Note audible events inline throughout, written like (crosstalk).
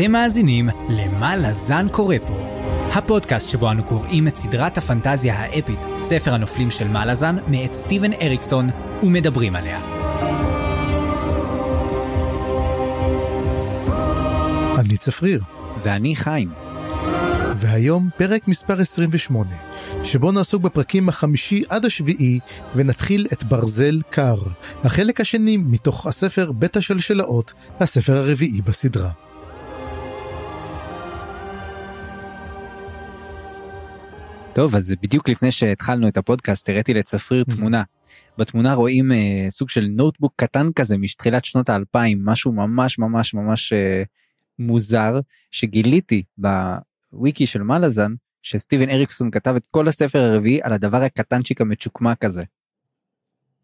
אתם מאזינים ל"מה לזן קורא פה", הפודקאסט שבו אנו קוראים את סדרת הפנטזיה האפית, ספר הנופלים של מה לזן, מאת סטיבן אריקסון, ומדברים עליה. אני צפריר, ואני חיים. והיום פרק מספר 28, שבו נעסוק בפרקים החמישי עד השביעי, ונתחיל את ברזל קר, החלק השני מתוך הספר בית השלשלאות, הספר הרביעי בסדרה. טוב, אז בדיוק לפני שהתחלנו את הפודקאסט הראיתי לצפריר תמונה. בתמונה רואים אה, סוג של נוטבוק קטן כזה מתחילת שנות האלפיים, משהו ממש ממש ממש אה, מוזר, שגיליתי בוויקי של מלאזן, שסטיבן אריקסון כתב את כל הספר הרביעי על הדבר הקטנצ'יק המצ'וקמק הזה.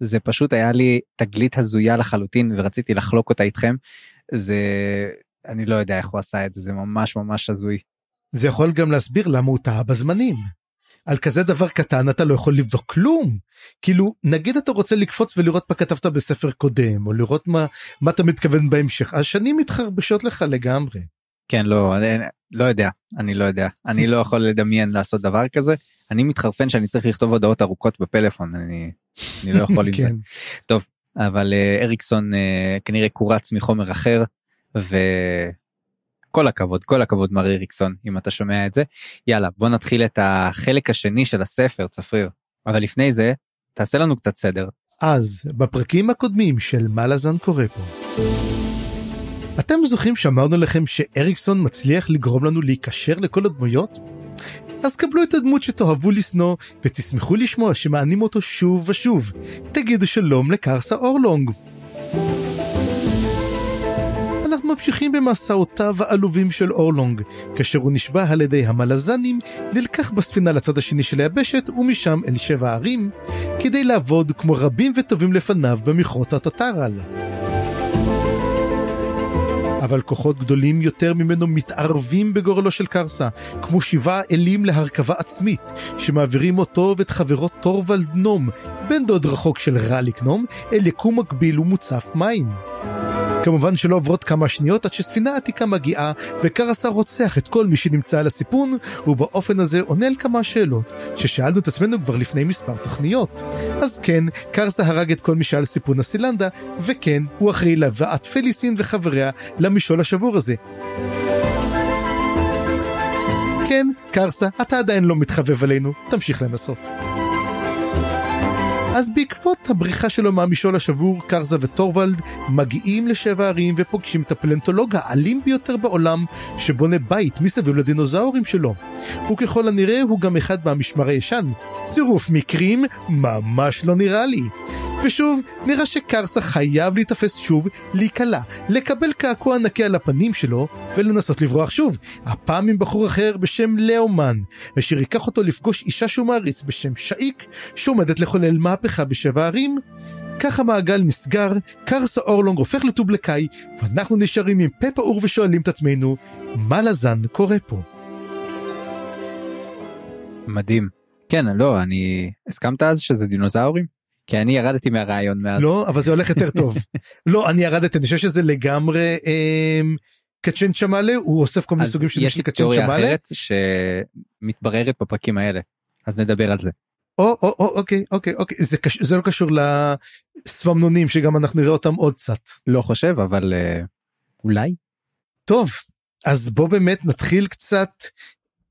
זה פשוט היה לי תגלית הזויה לחלוטין ורציתי לחלוק אותה איתכם. זה אני לא יודע איך הוא עשה את זה זה ממש ממש הזוי. זה יכול גם להסביר למה הוא טעה בזמנים. על כזה דבר קטן אתה לא יכול לבדוק כלום. כאילו נגיד אתה רוצה לקפוץ ולראות מה כתבת בספר קודם או לראות מה מה אתה מתכוון בהמשך השנים מתחרבשות לך לגמרי. כן לא אני לא יודע אני לא יודע אני לא יכול לדמיין לעשות דבר כזה אני מתחרפן שאני צריך לכתוב הודעות ארוכות בפלאפון אני, אני לא יכול עם זה. כן. טוב אבל אה, אריקסון אה, כנראה קורץ מחומר אחר וכל הכבוד כל הכבוד מר אריקסון אם אתה שומע את זה יאללה בוא נתחיל את החלק השני של הספר צפריר אבל לפני זה תעשה לנו קצת סדר אז בפרקים הקודמים של מה לזן קורא פה. אתם זוכרים שאמרנו לכם שאריקסון מצליח לגרום לנו להיקשר לכל הדמויות? אז קבלו את הדמות שתאהבו לשנוא ותשמחו לשמוע שמענים אותו שוב ושוב. תגידו שלום לקרסה אורלונג. ממשיכים במסעותיו העלובים של אורלונג, כאשר הוא נשבע על ידי המלזנים, נלקח בספינה לצד השני של היבשת ומשם אל שבע הערים, כדי לעבוד כמו רבים וטובים לפניו במכרות הטטרל. אבל כוחות גדולים יותר ממנו מתערבים בגורלו של קרסה, כמו שבעה אלים להרכבה עצמית, שמעבירים אותו ואת חברו טורוולד נום, בן דוד רחוק של רליק נום, אל יקום מקביל ומוצף מים. כמובן שלא עוברות כמה שניות עד שספינה עתיקה מגיעה וקרסה רוצח את כל מי שנמצא על הסיפון ובאופן הזה עונה על כמה שאלות ששאלנו את עצמנו כבר לפני מספר תוכניות. אז כן, קרסה הרג את כל מי שעל סיפון הסילנדה וכן, הוא אחראי להבאת פליסין וחבריה למשעול השבור הזה. כן, קרסה, אתה עדיין לא מתחבב עלינו, תמשיך לנסות. אז בעקבות הבריחה שלו מהמשעול השבור, קרזה וטורוולד מגיעים לשבע ערים ופוגשים את הפלנטולוג האלים ביותר בעולם, שבונה בית מסביב לדינוזאורים שלו. וככל הנראה הוא גם אחד מהמשמר הישן. צירוף מקרים ממש לא נראה לי. ושוב, נראה שקרסה חייב להיתפס שוב, להיקלע, לקבל קעקוע נקי על הפנים שלו, ולנסות לברוח שוב, הפעם עם בחור אחר בשם לאומן, אשר ייקח אותו לפגוש אישה שהוא מעריץ בשם שאיק, שעומדת לחולל מהפכה בשבע ערים. כך המעגל נסגר, קרסה אורלונג הופך לטובלקאי, ואנחנו נשארים עם פה פעור ושואלים את עצמנו, מה לזן קורה פה? מדהים כן לא אני הסכמת אז שזה דינוזאורים כי אני ירדתי מהרעיון מאז לא, אבל זה הולך יותר טוב. (laughs) לא, אני ירדתי, אני חושב שזה לגמרי אמ, קצ'ן צ'מאלה, הוא אוסף כל מיני אז סוגים של יש לי קצ'ן תיאוריה צ'מאלה. אחרת שמתבררת בפרקים האלה אז נדבר על זה. או, או, או, אוקיי, אוקיי, אוקיי, זה, קש... זה לא קשור לסממנונים שגם אנחנו נראה אותם עוד קצת. לא חושב אבל אה, אולי טוב, אז בוא באמת נתחיל קצת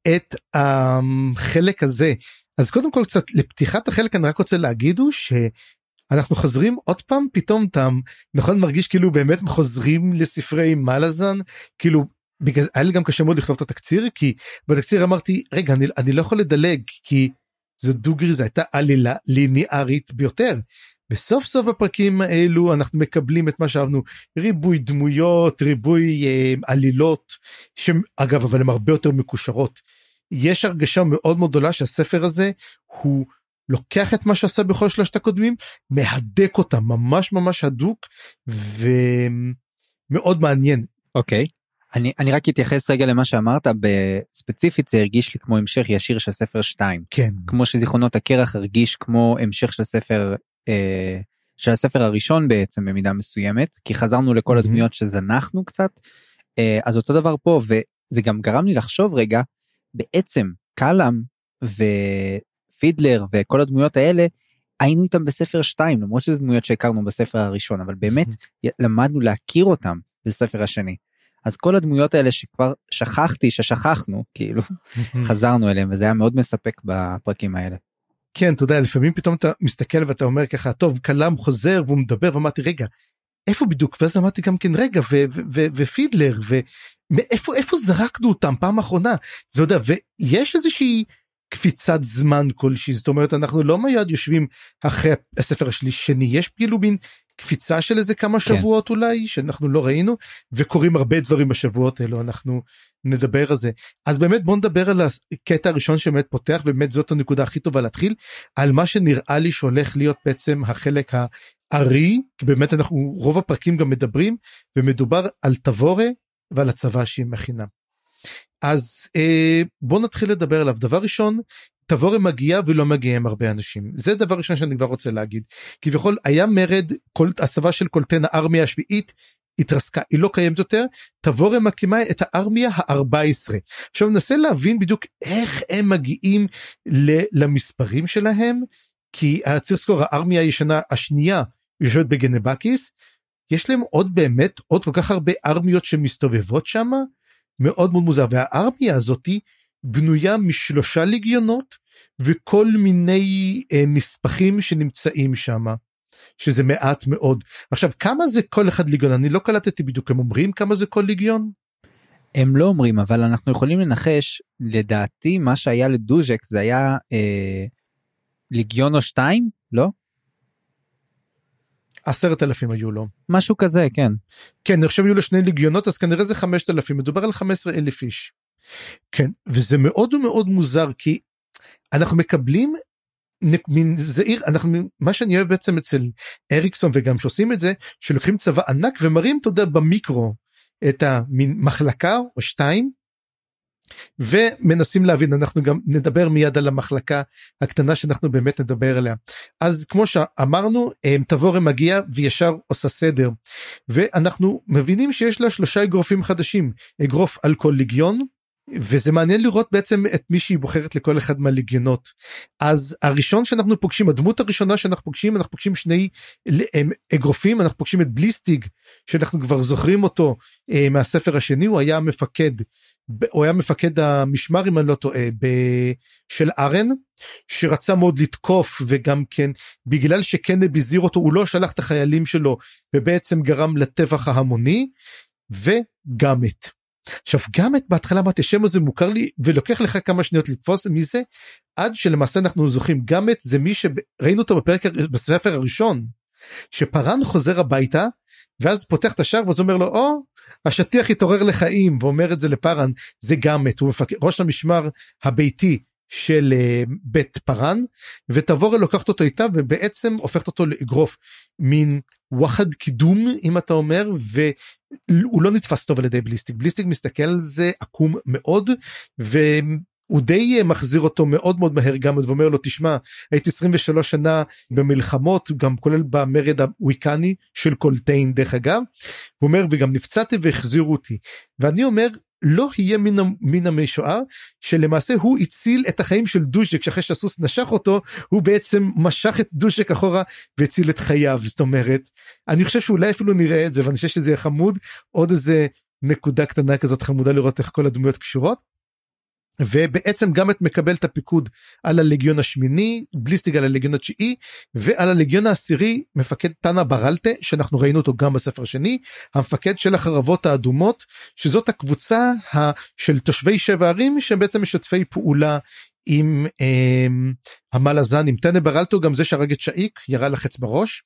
את החלק הזה. אז קודם כל קצת לפתיחת החלק אני רק רוצה להגיד הוא שאנחנו חוזרים עוד פעם פתאום תם נכון מרגיש כאילו באמת חוזרים לספרי מלאזן כאילו בגלל היה לי גם קשה מאוד לכתוב את התקציר כי בתקציר אמרתי רגע אני, אני לא יכול לדלג כי זו דוגרי זו הייתה עלילה ליניארית ביותר. וסוף סוף בפרקים האלו אנחנו מקבלים את מה שאהבנו ריבוי דמויות ריבוי אה, עלילות שאגב אבל הן הרבה יותר מקושרות. יש הרגשה מאוד מאוד גדולה שהספר הזה הוא לוקח את מה שעשה בכל שלושת הקודמים מהדק אותם ממש ממש הדוק ומאוד מעניין. אוקיי. אני, אני רק אתייחס רגע למה שאמרת בספציפית זה הרגיש לי כמו המשך ישיר של ספר 2 כן כמו שזיכרונות הקרח הרגיש כמו המשך של ספר אה, של הספר הראשון בעצם במידה מסוימת כי חזרנו לכל מהמם. הדמויות שזנחנו קצת אה, אז אותו דבר פה וזה גם גרם לי לחשוב רגע בעצם קלאם ופידלר וכל הדמויות האלה היינו איתם בספר 2 למרות שזה דמויות שהכרנו בספר הראשון אבל באמת (laughs) למדנו להכיר אותם בספר השני. אז כל הדמויות האלה שכבר שכחתי ששכחנו כאילו (laughs) חזרנו אליהם וזה היה מאוד מספק בפרקים האלה. כן אתה יודע לפעמים פתאום אתה מסתכל ואתה אומר ככה טוב קלאם חוזר והוא מדבר ואמרתי רגע איפה בדיוק ואז אמרתי גם כן רגע ופידלר ומאיפה איפה זרקנו אותם פעם אחרונה. זה יודע ויש איזושהי קפיצת זמן כלשהי זאת אומרת אנחנו לא מיד יושבים אחרי הספר השני יש כאילו מין קפיצה של איזה כמה כן. שבועות אולי שאנחנו לא ראינו וקורים הרבה דברים בשבועות האלו אנחנו נדבר על זה אז באמת בוא נדבר על הקטע הראשון שבאמת פותח ובאמת זאת הנקודה הכי טובה להתחיל על מה שנראה לי שהולך להיות בעצם החלק הארי כי באמת אנחנו רוב הפרקים גם מדברים ומדובר על תבורה ועל הצבא שהיא מכינה. אז אה, בוא נתחיל לדבר עליו דבר ראשון תבורה מגיע ולא מגיעים הרבה אנשים. זה דבר ראשון שאני כבר רוצה להגיד. כביכול היה מרד כל הצבא של קולטן הארמיה השביעית התרסקה. היא לא קיימת יותר. תבורה מקימה את הארמיה ה-14 עכשיו ננסה להבין בדיוק איך הם מגיעים למספרים שלהם כי צריך לזכור הארמיה הישנה השנייה יושבת בגנבקיס. יש להם עוד באמת עוד כל כך הרבה ארמיות שמסתובבות שם מאוד מאוד מוזר. והארמיה הזאתי בנויה משלושה ליגיונות וכל מיני אה, נספחים שנמצאים שם שזה מעט מאוד עכשיו כמה זה כל אחד ליגיון אני לא קלטתי בדיוק הם אומרים כמה זה כל ליגיון. הם לא אומרים אבל אנחנו יכולים לנחש לדעתי מה שהיה לדוז'ק זה היה אה, ליגיון או שתיים לא? עשרת אלפים היו לו. משהו כזה כן. כן עכשיו היו לו שני ליגיונות אז כנראה זה חמשת אלפים מדובר על חמש עשרה אלף איש. כן וזה מאוד מאוד מוזר כי אנחנו מקבלים מין זעיר אנחנו מה שאני אוהב בעצם אצל אריקסון וגם שעושים את זה שלוקחים צבא ענק ומראים אתה יודע במיקרו את המין מחלקה או שתיים ומנסים להבין אנחנו גם נדבר מיד על המחלקה הקטנה שאנחנו באמת נדבר עליה. אז כמו שאמרנו תבורה מגיע וישר עושה סדר ואנחנו מבינים שיש לה שלושה אגרופים חדשים אגרוף על כל ליגיון וזה מעניין לראות בעצם את מי שהיא בוחרת לכל אחד מהליגיונות אז הראשון שאנחנו פוגשים הדמות הראשונה שאנחנו פוגשים אנחנו פוגשים שני אגרופים אנחנו פוגשים את בליסטיג שאנחנו כבר זוכרים אותו אה, מהספר השני הוא היה מפקד הוא היה מפקד המשמר אם אני לא טועה של ארן שרצה מאוד לתקוף וגם כן בגלל שקנב הזהיר אותו הוא לא שלח את החיילים שלו ובעצם גרם לטבח ההמוני וגם את. עכשיו גם את בהתחלה אמרתי השם הזה מוכר לי ולוקח לך כמה שניות לתפוס מזה עד שלמעשה אנחנו זוכרים גם את זה מי שראינו אותו בפרק בספר הראשון שפארן חוזר הביתה ואז פותח את השער ואז אומר לו או השטיח התעורר לחיים ואומר את זה לפארן. זה גם את הוא מפק... ראש המשמר הביתי של uh, בית פארן ותבורה לוקחת אותו איתה ובעצם הופכת אותו לאגרוף. מין וואחד קידום אם אתה אומר והוא לא נתפס טוב על ידי בליסטיק בליסטיק מסתכל על זה עקום מאוד והוא די מחזיר אותו מאוד מאוד מהר גם ואומר לו תשמע הייתי 23 שנה במלחמות גם כולל במרד הוויקני של קולטיין דרך אגב. הוא אומר וגם נפצעתי והחזירו אותי ואני אומר לא יהיה מן, מן המשוער שלמעשה הוא הציל את החיים של דוז'ק שאחרי שהסוס נשך אותו הוא בעצם משך את דוז'ק אחורה והציל את חייו זאת אומרת אני חושב שאולי אפילו נראה את זה ואני חושב שזה יהיה חמוד עוד איזה נקודה קטנה כזאת חמודה לראות איך כל הדמויות קשורות. ובעצם גם את מקבל את הפיקוד על הלגיון השמיני בליסטיג על הלגיון התשיעי ועל הלגיון העשירי מפקד טאנה ברלטה שאנחנו ראינו אותו גם בספר השני המפקד של החרבות האדומות שזאת הקבוצה של תושבי שבע ערים שהם בעצם משתפי פעולה עם אה, המלאזן עם טאנה ברלטו גם זה שהרג את שאיק ירה לחץ בראש.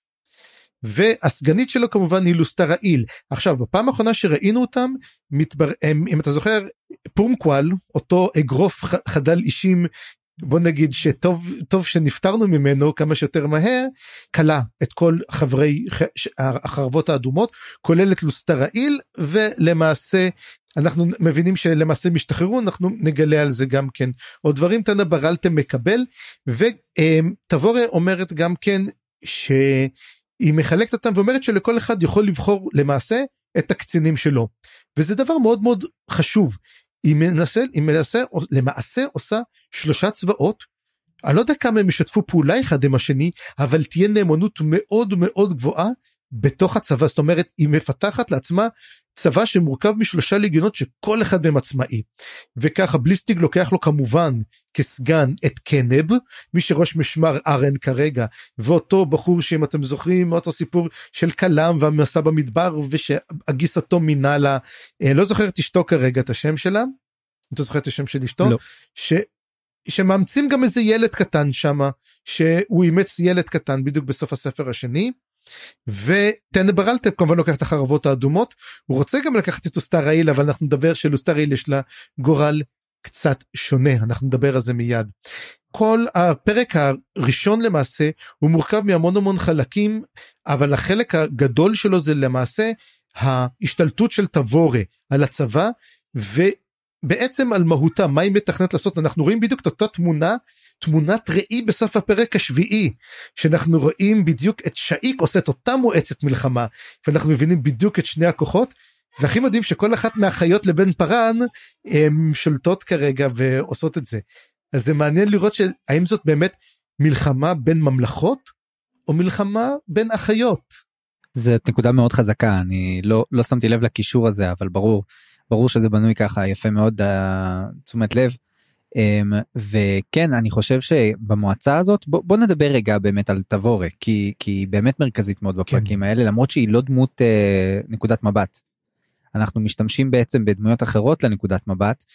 והסגנית שלו כמובן היא לוסטרה איל עכשיו בפעם האחרונה שראינו אותם מתבר... אם אתה זוכר פורמקוואל אותו אגרוף חדל אישים בוא נגיד שטוב טוב שנפטרנו ממנו כמה שיותר מהר כלה את כל חברי החרבות האדומות כולל את לוסטרה איל ולמעשה אנחנו מבינים שלמעשה משתחררו אנחנו נגלה על זה גם כן עוד דברים תנא ברלתם מקבל ותבורה אומרת גם כן ש... היא מחלקת אותם ואומרת שלכל אחד יכול לבחור למעשה את הקצינים שלו וזה דבר מאוד מאוד חשוב. היא מנסה, היא מנסה למעשה עושה שלושה צבאות. אני לא יודע כמה הם ישתפו פעולה אחד עם השני אבל תהיה נאמנות מאוד מאוד גבוהה בתוך הצבא זאת אומרת היא מפתחת לעצמה צבא שמורכב משלושה לגיונות שכל אחד מהם עצמאי וככה בליסטיג לוקח לו כמובן כסגן את קנב מי שראש משמר ארן כרגע ואותו בחור שאם אתם זוכרים אותו סיפור של כלם והמסע במדבר ושגיסתו מינה לה אה, לא זוכר את אשתו כרגע את השם שלה. אתה זוכר את השם של אשתו? לא. ש... שמאמצים גם איזה ילד קטן שמה שהוא אימץ ילד קטן בדיוק בסוף הספר השני. וטנה בראלטה כמובן לוקח את החרבות האדומות הוא רוצה גם לקחת את לוסטרה ייל אבל אנחנו נדבר שללוסטרה ייל יש לה גורל קצת שונה אנחנו נדבר על זה מיד. כל הפרק הראשון למעשה הוא מורכב מהמון המון חלקים אבל החלק הגדול שלו זה למעשה ההשתלטות של תבורה על הצבא ובעצם על מהותה מה היא מתכנת לעשות אנחנו רואים בדיוק את אותה תמונה תמונת ראי בסוף הפרק השביעי שאנחנו רואים בדיוק את שאיק עושה את אותה מועצת מלחמה ואנחנו מבינים בדיוק את שני הכוחות והכי מדהים שכל אחת מהחיות לבן פארן הן שולטות כרגע ועושות את זה. אז זה מעניין לראות שהאם זאת באמת מלחמה בין ממלכות או מלחמה בין אחיות. זאת נקודה מאוד חזקה אני לא לא שמתי לב לקישור הזה אבל ברור ברור שזה בנוי ככה יפה מאוד uh, תשומת לב. Um, וכן אני חושב שבמועצה הזאת בוא, בוא נדבר רגע באמת על תבורה כי כי היא באמת מרכזית מאוד בפרקים כן. האלה למרות שהיא לא דמות uh, נקודת מבט. אנחנו משתמשים בעצם בדמויות אחרות לנקודת מבט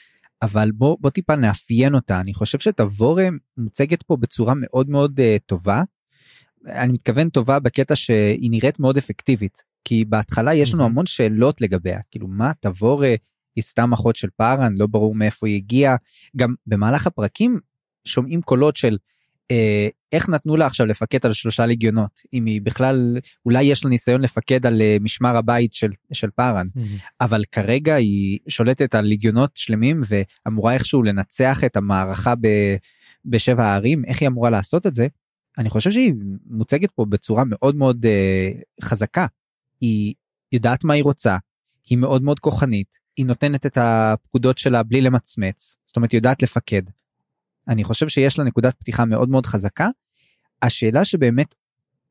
אבל בוא בוא טיפה נאפיין אותה אני חושב שתבורה מוצגת פה בצורה מאוד מאוד uh, טובה. אני מתכוון טובה בקטע שהיא נראית מאוד אפקטיבית כי בהתחלה יש לנו המון שאלות לגביה. כאילו מה תבורה היא סתם אחות של פארן לא ברור מאיפה היא הגיעה. גם במהלך הפרקים שומעים קולות של אה, איך נתנו לה עכשיו לפקד על שלושה ליגיונות? אם היא בכלל אולי יש לה ניסיון לפקד על אה, משמר הבית של של פארן. mm-hmm. אבל כרגע היא שולטת על ליגיונות שלמים ואמורה איכשהו לנצח את המערכה ב, בשבע הערים. איך היא אמורה לעשות את זה. אני חושב שהיא מוצגת פה בצורה מאוד מאוד אה, חזקה היא יודעת מה היא רוצה היא מאוד מאוד כוחנית היא נותנת את הפקודות שלה בלי למצמץ זאת אומרת היא יודעת לפקד. אני חושב שיש לה נקודת פתיחה מאוד מאוד חזקה. השאלה שבאמת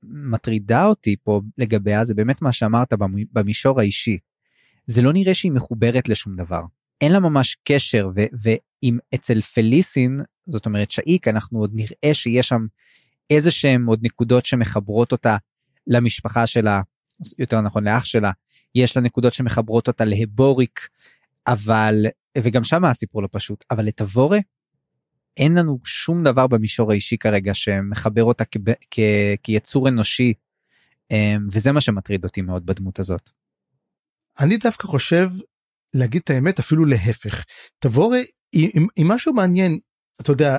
מטרידה אותי פה לגביה זה באמת מה שאמרת במישור האישי. זה לא נראה שהיא מחוברת לשום דבר. אין לה ממש קשר ואם אצל פליסין זאת אומרת שאיק אנחנו עוד נראה שיש שם איזה שהם עוד נקודות שמחברות אותה למשפחה שלה יותר נכון לאח שלה יש לה נקודות שמחברות אותה להבוריק אבל וגם שם הסיפור לא פשוט אבל לתבורה אין לנו שום דבר במישור האישי כרגע שמחבר אותה כיצור אנושי אמ, וזה מה שמטריד אותי מאוד בדמות הזאת. אני דווקא חושב להגיד את האמת אפילו להפך תבורה היא, היא משהו מעניין אתה יודע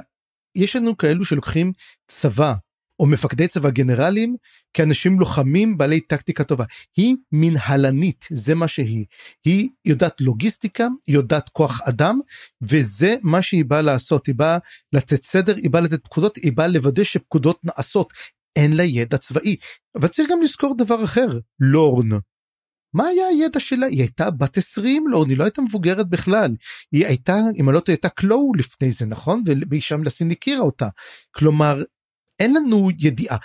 יש לנו כאלו שלוקחים צבא או מפקדי צבא גנרלים כאנשים לוחמים בעלי טקטיקה טובה. היא מנהלנית, זה מה שהיא. היא יודעת לוגיסטיקה, היא יודעת כוח אדם, וזה מה שהיא באה לעשות. היא באה לתת סדר, היא באה לתת פקודות, היא באה לוודא שפקודות נעשות. אין לה ידע צבאי. אבל צריך גם לזכור דבר אחר, לורן. מה היה הידע שלה? היא הייתה בת 20 לורן, היא לא הייתה מבוגרת בכלל. היא הייתה, אם אני לא טועה, הייתה קלואו לפני זה, נכון? ושם לסין הכירה אותה. כלומר, אין לנו ידיעה.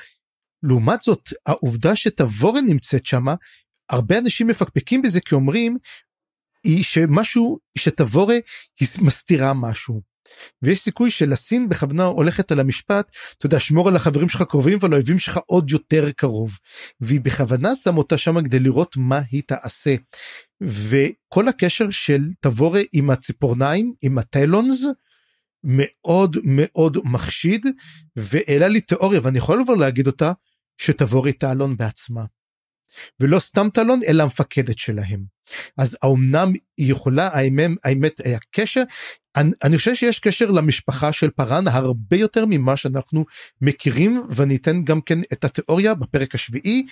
לעומת זאת העובדה שתבורן נמצאת שמה הרבה אנשים מפקפקים בזה כי אומרים היא שמשהו שתבורה היא מסתירה משהו. ויש סיכוי שלסין בכוונה הולכת על המשפט אתה יודע שמור על החברים שלך קרובים ועל האויבים שלך עוד יותר קרוב והיא בכוונה שם אותה שם כדי לראות מה היא תעשה. וכל הקשר של תבורה עם הציפורניים עם הטיילונס מאוד מאוד מחשיד והעלה לי תיאוריה ואני יכול כבר להגיד אותה שתבורי תעלון בעצמה. ולא סתם תעלון אלא המפקדת שלהם. אז האומנם היא יכולה האמת, האמת היה קשר אני, אני חושב שיש קשר למשפחה של פארן הרבה יותר ממה שאנחנו מכירים ואני אתן גם כן את התיאוריה בפרק השביעי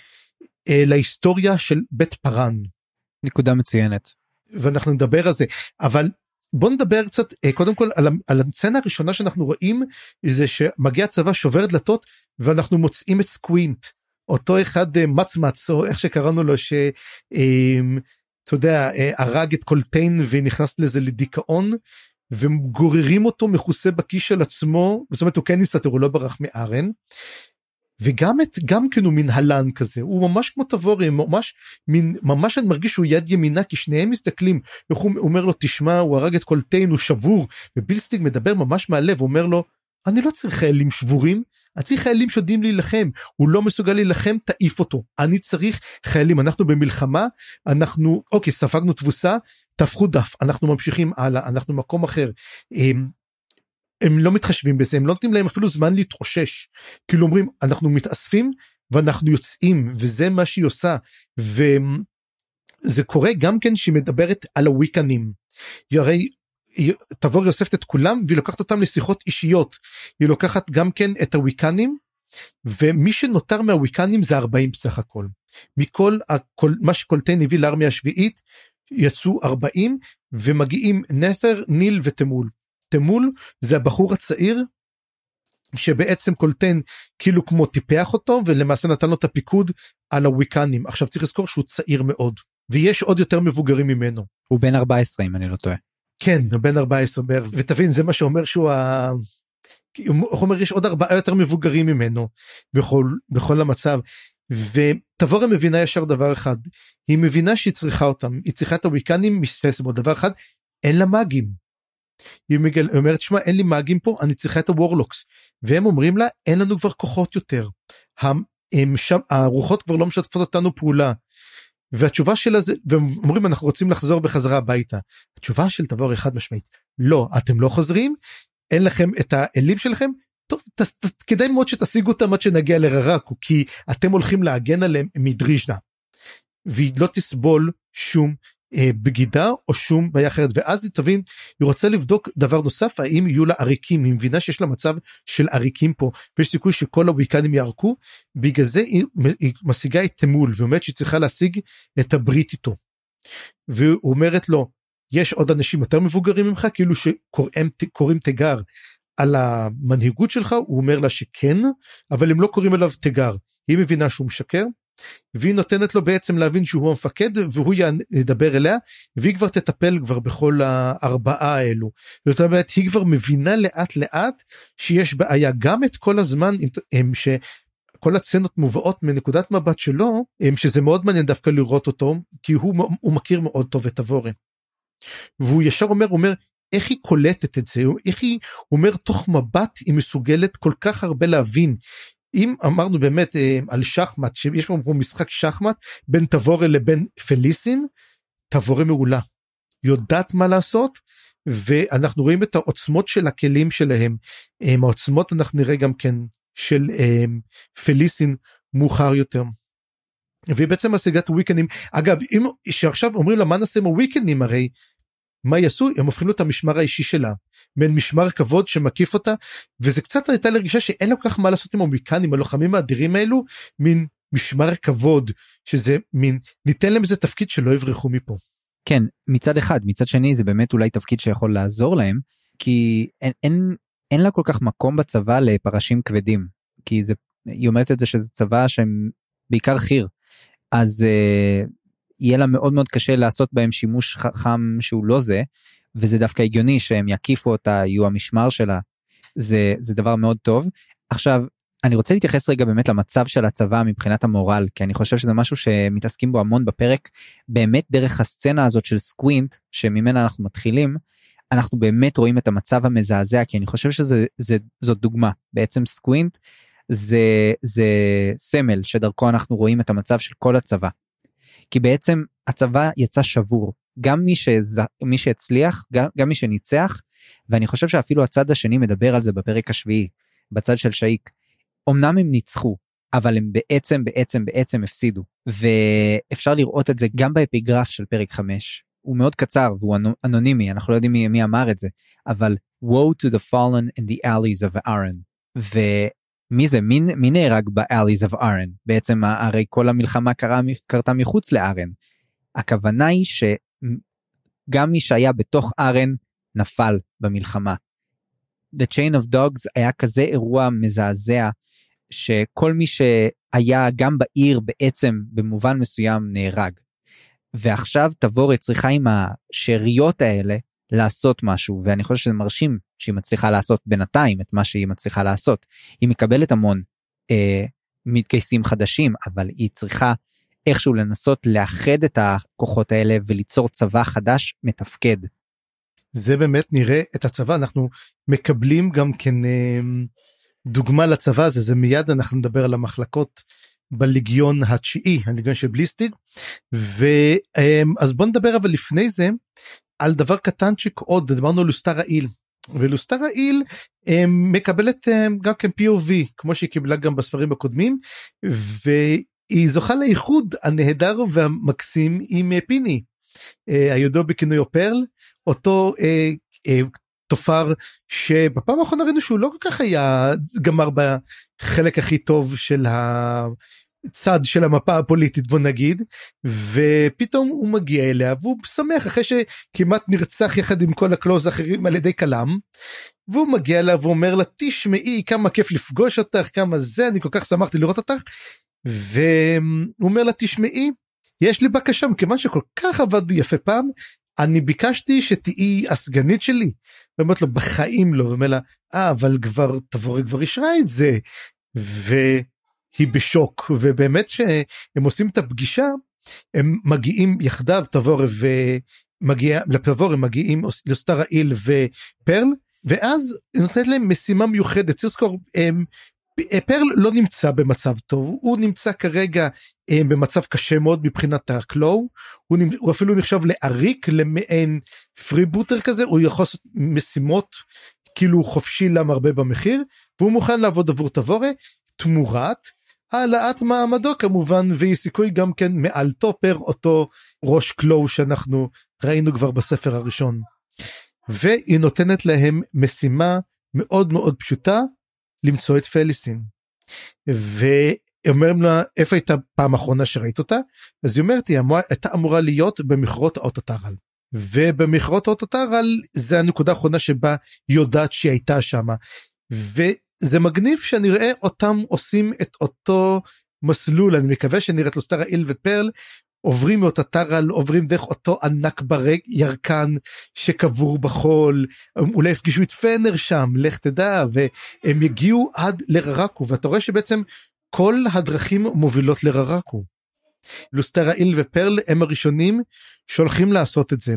אה, להיסטוריה של בית פארן. נקודה מצוינת. ואנחנו נדבר על זה אבל בוא נדבר קצת אה, קודם כל על, על הסצנה הראשונה שאנחנו רואים זה שמגיע צבא שובר דלתות ואנחנו מוצאים את סקווינט אותו אחד אה, מצמץ או איך שקראנו לו אתה יודע, אה, הרג את קולטיין ונכנס לזה לדיכאון, וגוררים אותו מכוסה בכיס של עצמו, זאת אומרת הוא כן הסתתר, הוא לא ברח מארן. וגם את גם כן הוא מין הלן כזה הוא ממש כמו תבורי ממש מין ממש אני מרגיש שהוא יד ימינה כי שניהם מסתכלים איך הוא אומר לו תשמע הוא הרג את קולטיין הוא שבור ובילסטיג מדבר ממש מהלב אומר לו אני לא צריך חיילים שבורים אני צריך חיילים שיודעים להילחם הוא לא מסוגל להילחם תעיף אותו אני צריך חיילים אנחנו במלחמה אנחנו אוקיי ספגנו תבוסה תהפכו דף אנחנו ממשיכים הלאה אנחנו מקום אחר. הם, לא מתחשבים בזה הם לא נותנים להם אפילו זמן להתרושש כאילו אומרים אנחנו מתאספים ואנחנו יוצאים וזה מה שהיא עושה. וזה קורה גם כן שהיא מדברת על הוויקנים. היא הרי תבור היא אוספת את כולם והיא לוקחת אותם לשיחות אישיות. היא לוקחת גם כן את הוויקנים ומי שנותר מהוויקנים זה 40 בסך הכל. מכל הכל, מה שקולטיין הביא לארמיה השביעית יצאו 40 ומגיעים נת'ר ניל ותמול תמול זה הבחור הצעיר שבעצם קולטיין כאילו כמו טיפח אותו ולמעשה נתן לו את הפיקוד על הוויקנים עכשיו צריך לזכור שהוא צעיר מאוד ויש עוד יותר מבוגרים ממנו. הוא בן 14 אם אני לא טועה. כן בן 14 בערך ותבין זה מה שאומר שהוא ה... הוא אומר יש עוד ארבעה יותר מבוגרים ממנו בכל בכל המצב ותבורה מבינה ישר דבר אחד היא מבינה שהיא צריכה אותם היא צריכה את הוויקנים מספסבו דבר אחד אין לה מאגים. היא מגל... אומרת שמע אין לי מאגים פה אני צריכה את הוורלוקס והם אומרים לה אין לנו כבר כוחות יותר. הם, שם הרוחות כבר לא משתפות אותנו פעולה. והתשובה שלה זה ואומרים אנחנו רוצים לחזור בחזרה הביתה. התשובה של דבר אחד משמעית לא אתם לא חוזרים אין לכם את האלים שלכם טוב ת, ת, כדאי מאוד שתשיגו אותם עד שנגיע לררקו כי אתם הולכים להגן עליהם מדריז'נה. והיא לא תסבול שום בגידה או שום בעיה אחרת. ואז היא תבין היא רוצה לבדוק דבר נוסף האם יהיו לה עריקים. היא מבינה שיש לה מצב של עריקים פה ויש סיכוי שכל הוויקנים יערקו. בגלל זה היא, היא משיגה את תמול ואומרת שהיא צריכה להשיג את הברית איתו. והוא אומרת לו יש עוד אנשים יותר מבוגרים ממך? כאילו שקוראים תיגר על המנהיגות שלך הוא אומר לה שכן אבל הם לא קוראים אליו תיגר. היא מבינה שהוא משקר והיא נותנת לו בעצם להבין שהוא המפקד והוא ידבר אליה והיא כבר תטפל כבר בכל הארבעה האלו. זאת אומרת היא כבר מבינה לאט לאט שיש בעיה גם את כל הזמן הם שכל הצנות מובאות מנקודת מבט שלו שזה מאוד מעניין דווקא לראות אותו כי הוא, הוא מכיר מאוד טוב את אבורה. והוא ישר אומר אומר איך היא קולטת את זה איך היא אומר תוך מבט היא מסוגלת כל כך הרבה להבין אם אמרנו באמת אה, על שחמט שיש פה משחק שחמט בין תבורה לבין פליסין תבורה מעולה. יודעת מה לעשות ואנחנו רואים את העוצמות של הכלים שלהם. אה, העוצמות אנחנו נראה גם כן של אה, פליסין מאוחר יותר. והיא בעצם משיגת וויקנים אגב אם שעכשיו אומרים לה מה נעשה עם הוויקנים הרי מה יעשו הם הופכים לו את המשמר האישי שלה. מעין משמר כבוד שמקיף אותה וזה קצת הייתה לרגישה שאין לו כך מה לעשות עם המיקנים הלוחמים האדירים האלו מין משמר כבוד שזה מין ניתן להם איזה תפקיד שלא יברחו מפה. כן מצד אחד. מצד שני זה באמת אולי תפקיד שיכול לעזור להם כי אין אין אין לה כל כך מקום בצבא לפרשים כבדים. כי זה היא אומרת את זה שזה צבא שהם בעיקר חי"ר. אז uh, יהיה לה מאוד מאוד קשה לעשות בהם שימוש חכם שהוא לא זה וזה דווקא הגיוני שהם יקיפו אותה יהיו המשמר שלה. זה זה דבר מאוד טוב. עכשיו אני רוצה להתייחס רגע באמת למצב של הצבא מבחינת המורל כי אני חושב שזה משהו שמתעסקים בו המון בפרק. באמת דרך הסצנה הזאת של סקווינט שממנה אנחנו מתחילים אנחנו באמת רואים את המצב המזעזע כי אני חושב שזה זה, זאת דוגמה. בעצם סקווינט זה זה סמל שדרכו אנחנו רואים את המצב של כל הצבא כי בעצם הצבא יצא שבור גם מי, שז... מי שהצליח גם, גם מי שניצח ואני חושב שאפילו הצד השני מדבר על זה בפרק השביעי בצד של שאיק. אמנם הם ניצחו אבל הם בעצם בעצם בעצם הפסידו ואפשר לראות את זה גם באפיגרף של פרק 5 הוא מאוד קצר והוא אנונימי אנחנו לא יודעים מי, מי אמר את זה אבל woe to the fallen in the alleys of Aaron. מי זה מי, מי נהרג באליז אב ארן בעצם הרי כל המלחמה קרה, קרתה מחוץ לארן. הכוונה היא שגם מי שהיה בתוך ארן נפל במלחמה. The Chain of Dogs היה כזה אירוע מזעזע שכל מי שהיה גם בעיר בעצם במובן מסוים נהרג. ועכשיו תבורי צריכה עם השאריות האלה לעשות משהו ואני חושב שזה מרשים שהיא מצליחה לעשות בינתיים את מה שהיא מצליחה לעשות. היא מקבלת המון אה, מתגייסים חדשים אבל היא צריכה איכשהו לנסות לאחד את הכוחות האלה וליצור צבא חדש מתפקד. זה באמת נראה את הצבא אנחנו מקבלים גם כן אה, דוגמה לצבא הזה זה מיד אנחנו נדבר על המחלקות בליגיון התשיעי הליגיון של בליסטיג ואז בוא נדבר אבל לפני זה על דבר קטנצ'יק עוד דיברנו על לוסטר העיל. ולוסטר העיל מקבלת גם כן POV כמו שהיא קיבלה גם בספרים הקודמים והיא זוכה לאיחוד הנהדר והמקסים עם פיני. הידוע בכינוי פרל אותו תופר שבפעם האחרונה ראינו שהוא לא כל כך היה גמר בחלק הכי טוב של הצד של המפה הפוליטית בוא נגיד ופתאום הוא מגיע אליה והוא שמח אחרי שכמעט נרצח יחד עם כל הקלוז האחרים על ידי כלם והוא מגיע אליה ואומר לה תשמעי כמה כיף לפגוש אותך כמה זה אני כל כך שמחתי לראות אותך והוא אומר לה תשמעי יש לי בקשה מכיוון שכל כך עבד יפה פעם אני ביקשתי שתהיי הסגנית שלי. ואומרת לו בחיים לא ואומר לה אה אבל כבר תבורי כבר אישרה את זה. והיא בשוק ובאמת שהם עושים את הפגישה הם מגיעים יחדיו תבורי ומגיע לתבורי מגיעים לסטר העיל ופרל ואז היא נותנת להם משימה מיוחדת. צריך לזכור הם פרל לא נמצא במצב טוב הוא נמצא כרגע אה, במצב קשה מאוד מבחינת הקלואו הוא, נמצ... הוא אפילו נחשב לעריק למעין פריבוטר כזה הוא יכול לעשות משימות כאילו חופשי למרבה במחיר והוא מוכן לעבוד עבור תבורה תמורת העלאת מעמדו כמובן ויש סיכוי גם כן מעל טופר אותו ראש קלואו שאנחנו ראינו כבר בספר הראשון. והיא נותנת להם משימה מאוד מאוד פשוטה למצוא את פליסין. ואומרים לה איפה הייתה פעם אחרונה שראית אותה אז היא אומרת היא אמורה, הייתה אמורה להיות במכרות האוטוטרל. ובמכרות האוטוטרל זה הנקודה האחרונה שבה היא יודעת שהיא הייתה שמה. וזה מגניב שנראה אותם עושים את אותו מסלול אני מקווה שנראה את לוסטרה איל ופרל עוברים מאותה טרל עוברים דרך אותו ענק ברק ירקן שקבור בחול אולי יפגשו את פנר שם לך תדע והם יגיעו עד לררקו ואתה רואה שבעצם כל הדרכים מובילות לררקו. לוסטרה איל ופרל הם הראשונים שהולכים לעשות את זה.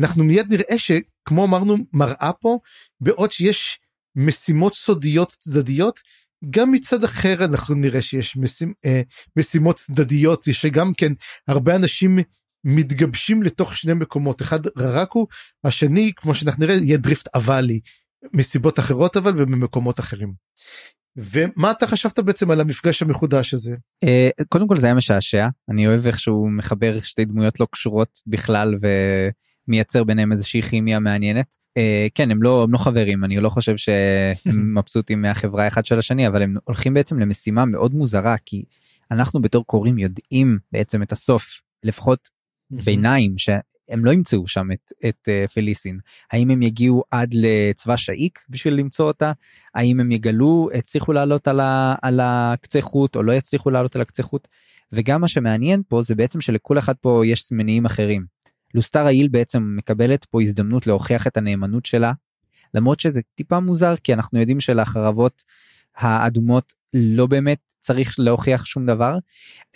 אנחנו מיד נראה שכמו אמרנו מראה פה בעוד שיש משימות סודיות צדדיות גם מצד אחר אנחנו נראה שיש משימ, אה, משימות צדדיות שגם כן הרבה אנשים מתגבשים לתוך שני מקומות אחד ררקו השני כמו שאנחנו נראה יהיה דריפט אבלי מסיבות אחרות אבל ובמקומות אחרים. ומה אתה חשבת בעצם על המפגש המחודש הזה? אה, קודם כל זה היה משעשע אני אוהב איך שהוא מחבר שתי דמויות לא קשורות בכלל ומייצר ביניהם איזושהי כימיה מעניינת. Uh, כן הם לא הם לא חברים אני לא חושב שהם (laughs) מבסוטים מהחברה אחד של השני אבל הם הולכים בעצם למשימה מאוד מוזרה כי אנחנו בתור קוראים יודעים בעצם את הסוף לפחות ביניים שהם לא ימצאו שם את, את uh, פליסין האם הם יגיעו עד לצבא שאיק בשביל למצוא אותה האם הם יגלו הצליחו לעלות על, ה, על הקצה חוט או לא יצליחו לעלות על הקצה חוט וגם מה שמעניין פה זה בעצם שלכל אחד פה יש מניעים אחרים. לוסטר העיל בעצם מקבלת פה הזדמנות להוכיח את הנאמנות שלה למרות שזה טיפה מוזר כי אנחנו יודעים שלחרבות האדומות לא באמת צריך להוכיח שום דבר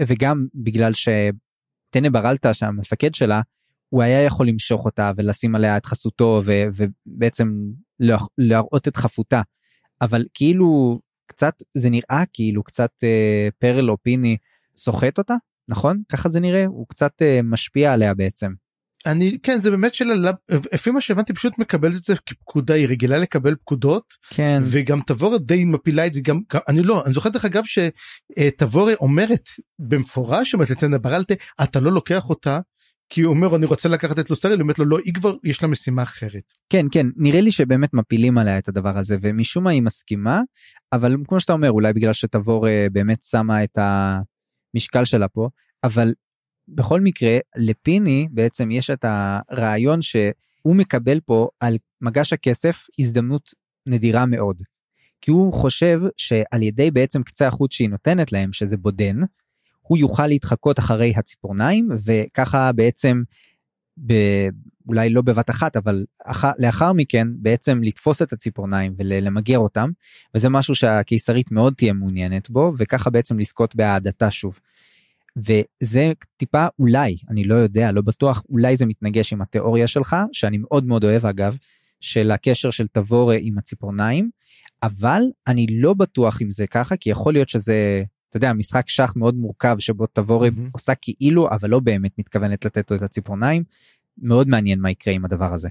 וגם בגלל שטנה ברלטה שהמפקד שלה הוא היה יכול למשוך אותה ולשים עליה את חסותו ו, ובעצם להראות את חפותה. אבל כאילו קצת זה נראה כאילו קצת אה, פרל או פיני סוחט אותה נכון? ככה זה נראה? הוא קצת אה, משפיע עליה בעצם. אני כן זה באמת שאלה לפי מה שהבנתי פשוט מקבלת את זה כפקודה היא רגילה לקבל פקודות כן וגם תבורת די מפילה את זה גם אני לא אני זוכר דרך אגב שתבורי אומרת במפורש אומרת לטנה ברלטה אתה לא לוקח אותה כי הוא אומר אני רוצה לקחת את לוסטרי אומרת לו לא היא כבר יש לה משימה אחרת. כן כן נראה לי שבאמת מפילים עליה את הדבר הזה ומשום מה היא מסכימה אבל כמו שאתה אומר אולי בגלל שתבור באמת שמה את המשקל שלה פה אבל בכל מקרה לפיני בעצם יש את הרעיון שהוא מקבל פה על מגש הכסף הזדמנות נדירה מאוד. כי הוא חושב שעל ידי בעצם קצה החוט שהיא נותנת להם שזה בודן, הוא יוכל להתחקות אחרי הציפורניים וככה בעצם ב... אולי לא בבת אחת אבל אח... לאחר מכן בעצם לתפוס את הציפורניים ולמגר אותם וזה משהו שהקיסרית מאוד תהיה מעוניינת בו וככה בעצם לזכות באהדתה שוב. וזה טיפה אולי אני לא יודע לא בטוח אולי זה מתנגש עם התיאוריה שלך שאני מאוד מאוד אוהב אגב של הקשר של תבורה עם הציפורניים אבל אני לא בטוח אם זה ככה כי יכול להיות שזה אתה יודע משחק שח מאוד מורכב שבו תבורה mm-hmm. עושה כאילו אבל לא באמת מתכוונת לתת לו את הציפורניים מאוד מעניין מה יקרה עם הדבר הזה.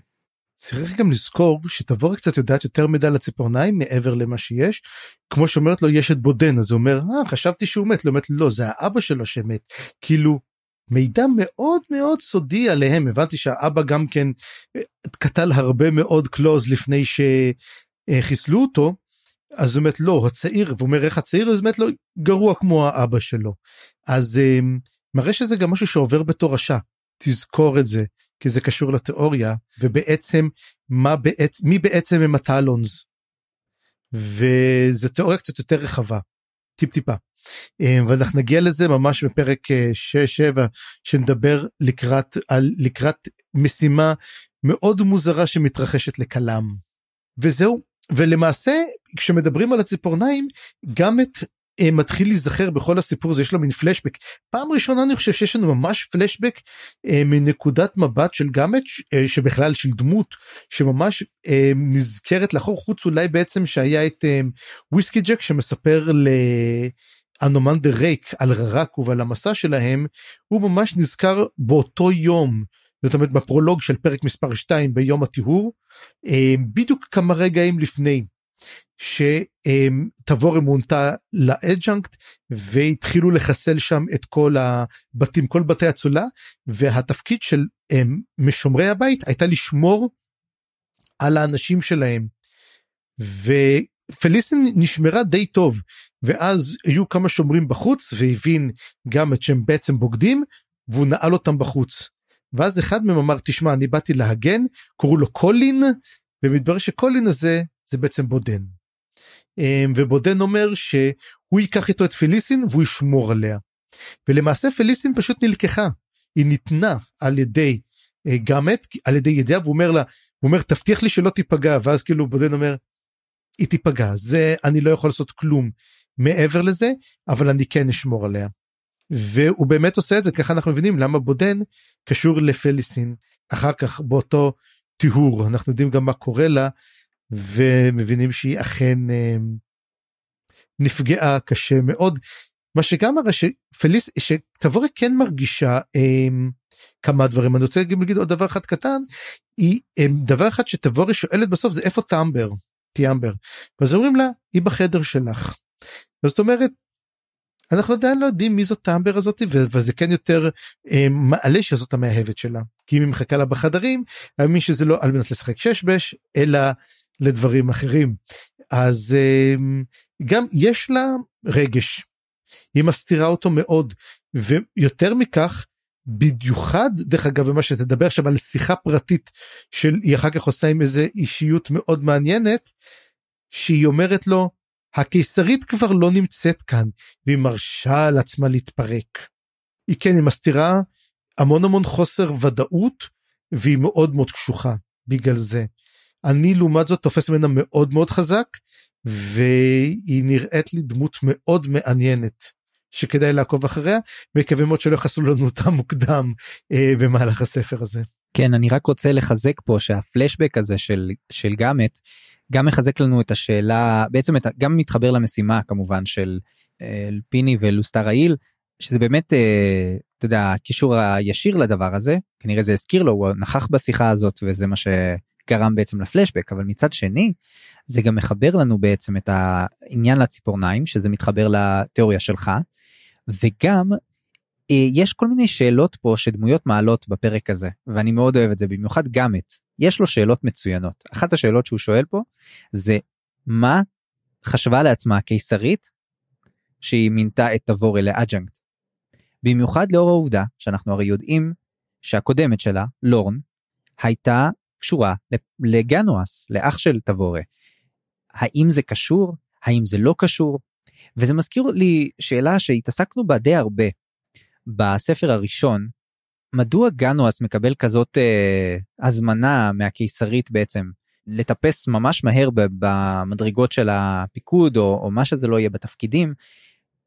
צריך גם לזכור שתבורה קצת יודעת יותר מידע לציפורניים מעבר למה שיש. כמו שאומרת לו יש את בודן אז הוא אומר אה, חשבתי שהוא מת לא מת לא זה האבא שלו שמת כאילו מידע מאוד מאוד סודי עליהם. הבנתי שהאבא גם כן אה, קטל הרבה מאוד קלוז לפני שחיסלו אותו. אז הוא אומרת לא הצעיר והוא אומר איך הצעיר? אז באמת לא גרוע כמו האבא שלו אז אה, מראה שזה גם משהו שעובר בתור רשע. תזכור את זה כי זה קשור לתיאוריה ובעצם מה בעצם מי בעצם הם הטלונס. וזה תיאוריה קצת יותר רחבה טיפ טיפה. אה, ואנחנו נגיע לזה ממש בפרק 6-7 אה, שנדבר לקראת על לקראת משימה מאוד מוזרה שמתרחשת לכלם. וזהו ולמעשה כשמדברים על הציפורניים גם את אה, מתחיל להיזכר בכל הסיפור הזה יש לו מין פלשבק פעם ראשונה אני חושב שיש לנו ממש פלשבק אה, מנקודת מבט של גאמט אה, שבכלל של דמות שממש אה, נזכרת לאחור חוץ אולי בעצם שהיה את אה, וויסקי ג'ק שמספר ל... אנומנדר ריק על ררקו ועל המסע שלהם הוא ממש נזכר באותו יום זאת אומרת בפרולוג של פרק מספר 2 ביום הטיהור אה, בדיוק כמה רגעים לפני שתבורם מונתה לאדג'אנקט והתחילו לחסל שם את כל הבתים כל בתי אצולה והתפקיד של משומרי הבית הייתה לשמור על האנשים שלהם. ופליסטין נשמרה די טוב ואז היו כמה שומרים בחוץ והבין גם את שהם בעצם בוגדים והוא נעל אותם בחוץ. ואז אחד מהם אמר תשמע אני באתי להגן קראו לו קולין ומתברר שקולין הזה זה בעצם בודן. אמ, ובודן אומר שהוא ייקח איתו את פליסין והוא ישמור עליה. ולמעשה פליסין פשוט נלקחה היא ניתנה על ידי אה, גאמט על ידי ידיעה והוא אומר לה הוא אומר תבטיח לי שלא תיפגע ואז כאילו בודן אומר היא תיפגע זה אני לא יכול לעשות כלום מעבר לזה אבל אני כן אשמור עליה. והוא באמת עושה את זה ככה אנחנו מבינים למה בודן קשור לפליסין אחר כך באותו טיהור אנחנו יודעים גם מה קורה לה ומבינים שהיא אכן אה, נפגעה קשה מאוד. מה שגם מראה שפליס שתבורי כן מרגישה אה, כמה דברים אני רוצה להגיד עוד דבר אחד קטן היא אה, דבר אחד שתבורי שואלת בסוף זה איפה טמבר טיאמבר ואז אומרים לה היא בחדר שלך. זאת אומרת אנחנו עדיין לא יודעים מי זאת טמבר הזאת וזה כן יותר אה, מעלה שזאת המאהבת שלה כי אם היא מחכה לה בחדרים אני מבין שזה לא על מנת לשחק שש בש אלא לדברים אחרים. אז אמ, גם יש לה רגש, היא מסתירה אותו מאוד, ויותר מכך, במיוחד דרך אגב במה שתדבר עכשיו על שיחה פרטית של היא אחר כך עושה עם איזה אישיות מאוד מעניינת שהיא אומרת לו הקיסרית כבר לא נמצאת כאן והיא מרשה על עצמה להתפרק. היא כן היא מסתירה המון המון חוסר ודאות והיא מאוד מאוד קשוחה בגלל זה. אני לעומת זאת תופס ממנה מאוד מאוד חזק והיא נראית לי דמות מאוד מעניינת שכדאי לעקוב אחריה מקווה מאוד שלא יחסו לנו אותה מוקדם אה, במהלך הספר הזה. כן אני רק רוצה לחזק פה שהפלשבק הזה של של גאמט גם מחזק לנו את השאלה בעצם את, גם מתחבר למשימה כמובן של אה, פיני ולוסטר העיל שזה באמת אה, אתה יודע הקישור הישיר לדבר הזה כנראה זה הזכיר לו הוא נכח בשיחה הזאת וזה מה ש... גרם בעצם לפלשבק אבל מצד שני זה גם מחבר לנו בעצם את העניין לציפורניים שזה מתחבר לתיאוריה שלך וגם אה, יש כל מיני שאלות פה שדמויות מעלות בפרק הזה ואני מאוד אוהב את זה במיוחד גאמט יש לו שאלות מצוינות אחת השאלות שהוא שואל פה זה מה חשבה לעצמה הקיסרית שהיא מינתה את תבורי לאג'נקט. במיוחד לאור העובדה שאנחנו הרי יודעים שהקודמת שלה לורן הייתה קשורה לגנואס, לאח של תבורה. האם זה קשור? האם זה לא קשור? וזה מזכיר לי שאלה שהתעסקנו בה די הרבה בספר הראשון, מדוע גנואס מקבל כזאת אה, הזמנה מהקיסרית בעצם לטפס ממש מהר במדרגות של הפיקוד או, או מה שזה לא יהיה בתפקידים.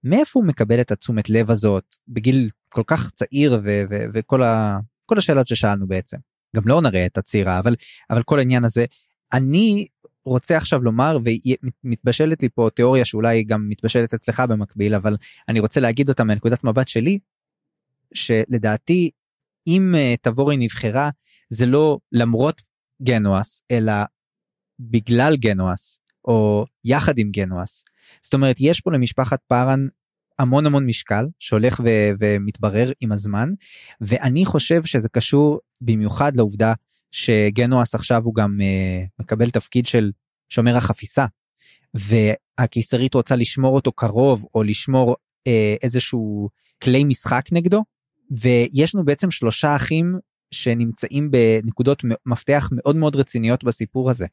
מאיפה הוא מקבל את התשומת לב הזאת בגיל כל כך צעיר ו- ו- וכל ה- השאלות ששאלנו בעצם. גם לא נראה את הצעירה אבל אבל כל העניין הזה אני רוצה עכשיו לומר ומתבשלת לי פה תיאוריה שאולי גם מתבשלת אצלך במקביל אבל אני רוצה להגיד אותה מנקודת מבט שלי שלדעתי אם uh, תבורי נבחרה זה לא למרות גנואס אלא בגלל גנואס או יחד עם גנואס. זאת אומרת יש פה למשפחת פארן המון המון משקל שהולך ו- ומתברר עם הזמן ואני חושב שזה קשור במיוחד לעובדה שגנואס עכשיו הוא גם uh, מקבל תפקיד של שומר החפיסה והקיסרית רוצה לשמור אותו קרוב או לשמור uh, איזשהו כלי משחק נגדו ויש לנו בעצם שלושה אחים שנמצאים בנקודות מפתח מאוד מאוד רציניות בסיפור הזה.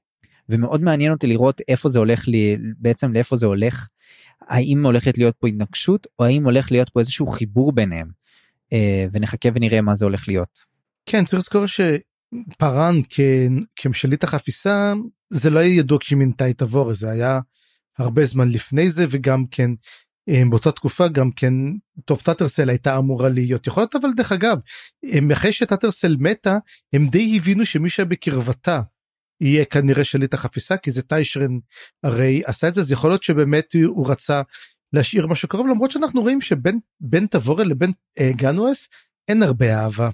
ומאוד מעניין אותי לראות איפה זה הולך לי בעצם לאיפה זה הולך. האם הולכת להיות פה התנגשות או האם הולך להיות פה איזשהו חיבור ביניהם? אה, ונחכה ונראה מה זה הולך להיות. כן צריך לזכור שפארן כמשליט החפיסה זה לא היה ידוע כשהיא מינתה את תבורה זה היה הרבה זמן לפני זה וגם כן אה, באותה תקופה גם כן טוב טאטרסל הייתה אמורה להיות. יכול להיות אבל דרך אגב אחרי שטאטרסל מתה הם די הבינו שמי שהיה בקרבתה יהיה כנראה שליט החפיסה כי זה טיישרן הרי עשה את זה. אז יכול להיות שבאמת הוא רצה להשאיר משהו קרוב למרות שאנחנו רואים שבין בין תבורל לבין אה, גנואס אין הרבה אהבה.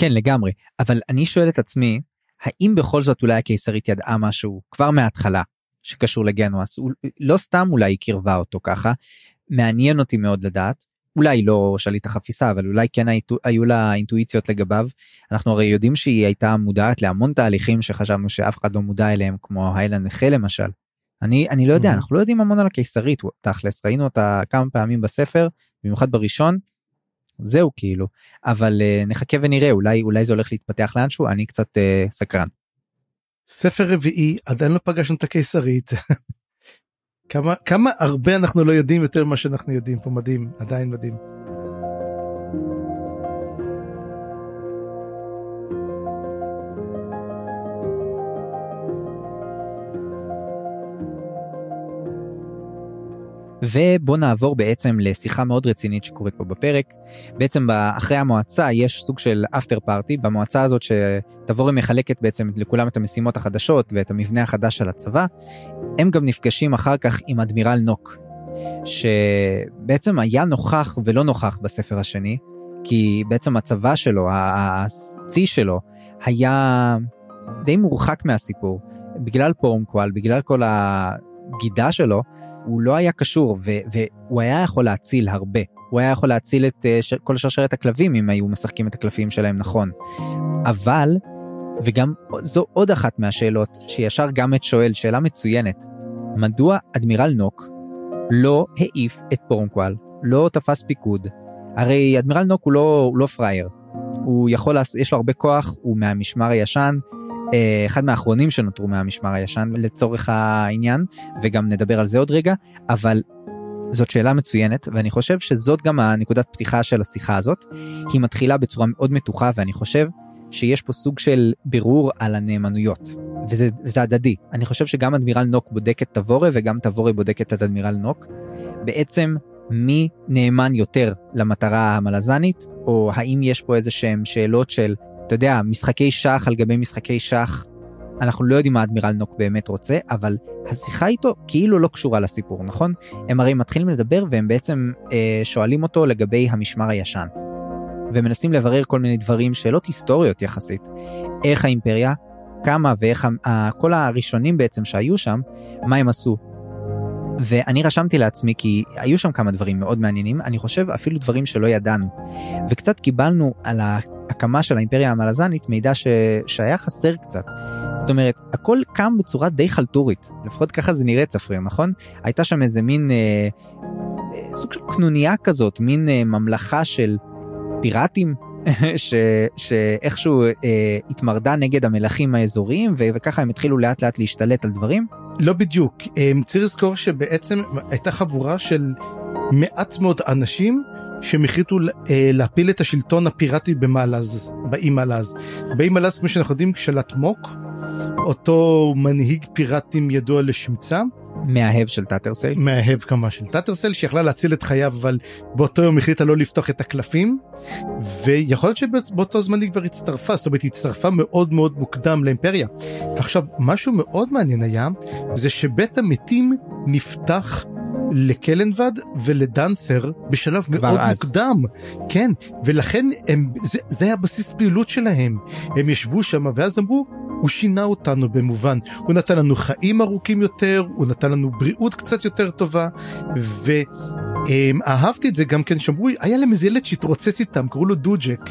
כן לגמרי. אבל אני שואל את עצמי האם בכל זאת אולי הקיסרית ידעה משהו כבר מההתחלה שקשור לגנואס? הוא לא סתם אולי היא קירבה אותו ככה. מעניין אותי מאוד לדעת אולי לא שליט החפיסה אבל אולי כן היו לה אינטואיציות לגביו אנחנו הרי יודעים שהיא הייתה מודעת להמון תהליכים שחשבנו שאף אחד לא מודע אליהם כמו היילה נכה למשל. אני אני לא יודע mm-hmm. אנחנו לא יודעים המון על הקיסרית תכלס ראינו אותה כמה פעמים בספר במיוחד בראשון. זהו כאילו אבל uh, נחכה ונראה אולי אולי זה הולך להתפתח לאנשהו אני קצת uh, סקרן. ספר רביעי עדיין לא פגשנו את הקיסרית (laughs) כמה כמה הרבה אנחנו לא יודעים יותר ממה שאנחנו יודעים פה מדהים עדיין מדהים. ובוא נעבור בעצם לשיחה מאוד רצינית שקורית פה בפרק. בעצם אחרי המועצה יש סוג של אפטר פארטי במועצה הזאת שתבורי מחלקת בעצם לכולם את המשימות החדשות ואת המבנה החדש של הצבא. הם גם נפגשים אחר כך עם אדמירל נוק שבעצם היה נוכח ולא נוכח בספר השני כי בעצם הצבא שלו הצי שלו היה די מורחק מהסיפור בגלל פורמקואל בגלל כל הגידה שלו. הוא לא היה קשור ו- והוא היה יכול להציל הרבה. הוא היה יכול להציל את uh, ש- כל שרשרת הכלבים אם היו משחקים את הקלפים שלהם נכון. אבל, וגם זו עוד אחת מהשאלות שישר גם את שואל, שאלה מצוינת, מדוע אדמירל נוק לא העיף את פורנקואל, לא תפס פיקוד? הרי אדמירל נוק הוא לא, הוא לא פראייר. הוא יכול, יש לו הרבה כוח, הוא מהמשמר הישן, אה, אחד מהאחרונים שנותרו מהמשמר הישן לצורך העניין וגם נדבר על זה עוד רגע אבל זאת שאלה מצוינת ואני חושב שזאת גם הנקודת פתיחה של השיחה הזאת. היא מתחילה בצורה מאוד מתוחה ואני חושב שיש פה סוג של בירור על הנאמנויות וזה, וזה הדדי. אני חושב שגם אדמירל נוק בודק את תבורי וגם תבורי בודקת את אדמירל נוק. בעצם מי נאמן יותר למטרה המלזנית או האם יש פה איזה שהם שאלות של אתה יודע, משחקי שח על גבי משחקי שח, אנחנו לא יודעים מה אדמירל נוק באמת רוצה, אבל השיחה איתו כאילו לא קשורה לסיפור, נכון? הם הרי מתחילים לדבר והם בעצם אה, שואלים אותו לגבי המשמר הישן. ומנסים לברר כל מיני דברים, שאלות היסטוריות יחסית. איך האימפריה קמה ואיך ה, כל הראשונים בעצם שהיו שם, מה הם עשו. ואני רשמתי לעצמי כי היו שם כמה דברים מאוד מעניינים, אני חושב אפילו דברים שלא ידענו. וקצת קיבלנו על ההקמה של האימפריה המלזנית מידע ש... שהיה חסר קצת. זאת אומרת, הכל קם בצורה די חלטורית, לפחות ככה זה נראה צפריר, נכון? הייתה שם איזה מין אה, אה, סוג של קנוניה כזאת, מין אה, ממלכה של פיראטים (laughs) ש, שאיכשהו אה, התמרדה נגד המלכים האזוריים ו, וככה הם התחילו לאט לאט להשתלט על דברים. לא בדיוק, אה, צריך לזכור שבעצם הייתה חבורה של מעט מאוד אנשים שהם החליטו אה, להפיל את השלטון הפיראטי במעלז, באי מעלז. באי מעלז כמו שאנחנו יודעים שלט מוק, אותו מנהיג פיראטים ידוע לשמצה. מאהב של טאטרסל. מאהב כמה של טאטרסל שיכלה להציל את חייו אבל באותו יום החליטה לא לפתוח את הקלפים ויכול להיות שבאותו זמן היא כבר הצטרפה זאת אומרת היא הצטרפה מאוד מאוד מוקדם לאימפריה. עכשיו משהו מאוד מעניין היה זה שבית המתים נפתח לקלנבד ולדנסר בשלב מאוד אז. מוקדם. כן ולכן הם זה, זה הבסיס פעילות שלהם. הם ישבו שם ואז אמרו הוא שינה אותנו במובן. הוא נתן לנו חיים ארוכים יותר הוא נתן לנו בריאות קצת יותר טובה ואהבתי את זה גם כן שאמרו היה להם איזה ילד שהתרוצץ איתם קראו לו דוג'ק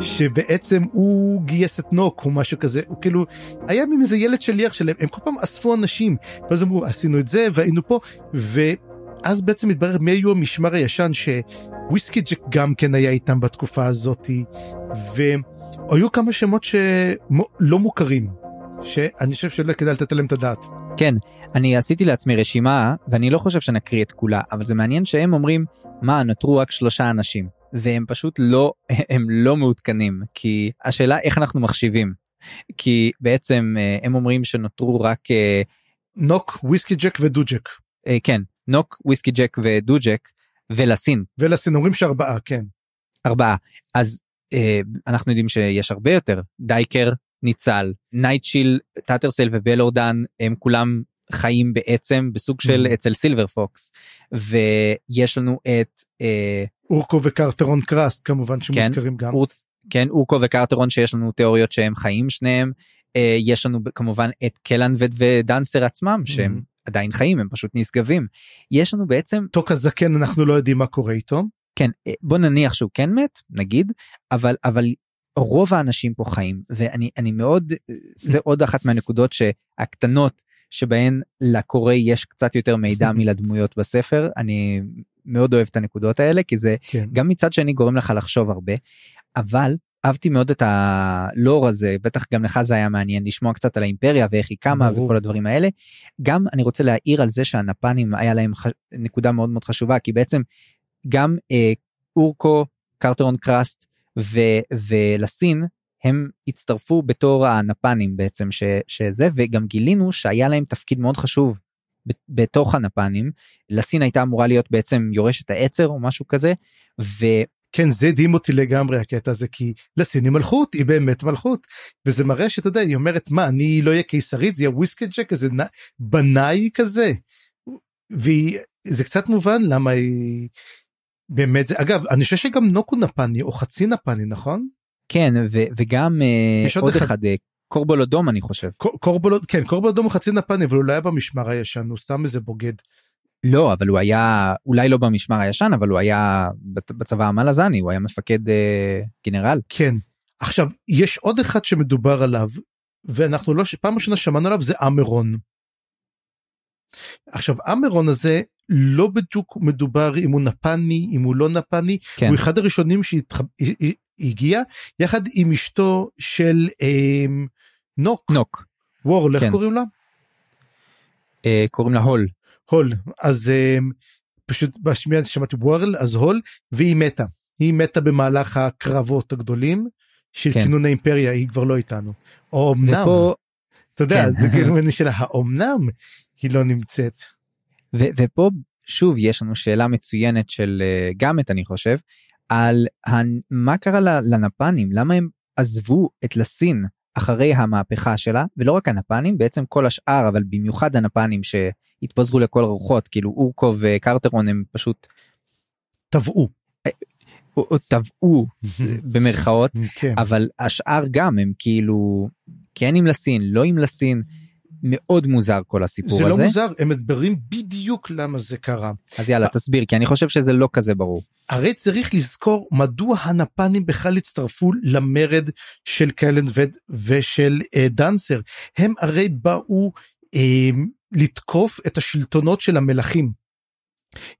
שבעצם הוא גייס את נוק או משהו כזה. הוא כאילו היה מין איזה ילד שליח שלהם. הם כל פעם אספו אנשים. ואז אמרו עשינו את זה והיינו פה. ו... אז בעצם מתברר מי היו המשמר הישן שוויסקי ג'ק גם כן היה איתם בתקופה הזאתי והיו כמה שמות שלא מוכרים שאני חושב שלא כדאי לתת עליהם את הדעת. כן אני עשיתי לעצמי רשימה ואני לא חושב שנקריא את כולה אבל זה מעניין שהם אומרים מה נותרו רק שלושה אנשים. והם פשוט לא (laughs) הם לא מעודכנים כי השאלה איך אנחנו מחשיבים. כי בעצם אה, הם אומרים שנותרו רק אה, נוק וויסקי ג'ק ודוג'ק אה, כן נוק וויסקי ג'ק ודוג'ק ולסין. ולסין אומרים שארבעה כן. ארבעה. אז אה, אנחנו יודעים שיש הרבה יותר. דייקר ניצל נייטשיל טאטרסל ובלורדן הם כולם חיים בעצם בסוג של mm. אצל סילבר פוקס. ויש לנו את אה, אורקו וקרטרון קראסט כמובן שמוזכרים כן, גם. אור, כן אורקו וקרטרון שיש לנו תיאוריות שהם חיים שניהם. אה, יש לנו כמובן את קלנבד ודנסר עצמם שהם mm. עדיין חיים הם פשוט נשגבים יש לנו בעצם טוק הזקן אנחנו לא יודעים מה קורה איתו כן אה, בוא נניח שהוא כן מת נגיד אבל אבל רוב האנשים פה חיים ואני אני מאוד זה עוד אחת מהנקודות שהקטנות שבהן לקורא יש קצת יותר מידע (laughs) מלדמויות בספר אני מאוד אוהב את הנקודות האלה כי זה כן. גם מצד שני גורם לך לחשוב הרבה אבל אהבתי מאוד את הלור הזה בטח גם לך זה היה מעניין לשמוע קצת על האימפריה ואיך היא קמה ברור. וכל הדברים האלה. גם אני רוצה להעיר על זה שהנפנים היה להם ח... נקודה מאוד מאוד חשובה כי בעצם גם אה, אורקו קרטרון קראסט ו... ולסין הם הצטרפו בתור הנפנים בעצם ש... שזה וגם גילינו שהיה להם תפקיד מאוד חשוב בתוך הנפנים לסין הייתה אמורה להיות בעצם יורשת העצר או משהו כזה. כן זה הדהים אותי לגמרי הקטע הזה כי לסין היא מלכות היא באמת מלכות וזה מראה שאתה יודע היא אומרת מה אני לא אהיה קיסרית זה יהיה וויסקג'ק איזה בנאי כזה. וזה קצת מובן למה היא באמת זה אגב אני חושב שגם נוקו נפני או חצי נפני נכון? כן ו- וגם אה, עוד, עוד אחד, אחד אה, קורבולודום אני חושב. קורבולוד כן קורבולודום הוא חצי נפני אבל הוא לא היה במשמר הישן הוא סתם איזה בוגד. לא אבל הוא היה אולי לא במשמר הישן אבל הוא היה בצבא המלזני הוא היה מפקד אה, גנרל. כן עכשיו יש עוד אחד שמדובר עליו ואנחנו לא פעם ראשונה שמענו עליו זה אמרון. עכשיו אמרון הזה לא בדיוק מדובר אם הוא נפני אם הוא לא נפני כן. הוא אחד הראשונים שהגיע יחד עם אשתו של אה, נוק נוק וורל איך כן. קוראים לה? אה, קוראים לה הול. הול אז um, פשוט בשמיעה שמעתי וורל אז הול והיא מתה היא מתה במהלך הקרבות הגדולים של כן. כינון האימפריה היא כבר לא איתנו. או אמנם ופה... אתה יודע כן. זה (laughs) כאילו מני של האומנם היא לא נמצאת. ו- ופה שוב יש לנו שאלה מצוינת של uh, גאמט אני חושב על מה קרה לנפנים למה הם עזבו את לסין אחרי המהפכה שלה ולא רק הנפנים בעצם כל השאר אבל במיוחד הנפנים שהתפזרו לכל הרוחות כאילו אורקו וקרטרון הם פשוט טבעו. טבעו במרכאות (laughs) כן. אבל השאר גם הם כאילו כן עם לסין לא עם לסין מאוד מוזר כל הסיפור זה הזה. זה לא מוזר הם מדברים בדיוק למה זה קרה. אז יאללה תסביר כי אני חושב שזה לא כזה ברור. הרי צריך לזכור מדוע הנפנים בכלל הצטרפו למרד של קלנבד ושל אה, דנסר הם הרי באו אה, לתקוף את השלטונות של המלכים.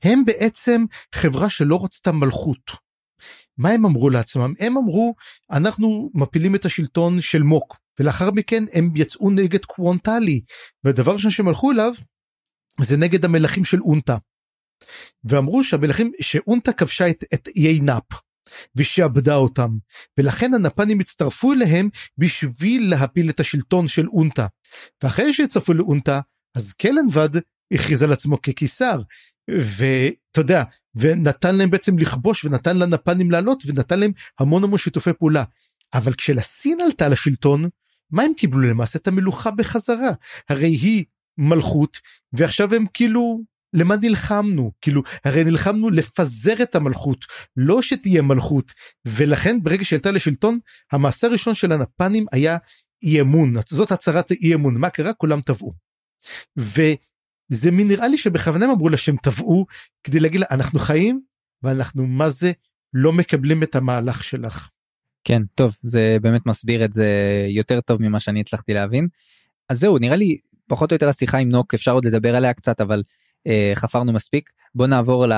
הם בעצם חברה שלא רצתה מלכות. מה הם אמרו לעצמם? הם אמרו אנחנו מפילים את השלטון של מוק ולאחר מכן הם יצאו נגד קוונטלי והדבר ראשון שהם הלכו אליו זה נגד המלכים של אונטה. ואמרו שהמלכים שאונטה כבשה את, את איי נאפ ושעבדה אותם ולכן הנפנים הצטרפו אליהם בשביל להפיל את השלטון של אונטה ואחרי שהצטרפו לאונטה אז קלנבד הכריז על עצמו כקיסר ואתה יודע ונתן להם בעצם לכבוש ונתן לנפנים לעלות ונתן להם המון המון שיתופי פעולה. אבל כשלסין עלתה לשלטון מה הם קיבלו? למעשה את המלוכה בחזרה. הרי היא מלכות ועכשיו הם כאילו למה נלחמנו? כאילו הרי נלחמנו לפזר את המלכות לא שתהיה מלכות. ולכן ברגע שעלתה לשלטון המעשה הראשון של הנפנים היה אי אמון זאת הצהרת האי אמון מה קרה? כולם טבעו. וזה מין נראה לי שבכוונה הם אמרו לה שהם טבעו כדי להגיד לה אנחנו חיים ואנחנו מה זה לא מקבלים את המהלך שלך. כן טוב זה באמת מסביר את זה יותר טוב ממה שאני הצלחתי להבין. אז זהו נראה לי פחות או יותר השיחה עם נוק אפשר עוד לדבר עליה קצת אבל אה, חפרנו מספיק בוא נעבור ל,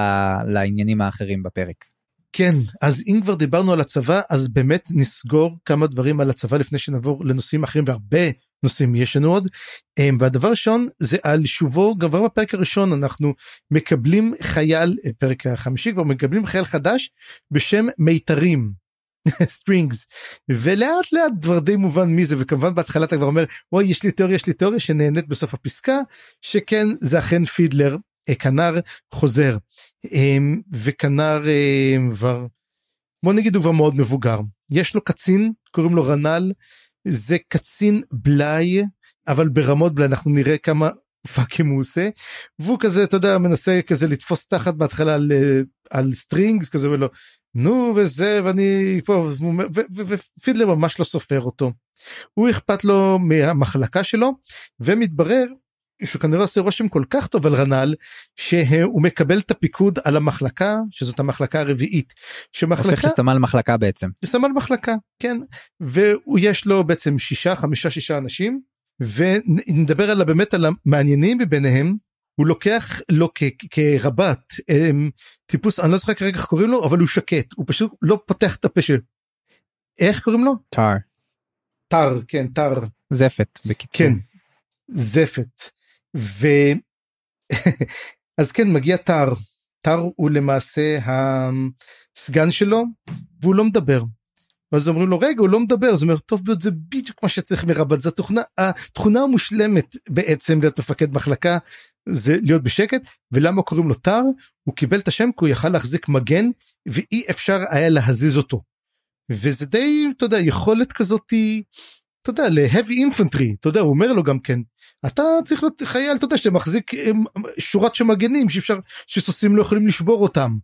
לעניינים האחרים בפרק. כן אז אם כבר דיברנו על הצבא אז באמת נסגור כמה דברים על הצבא לפני שנעבור לנושאים אחרים והרבה נושאים יש לנו עוד. אה, והדבר ראשון זה על שובו כבר בפרק הראשון אנחנו מקבלים חייל פרק החמישי כבר מקבלים חייל חדש בשם מיתרים (laughs) סטרינגס ולאט לאט דבר די מובן מי זה וכמובן בהתחלה אתה כבר אומר וואי יש לי תיאוריה יש לי תיאוריה שנהנית בסוף הפסקה שכן זה אכן פידלר אה, כנר חוזר. אמ, וכנר כבר בוא נגיד הוא כבר מאוד מבוגר. יש לו קצין קוראים לו רנל זה קצין בלאי אבל ברמות בלאי אנחנו נראה כמה פאקים הוא עושה. והוא כזה אתה יודע מנסה כזה לתפוס תחת בהתחלה על, אה, על סטרינגס כזה ולא נו וזה ואני פה ופידלר ממש לא סופר אותו. הוא אכפת לו מהמחלקה שלו ומתברר שהוא כנראה עושה רושם כל כך טוב על רנל שהוא מקבל את הפיקוד על המחלקה שזאת המחלקה הרביעית. שמחלקה... הופך לסמל מחלקה בעצם. סמל מחלקה כן והוא יש לו בעצם שישה חמישה שישה אנשים ונדבר על באמת על המעניינים מביניהם הוא לוקח לו כרבת אמ, טיפוס אני לא זוכר כרגע איך קוראים לו אבל הוא שקט הוא פשוט לא פותח את הפה של איך קוראים לו? טאר. טאר כן טאר. זפת בקיצור. כן זפת. ו... (laughs) אז כן מגיע טאר. טאר הוא למעשה הסגן שלו והוא לא מדבר. ואז אומרים לו רגע הוא לא מדבר זה אומר טוב זה בדיוק מה שצריך מרב"ט זה התוכנה התכונה המושלמת בעצם להיות מפקד מחלקה זה להיות בשקט ולמה קוראים לו טר הוא קיבל את השם כי הוא יכל להחזיק מגן ואי אפשר היה להזיז אותו. וזה די אתה יודע יכולת כזאתי אתה יודע להבי אינפנטרי אתה יודע הוא אומר לו גם כן אתה צריך להיות חייל אתה יודע שמחזיק שורת שמגנים שאפשר שסוסים לא יכולים לשבור אותם.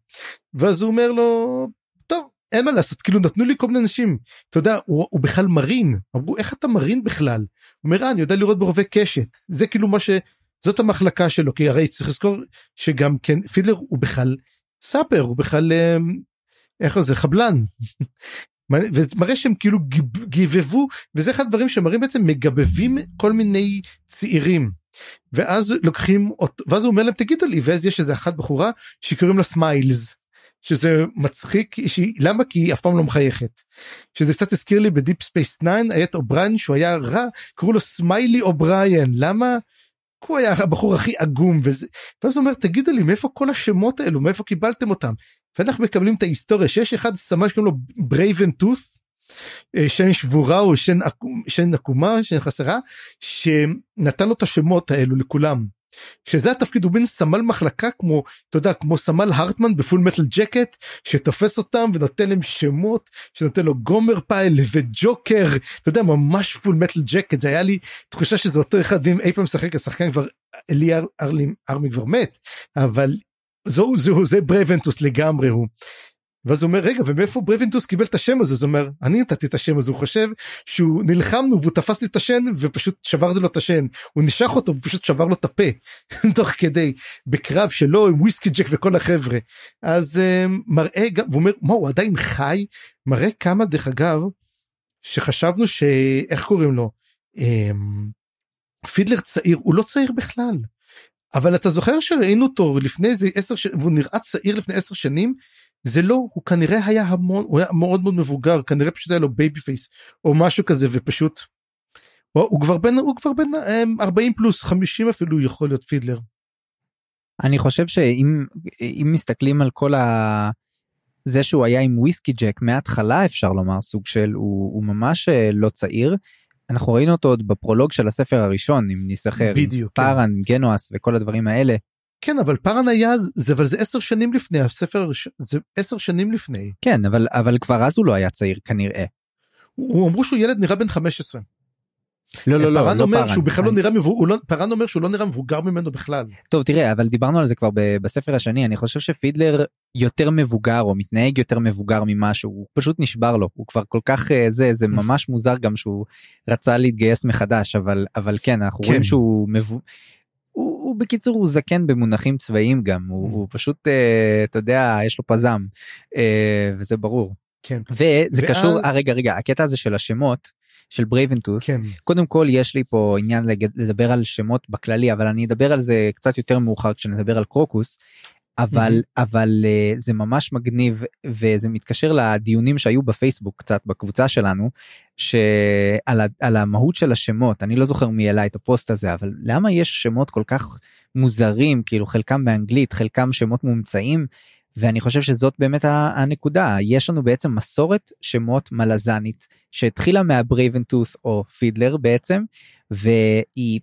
ואז הוא אומר לו טוב אין מה לעשות כאילו נתנו לי כל מיני אנשים אתה יודע הוא, הוא בכלל מרין אמרו איך אתה מרין בכלל. הוא אומר אה, אני יודע לראות ברובי קשת זה כאילו מה שזאת המחלקה שלו כי הרי צריך לזכור שגם כן פידלר הוא בכלל sapper הוא בכלל אמ, איך זה חבלן. ומראה שהם כאילו גיבבו וזה אחד הדברים שמראים בעצם מגבבים כל מיני צעירים. ואז לוקחים ואז הוא אומר להם תגידו לי ואז יש איזה אחת בחורה שקוראים לה סמיילס שזה מצחיק שהיא למה? כי היא אף פעם לא מחייכת. שזה קצת הזכיר לי ב Deep Space 9 היה את אובריין שהוא היה רע קראו לו סמיילי אובריין. למה. הוא היה הבחור הכי עגום וזה ואז הוא אומר תגידו לי מאיפה כל השמות האלו? מאיפה קיבלתם אותם ואנחנו מקבלים את ההיסטוריה. שיש אחד סמל שקוראים לו ברייבן טות' שן שבורה או שן, שן עקומה שן חסרה שנתן לו את השמות האלו לכולם. שזה התפקיד הוא בין סמל מחלקה כמו אתה יודע כמו סמל הרטמן ב Full Metal Jacket שתופס אותם ונותן להם שמות שנותן לו גומר פייל וג'וקר. אתה יודע ממש Full Metal Jacket. זה היה לי תחושה שזה אותו אחד ואם אי פעם משחק השחקן אר לי ארמי כבר מת. אבל זהו זהו זה ברייבן טות' לגמרי הוא. ואז הוא אומר רגע ומאיפה ברייבן טות' קיבל את השם הזה? זה אומר אני נתתי את השם הזה. הוא חושב שהוא נלחמנו והוא תפס לי את השן ופשוט שברתי לו את השן. הוא נשך אותו ופשוט שבר לו את הפה (laughs) תוך כדי בקרב שלו עם וויסקי ג'ק וכל החבר'ה. אז אמ, מראה גם הוא אומר מה הוא עדיין חי? מראה כמה דרך אגב שחשבנו שאיך קוראים לו? אמ, פידלר צעיר הוא לא צעיר בכלל. אבל אתה זוכר שראינו אותו לפני איזה עשר שנים והוא נראה צעיר לפני עשר שנים זה לא הוא כנראה היה המון הוא היה מאוד מאוד מבוגר כנראה פשוט היה לו baby face או משהו כזה ופשוט. הוא, הוא כבר בין הוא כבר בין 40 אמ, פלוס 50 אפילו יכול להיות פידלר. אני חושב שאם אם מסתכלים על כל ה... זה שהוא היה עם וויסקי ג'ק מההתחלה אפשר לומר סוג של הוא, הוא ממש אה, לא צעיר. אנחנו ראינו אותו עוד בפרולוג של הספר הראשון אם ניסחר בדיוק, כן. פארן גנואס וכל הדברים האלה כן אבל פארן היה זה אבל זה עשר שנים לפני הספר הראשון זה עשר שנים לפני כן אבל אבל כבר אז הוא לא היה צעיר כנראה. הוא אמרו שהוא ילד נראה בן 15. לא לא לא פארן לא אומר. שהוא בכלל לא נראה מבוגר, לא- פארן אומר שהוא לא נראה מבוגר ממנו בכלל. טוב תראה אבל דיברנו על זה כבר בספר השני אני חושב שפידלר יותר מבוגר או מתנהג יותר מבוגר ממשהו הוא פשוט נשבר לו הוא כבר כל כך אה, זה זה ממש מוזר גם שהוא רצה להתגייס מחדש אבל אבל כן אנחנו כן. רואים שהוא מבו... הוא, הוא בקיצור הוא זקן במונחים צבאיים גם הוא, הוא פשוט אה, אתה יודע יש לו פזם אה, וזה ברור כן. וזה ואז- קשור רגע רגע הקטע הזה של השמות של ברייבן טות' כן. קודם כל יש לי פה עניין לדבר על שמות בכללי אבל אני אדבר על זה קצת יותר מאוחר כשנדבר על קרוקוס. אבל מהמם. אבל אה, זה ממש מגניב וזה מתקשר לדיונים שהיו בפייסבוק קצת בקבוצה שלנו שעל ה- על המהות של השמות אני לא זוכר מי העלה את הפוסט הזה אבל למה יש שמות כל כך מוזרים כאילו חלקם באנגלית חלקם שמות מומצאים ואני חושב שזאת באמת הנקודה יש לנו בעצם מסורת שמות מלזנית שהתחילה מהברייבן טות' או פידלר בעצם והיא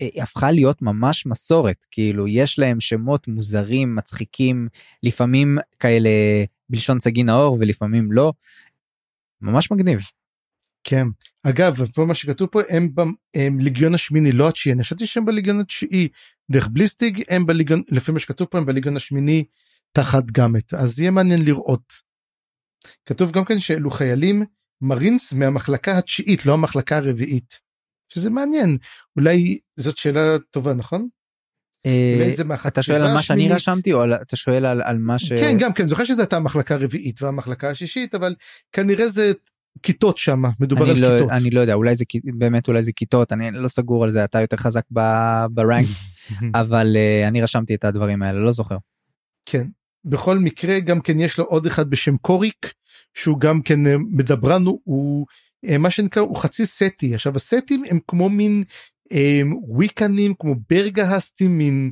היא הפכה להיות ממש מסורת כאילו יש להם שמות מוזרים מצחיקים לפעמים כאלה בלשון סגי נאור ולפעמים לא. ממש מגניב. כן. אגב, פה מה שכתוב פה הם, ב- הם ליגיון השמיני לא התשיעי אני חשבתי שהם בליגיון התשיעי דרך בליסטיג הם בליגיון לפי מה שכתוב פה הם בליגיון השמיני תחת גאמט אז יהיה מעניין לראות. כתוב גם כן שאלו חיילים מרינס מהמחלקה התשיעית לא המחלקה הרביעית. שזה מעניין אולי זאת שאלה טובה נכון? אה, אתה שואל על מה שאני? רשמתי או אתה שואל על, מה ש... כן גם כן זוכר שזה הייתה המחלקה הרביעית והמחלקה השישית אבל כנראה זה כיתות שם מדובר על לא, כיתות. אני לא יודע אולי זה באמת אולי זה כיתות אני לא סגור על זה אתה יותר חזק ב- ברנקס (laughs) אבל אה, אני רשמתי את הדברים האלה לא זוכר. כן. בכל מקרה גם כן יש לו עוד אחד בשם קוריק שהוא גם כן אה, מדברן הוא- אה, מה שנקרא הוא חצי סטי עכשיו הסטים הם כמו מין אה, וויקנים כמו ברגהסטים מין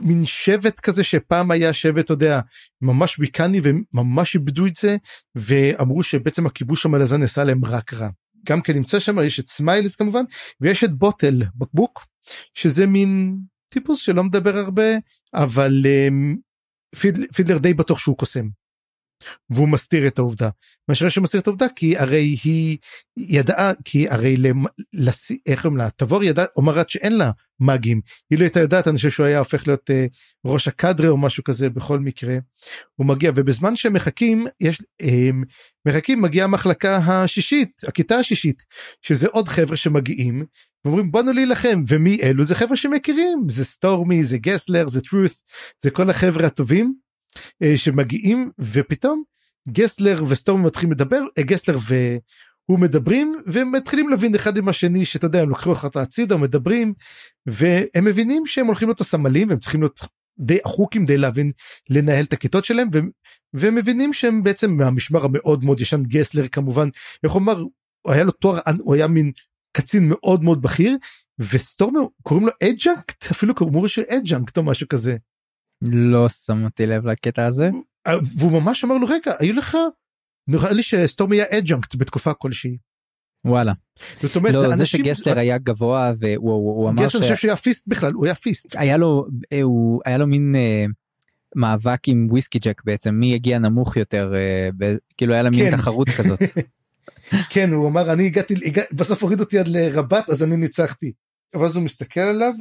מין שבט כזה שפעם היה שבט אתה יודע ממש ויקני וממש איבדו את זה ואמרו שבעצם הכיבוש המלזן נעשה להם רק רע. גם כן נמצא שם יש את סמיילס כמובן ויש את בוטל בקבוק שזה מין טיפוס שלא מדבר הרבה אבל פידלר די בטוח שהוא קוסם. והוא מסתיר את העובדה. מה שראה שהוא מסתיר את העובדה כי הרי היא ידעה כי הרי למ, לס, איך אומרים לה? תבור ידעה אומרת שאין לה מאגים היא לא הייתה יודעת אני חושב שהוא היה הופך להיות uh, ראש הקאדרה או משהו כזה בכל מקרה. הוא מגיע ובזמן שהם מחכים יש um, מחכים מגיעה המחלקה השישית הכיתה השישית שזה עוד חבר'ה שמגיעים ואומרים באנו להילחם. ומי אלו? זה חבר'ה שמכירים. זה סטורמי זה גסלר זה טרוט זה כל החבר'ה הטובים. אה, שמגיעים ופתאום גסלר וסטורמי מתחילים לדבר אה, גסלר והוא מדברים והם מתחילים להבין אחד עם השני שאתה יודע הם לוקחים אותך הצידה מדברים והם מבינים שהם הולכים להיות הסמלים והם צריכים להיות די חזקים די להבין לנהל את הכיתות שלהם והם, מבינים שהם בעצם מהמשמר המאוד מאוד ישן גסלר כמובן איך הוא אמר הוא היה לו תואר הוא היה מין קצין מאוד מאוד בכיר וסטורמי קוראים לו adjunct אפילו קוראים לו adjunct או משהו כזה לא שמתי לב לקטע הזה. והוא ממש אמר לו רגע היו לך נראה לי שסטורמי היה adjunct בתקופה כלשהי. וואלה. זאת אומרת לא, זה אנשים- שגסלר היה גבוה והוא הוא- הוא אמר גסלר חושב שהוא היה fist בכלל הוא היה fist שהיה לו אה, הוא היה לו מין אה, מאבק עם וויסקי ג'ק בעצם מי הגיע נמוך יותר אה, ב- כאילו היה לה מין כן. תחרות כזאת. (laughs) כן הוא אמר אני הגעתי הגע- בסוף הוריד אותי עד לרב"ט אז אני ניצחתי. ואז הוא מסתכל עליו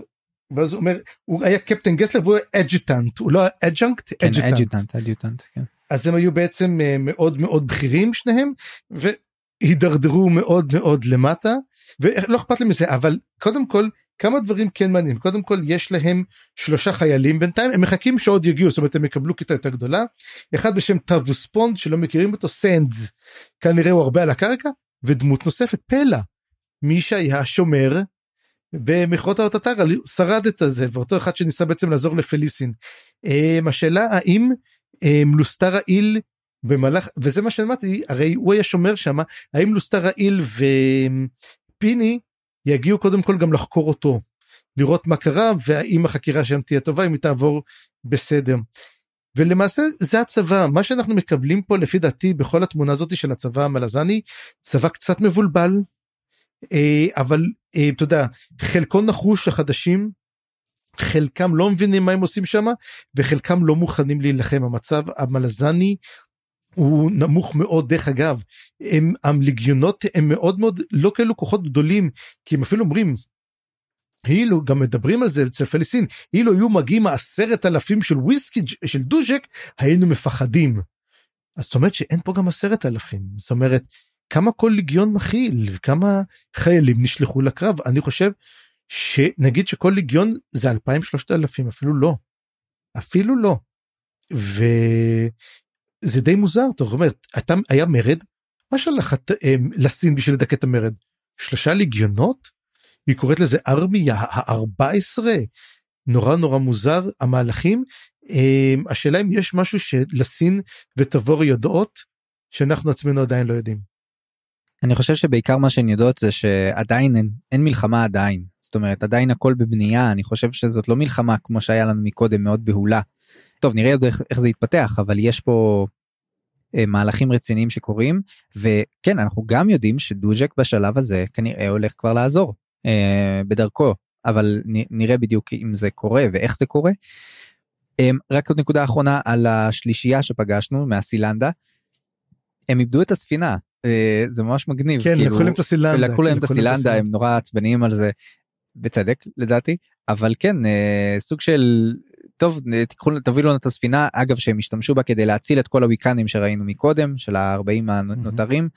ואז הוא אומר הוא היה קפטן גסלר והוא היה adjutant הוא לא adjunct כן, adjutant. adjutant adjutant. כן. אז הם היו בעצם אה, מאוד מאוד בכירים שניהם והידרדרו מאוד מאוד למטה ולא אכפת לי מזה אבל קודם כל כמה דברים כן מעניינים קודם כל יש להם שלושה חיילים בינתיים הם מחכים שעוד יגיעו זאת אומרת הם יקבלו כיתה יותר גדולה אחד בשם טאבוספונד שלא מכירים אותו סנדס כנראה הוא הרבה על הקרקע ודמות נוספת פלה מי שהיה שומר במכרות האוטטר שרד את זה ואותו אחד שניסה בעצם לעזור לפליסין. אה, השאלה האם אה, לוסטר העיל במהלך וזה מה שאמרתי הרי הוא היה שומר שם האם לוסטר העיל ופיני יגיעו קודם כל גם לחקור אותו לראות מה קרה והאם החקירה שם תהיה טובה אם היא תעבור בסדר. ולמעשה זה הצבא מה שאנחנו מקבלים פה לפי דעתי בכל התמונה הזאת של הצבא המלזני צבא קצת מבולבל אבל אה, אתה יודע חלקו נחוש החדשים חלקם לא מבינים מה הם עושים שם וחלקם לא מוכנים להילחם. המצב המלזני הוא נמוך מאוד. דרך אגב הם הלגיונות הם מאוד מאוד לא כאלו כוחות גדולים כי הם אפילו אומרים אילו גם מדברים על זה אצל פלסטין אילו היו מגיעים עשרת אלפים של וויסקי של דוז'ק היינו מפחדים. אז זאת אומרת שאין פה גם עשרת אלפים. זאת אומרת כמה כל ליגיון מכיל וכמה חיילים נשלחו לקרב. אני חושב שנגיד שכל ליגיון זה אלפיים שלושת אלפים אפילו לא. אפילו לא. וזה די מוזר. זאת אומרת אתה היה מרד? מה שלך אה, לסין בשביל לדכא את המרד? שלושה ליגיונות? היא קוראת לזה ארמיה ה-14 נורא נורא מוזר המהלכים. אמ, השאלה אם יש משהו שלסין ותבור יודעות שאנחנו עצמנו עדיין לא יודעים. אני חושב שבעיקר מה שהן יודעות זה שעדיין אין, אין מלחמה עדיין זאת אומרת עדיין הכל בבנייה אני חושב שזאת לא מלחמה כמו שהיה לנו מקודם מאוד בהולה. טוב נראה עוד איך, איך זה יתפתח אבל יש פה אה, מהלכים רציניים שקורים וכן אנחנו גם יודעים שדוז'ק בשלב הזה כנראה הולך כבר לעזור אה, בדרכו אבל נראה בדיוק אם זה קורה ואיך זה קורה. אה, רק עוד נקודה אחרונה על השלישייה שפגשנו מהסילנדה. הם איבדו את הספינה זה ממש מגניב כן כאילו, לקחו להם את הסילנדה לקחו להם את הסילנדה הם נורא עצבניים על זה בצדק לדעתי אבל כן אה, סוג של טוב תיקחו תביאו לנו את הספינה אגב שהם השתמשו בה כדי להציל את כל הוויקנים שראינו מקודם של ה-40 הנותרים.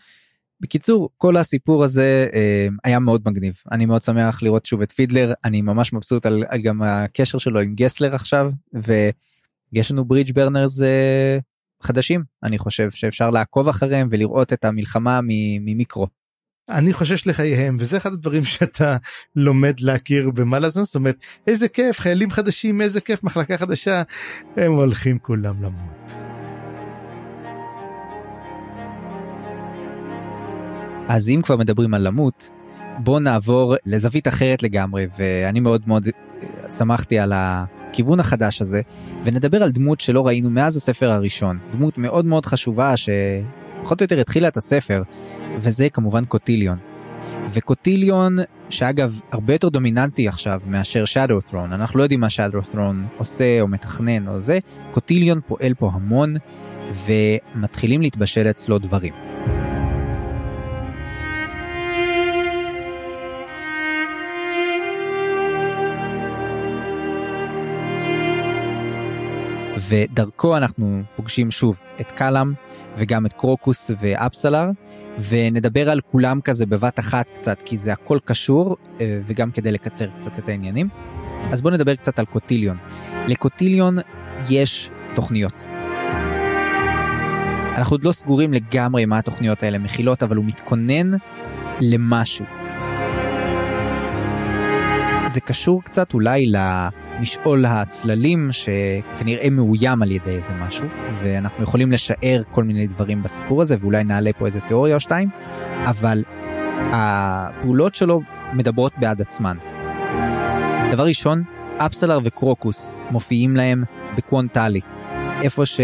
בקיצור כל הסיפור הזה אה, היה מאוד מגניב. אני מאוד שמח לראות שוב את פידלר אני ממש מבסוט על, על גם הקשר שלו עם גסלר עכשיו ויש לנו ברידג' ברנרס אה, חדשים אני חושב שאפשר לעקוב אחריהם ולראות את המלחמה ממיקרו. אני חושש לחייהם וזה אחד הדברים שאתה לומד להכיר במלאזן זאת אומרת איזה כיף חיילים חדשים איזה כיף מחלקה חדשה הם הולכים כולם למות. אז אם כבר מדברים על למות, בוא נעבור לזווית אחרת לגמרי, ואני מאוד מאוד שמחתי על הכיוון החדש הזה, ונדבר על דמות שלא ראינו מאז הספר הראשון, דמות מאוד מאוד חשובה שפחות או יותר התחילה את הספר, וזה כמובן קוטיליון. וקוטיליון, שאגב הרבה יותר דומיננטי עכשיו מאשר שאדו ת'רון, אנחנו לא יודעים מה שאדו ת'רון עושה או מתכנן או זה, קוטיליון פועל פה המון, ומתחילים להתבשל אצלו דברים. ודרכו אנחנו פוגשים שוב את קלאם וגם את קרוקוס ואפסלר ונדבר על כולם כזה בבת אחת קצת כי זה הכל קשור אה, וגם כדי לקצר קצת את העניינים. אז בואו נדבר קצת על קוטיליון. לקוטיליון יש תוכניות. אנחנו עוד לא סגורים לגמרי מה התוכניות האלה מכילות אבל הוא מתכונן למשהו. זה קשור קצת אולי למשעול הצללים שכנראה מאוים על ידי איזה משהו ואנחנו יכולים לשער כל מיני דברים בסיפור הזה ואולי נעלה פה איזה תיאוריה או שתיים אבל הפעולות שלו מדברות בעד עצמן. דבר ראשון אפסלר וקרוקוס מופיעים להם בקוון טאלי איפה ש...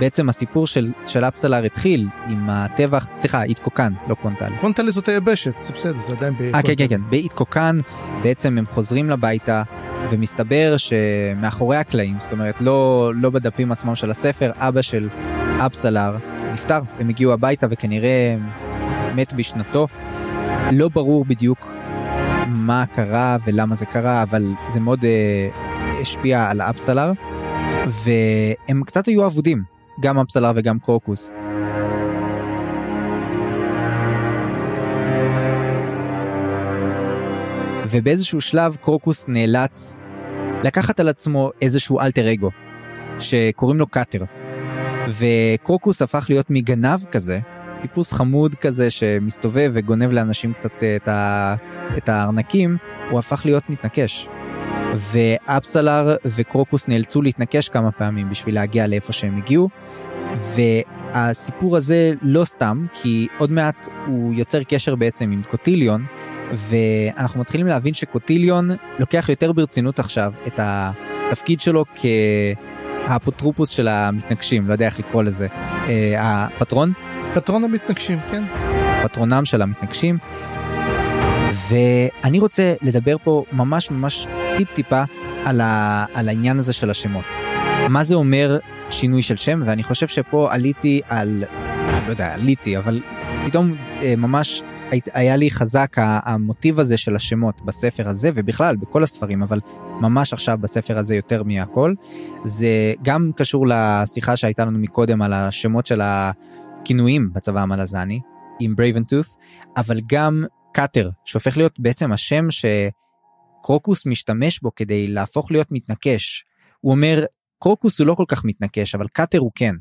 בעצם הסיפור של, של אפסלר התחיל עם הטבח, סליחה, איתקו קן, לא קוון טאלי. קוון טאלי זאת היבשת, זה בסדר, זה עדיין באיתקו קן. אה, כן, כן, כן, באיתקו קן בעצם הם חוזרים לביתה, ומסתבר שמאחורי הקלעים, זאת אומרת, לא, לא בדפים עצמם של הספר, אבא של אפסלר נפטר, הם הגיעו הביתה וכנראה מת בשנתו. לא ברור בדיוק מה קרה ולמה זה קרה, אבל זה מאוד אה, השפיע על אפסלר. והם קצת היו אבודים גם אמסלר וגם קרוקוס. ובאיזשהו שלב קרוקוס נאלץ לקחת על עצמו איזשהו אלטר אגו שקוראים לו קאטר. וקרוקוס הפך להיות מגנב כזה, טיפוס חמוד כזה שמסתובב וגונב לאנשים קצת את, ה... את הארנקים, הוא הפך להיות מתנקש. ואפסלר וקרוקוס נאלצו להתנקש כמה פעמים בשביל להגיע לאיפה שהם הגיעו. והסיפור הזה לא סתם כי עוד מעט הוא יוצר קשר בעצם עם קוטיליון ואנחנו מתחילים להבין שקוטיליון לוקח יותר ברצינות עכשיו את התפקיד שלו כהאפוטרופוס של המתנגשים, לא יודע איך לקרוא לזה, אה, הפטרון? פטרון המתנגשים, כן. פטרונם של המתנגשים. ואני רוצה לדבר פה ממש ממש טיפ טיפה על, ה, על העניין הזה של השמות. מה זה אומר שינוי של שם ואני חושב שפה עליתי על לא יודע עליתי אבל פתאום אה, ממש היה לי חזק המוטיב הזה של השמות בספר הזה ובכלל בכל הספרים אבל ממש עכשיו בספר הזה יותר מהכל זה גם קשור לשיחה שהייתה לנו מקודם על השמות של הכינויים בצבא המלזני עם tooth אבל גם קאטר שהופך להיות בעצם השם שקרוקוס משתמש בו כדי להפוך להיות מתנקש. הוא אומר קרוקוס הוא לא כל כך מתנקש אבל קאטר הוא כן.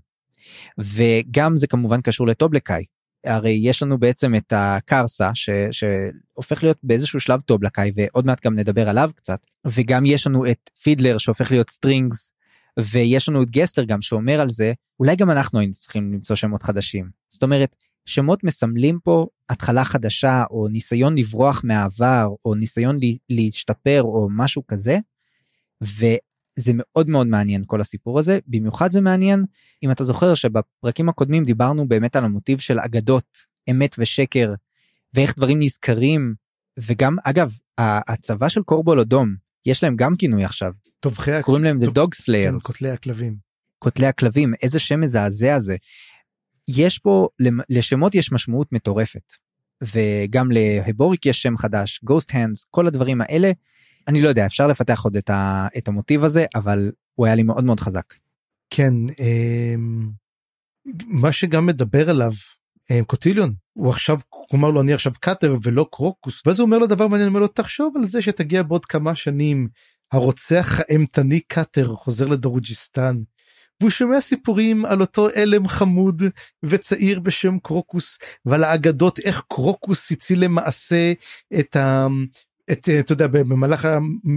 וגם זה כמובן קשור לטובלקאי. הרי יש לנו בעצם את קרסה ש, שהופך להיות באיזשהו שלב טובלקאי ועוד מעט גם נדבר עליו קצת וגם יש לנו את פידלר שהופך להיות סטרינגס ויש לנו את גסלר גם שאומר על זה אולי גם אנחנו היינו צריכים למצוא שמות חדשים זאת אומרת שמות מסמלים פה התחלה חדשה או ניסיון לברוח מהעבר או ניסיון להשתפר או משהו כזה. וזה מאוד מאוד מעניין כל הסיפור הזה. במיוחד זה מעניין אם אתה זוכר שבפרקים הקודמים דיברנו באמת על המוטיב של אגדות אמת ושקר ואיך דברים נזכרים. וגם אגב הצבא של קורבול אדום יש להם גם כינוי עכשיו. טובחי קוראים להם The Dog Slayers. כן, קוטלי הכלבים. קוטלי הכלבים איזה שם מזעזע זה. יש פה לשמות יש משמעות מטורפת. וגם להבוריק יש שם חדש גוסט הנדס כל הדברים האלה אני לא יודע אפשר לפתח עוד את, ה, את המוטיב הזה אבל הוא היה לי מאוד מאוד חזק. כן אמ, מה שגם מדבר עליו אמ, קוטיליון הוא עכשיו הוא אמר לו אני עכשיו קאטר ולא קרוקוס ואז הוא אומר לו דבר מעניין אומר לו תחשוב על זה שתגיע בעוד כמה שנים הרוצח האימתני קאטר חוזר לדרוג'יסטן והוא שומע סיפורים על אותו עלם חמוד וצעיר בשם קרוקוס ועל האגדות איך קרוקוס הציל למעשה את ה... את, אתה יודע, במהלך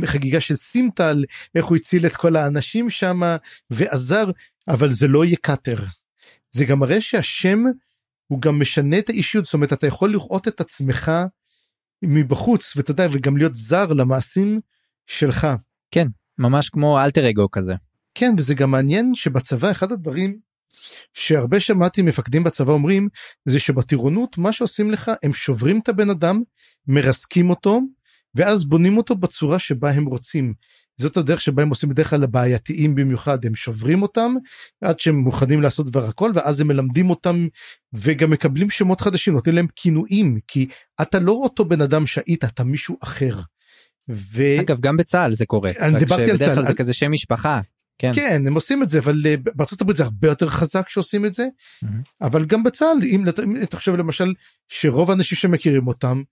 החגיגה של סימטל, איך הוא הציל את כל האנשים שם ועזר, אבל זה לא יהיה קאטר. זה גם מראה שהשם הוא גם משנה את האישיות, זאת אומרת, אתה יכול לראות את עצמך מבחוץ, ואתה יודע, וגם להיות זר למעשים שלך. כן, ממש כמו אלטר אגו כזה. כן וזה גם מעניין שבצבא אחד הדברים שהרבה שמעתי מפקדים בצבא אומרים זה שבטירונות מה שעושים לך הם שוברים את הבן אדם מרסקים אותו ואז בונים אותו בצורה שבה הם רוצים. זאת הדרך שבה הם עושים בדרך כלל הבעייתיים במיוחד הם שוברים אותם עד שהם מוכנים לעשות דבר הכל ואז הם מלמדים אותם וגם מקבלים שמות חדשים נותנים להם כינויים כי אתה לא אותו בן אדם שהיית אתה מישהו אחר. ו... אגב גם בצה"ל זה קורה. אני דיברתי על צה"ל. זה כזה שם משפחה. כן. כן הם עושים את זה אבל אה, בארצות הברית זה הרבה יותר חזק שעושים את זה mm-hmm. אבל גם בצה"ל אם אתה חושב למשל שרוב האנשים שמכירים אותם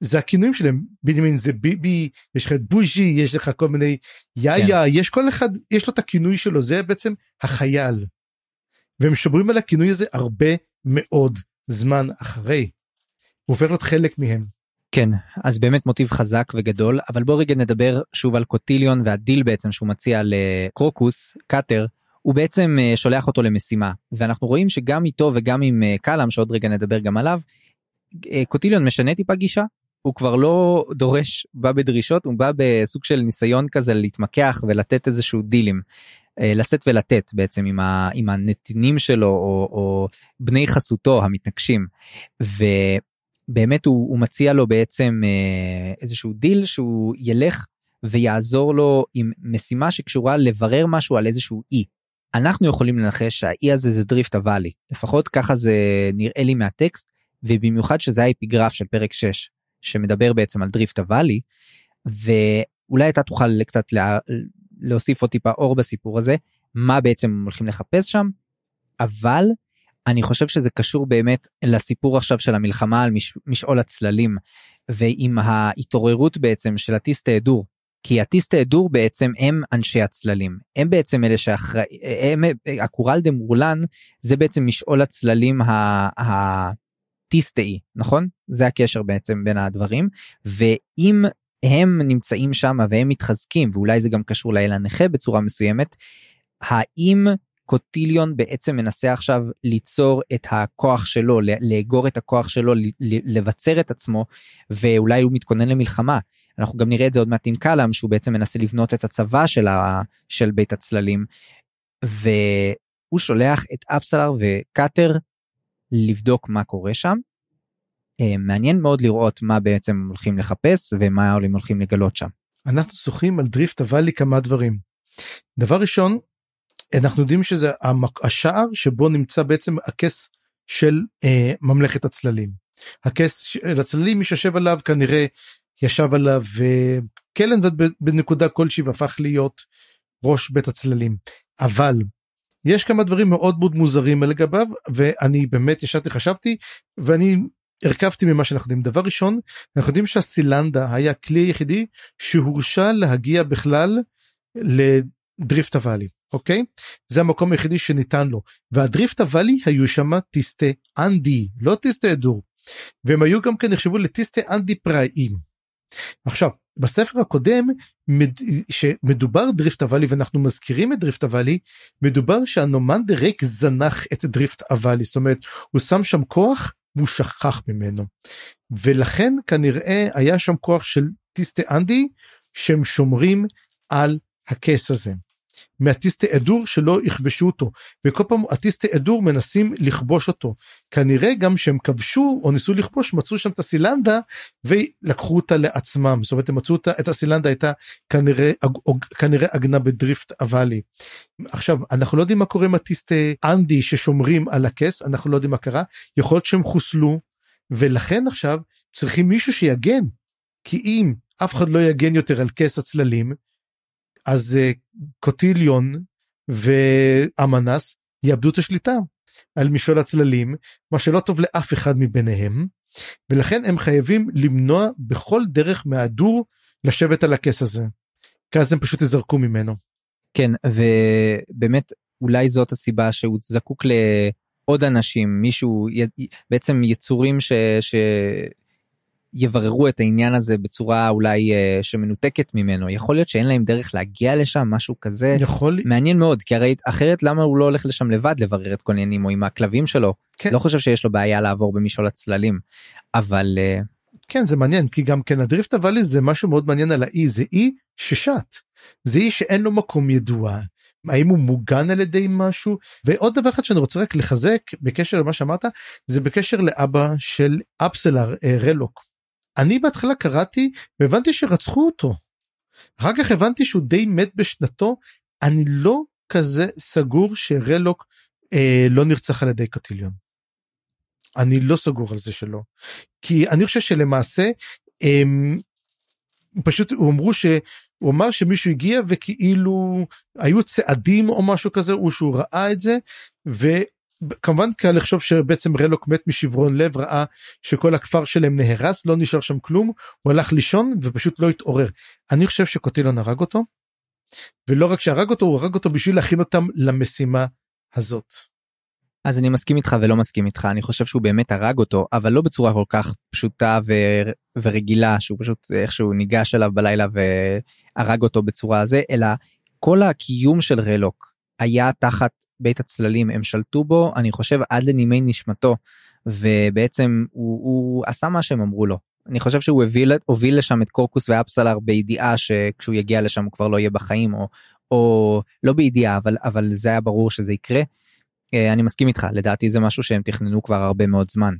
זה הכינויים שלהם בנימין זה ביבי יש לך את בוז'י יש לך כל מיני יאיה כן. יש כל אחד יש לו את הכינוי שלו זה בעצם החייל. והם שומרים על הכינוי הזה הרבה מאוד זמן אחרי. הוא הופך להיות חלק מהם. כן אז באמת מוטיב חזק וגדול אבל בוא רגע נדבר שוב על קוטיליון והדיל בעצם שהוא מציע לקרוקוס קאטר הוא בעצם אה, שולח אותו למשימה ואנחנו רואים שגם איתו וגם עם אה, קלאם שעוד רגע נדבר גם עליו אה, קוטיליון משנה טיפה גישה הוא כבר לא דורש בא בדרישות הוא בא בסוג של ניסיון כזה להתמקח ולתת איזשהו דילים. לשאת ולתת בעצם עם, ה, עם הנתינים שלו או, או בני חסותו המתנגשים. באמת הוא, הוא מציע לו בעצם אה, איזשהו דיל שהוא ילך ויעזור לו עם משימה שקשורה לברר משהו על איזשהו אי. אנחנו יכולים לנחש שהאי הזה זה דריפט אוואלי לפחות ככה זה נראה לי מהטקסט ובמיוחד שזה האפיגרף של פרק 6 שמדבר בעצם על דריפט אוואלי ואולי אתה תוכל קצת לה, להוסיף עוד טיפה אור בסיפור הזה מה בעצם הולכים לחפש שם אבל אני חושב שזה קשור באמת לסיפור עכשיו של המלחמה על מש, משעול הצללים ועם ההתעוררות בעצם של הטיסט ההדור. כי הטיסט ההדור בעצם הם אנשי הצללים הם בעצם אלה שאחראי הם הקורל דה מורלן זה בעצם משעול הצללים הטיסטאי נכון זה הקשר בעצם בין הדברים ואם הם נמצאים שם והם מתחזקים ואולי זה גם קשור לאל הנכה בצורה מסוימת האם קוטיליון בעצם מנסה עכשיו ליצור את הכוח שלו, לאגור את הכוח שלו, לבצר את עצמו, ואולי הוא מתכונן למלחמה. אנחנו גם נראה את זה עוד מעט עם קלאם, שהוא בעצם מנסה לבנות את הצבא של, ה, של בית הצללים, והוא שולח את אפסלר וקאטר לבדוק מה קורה שם. אה, מעניין מאוד לראות מה בעצם הולכים לחפש ומה הם הולכים לגלות שם. אנחנו זוכרים על דריפט הוואלי כמה דברים. דבר ראשון אנחנו יודעים שזה השער שבו נמצא בעצם הכס של אה, ממלכת הצללים. הכס של הצללים מי שיושב עליו כנראה ישב עליו וקלנדד בנקודה כלשהי והפך להיות ראש בית הצללים אבל יש כמה דברים מאוד מאוד מוזרים לגביו ואני באמת ישבתי חשבתי ואני הרכבתי ממה שאנחנו יודעים. דבר ראשון אנחנו יודעים שהסילנדה היה כלי היחידי שהורשה להגיע בכלל לדריפט אוואלי אוקיי? זה המקום היחידי שניתן לו. והדריפט אוואלי היו שם טיסטי אנדי לא טיסטי אדור. והם היו גם כן נחשבו לטיסטי אנדי פראיים. עכשיו בספר הקודם שמדובר דריפט אוואלי ואנחנו מזכירים את דריפט אוואלי מדובר שאנומנדר רייק זנח את דריפט אוואלי זאת אומרת הוא שם שם כוח והוא שכח ממנו ולכן כנראה היה שם כוח של טיסטי אנדי שהם שומרים על הכס הזה. מהטיסטי אדור שלא יכבשו אותו וכל פעם הטיסטי אדור מנסים לכבוש אותו. כנראה גם שהם כבשו או ניסו לכבוש מצאו שם את הסילנדה ולקחו אותה לעצמם. זאת אומרת הם מצאו אותה את הסילנדה הייתה כנראה כנראה עגנה בדריפט הוואלי. עכשיו אנחנו לא יודעים מה קורה עם הטיסטי אנדי ששומרים על הכס אנחנו לא יודעים מה קרה. יכול להיות שהם חוסלו ולכן עכשיו צריכים מישהו שיגן. כי אם אף אחד לא יגן יותר על כס הצללים אז uh, קוטיליון ואמנס יאבדו את השליטה על משעול הצללים מה שלא טוב לאף אחד מביניהם ולכן הם חייבים למנוע בכל דרך מהדור לשבת על הכס הזה. כי אז הם פשוט יזרקו ממנו. כן ובאמת אולי זאת הסיבה שהוא זקוק לעוד אנשים מישהו בעצם יצורים ש... ש... יבררו את העניין הזה בצורה אולי uh, שמנותקת ממנו. יכול להיות שאין להם דרך להגיע לשם משהו כזה. יכול מעניין מאוד כי הרי אחרת למה הוא לא הולך לשם לבד לברר את כל העניינים או עם הכלבים שלו? כן. לא חושב שיש לו בעיה לעבור במשעול הצללים. אבל uh... כן זה מעניין כי גם כן הדריפט הוואלי זה משהו מאוד מעניין על האי. זה אי ששט. זה אי שאין לו מקום ידוע. האם הוא מוגן על ידי משהו? ועוד דבר אחד שאני רוצה רק לחזק בקשר למה שאמרת זה בקשר לאבא של אפסלר אה, רלוק אני בהתחלה קראתי והבנתי שרצחו אותו. אחר כך הבנתי שהוא די מת בשנתו אני לא כזה סגור שרלוק אה, לא נרצח על ידי קטיליון. אני לא סגור על זה שלא כי אני חושב שלמעשה הם פשוט אמרו שהוא אמר שמישהו הגיע וכאילו היו צעדים או משהו כזה או שהוא ראה את זה כמובן קל לחשוב שבעצם רלוק מת משברון לב ראה שכל הכפר שלהם נהרס לא נשאר שם כלום הוא הלך לישון ופשוט לא התעורר אני חושב שקוטילון הרג אותו ולא רק שהרג אותו הוא הרג אותו בשביל להכין אותם למשימה הזאת. אז אני מסכים איתך ולא מסכים איתך אני חושב שהוא באמת הרג אותו אבל לא בצורה כל כך פשוטה ו... ורגילה שהוא פשוט איכשהו ניגש אליו בלילה והרג אותו בצורה הזה אלא כל הקיום של רלוק היה תחת בית הצללים הם שלטו בו אני חושב עד לנימי נשמתו ובעצם הוא, הוא עשה מה שהם אמרו לו אני חושב שהוא הוביל, הוביל לשם את קורקוס ואפסלר בידיעה שכשהוא יגיע לשם הוא כבר לא יהיה בחיים או, או לא בידיעה אבל אבל זה היה ברור שזה יקרה. אה, אני מסכים איתך לדעתי זה משהו שהם תכננו כבר הרבה מאוד זמן.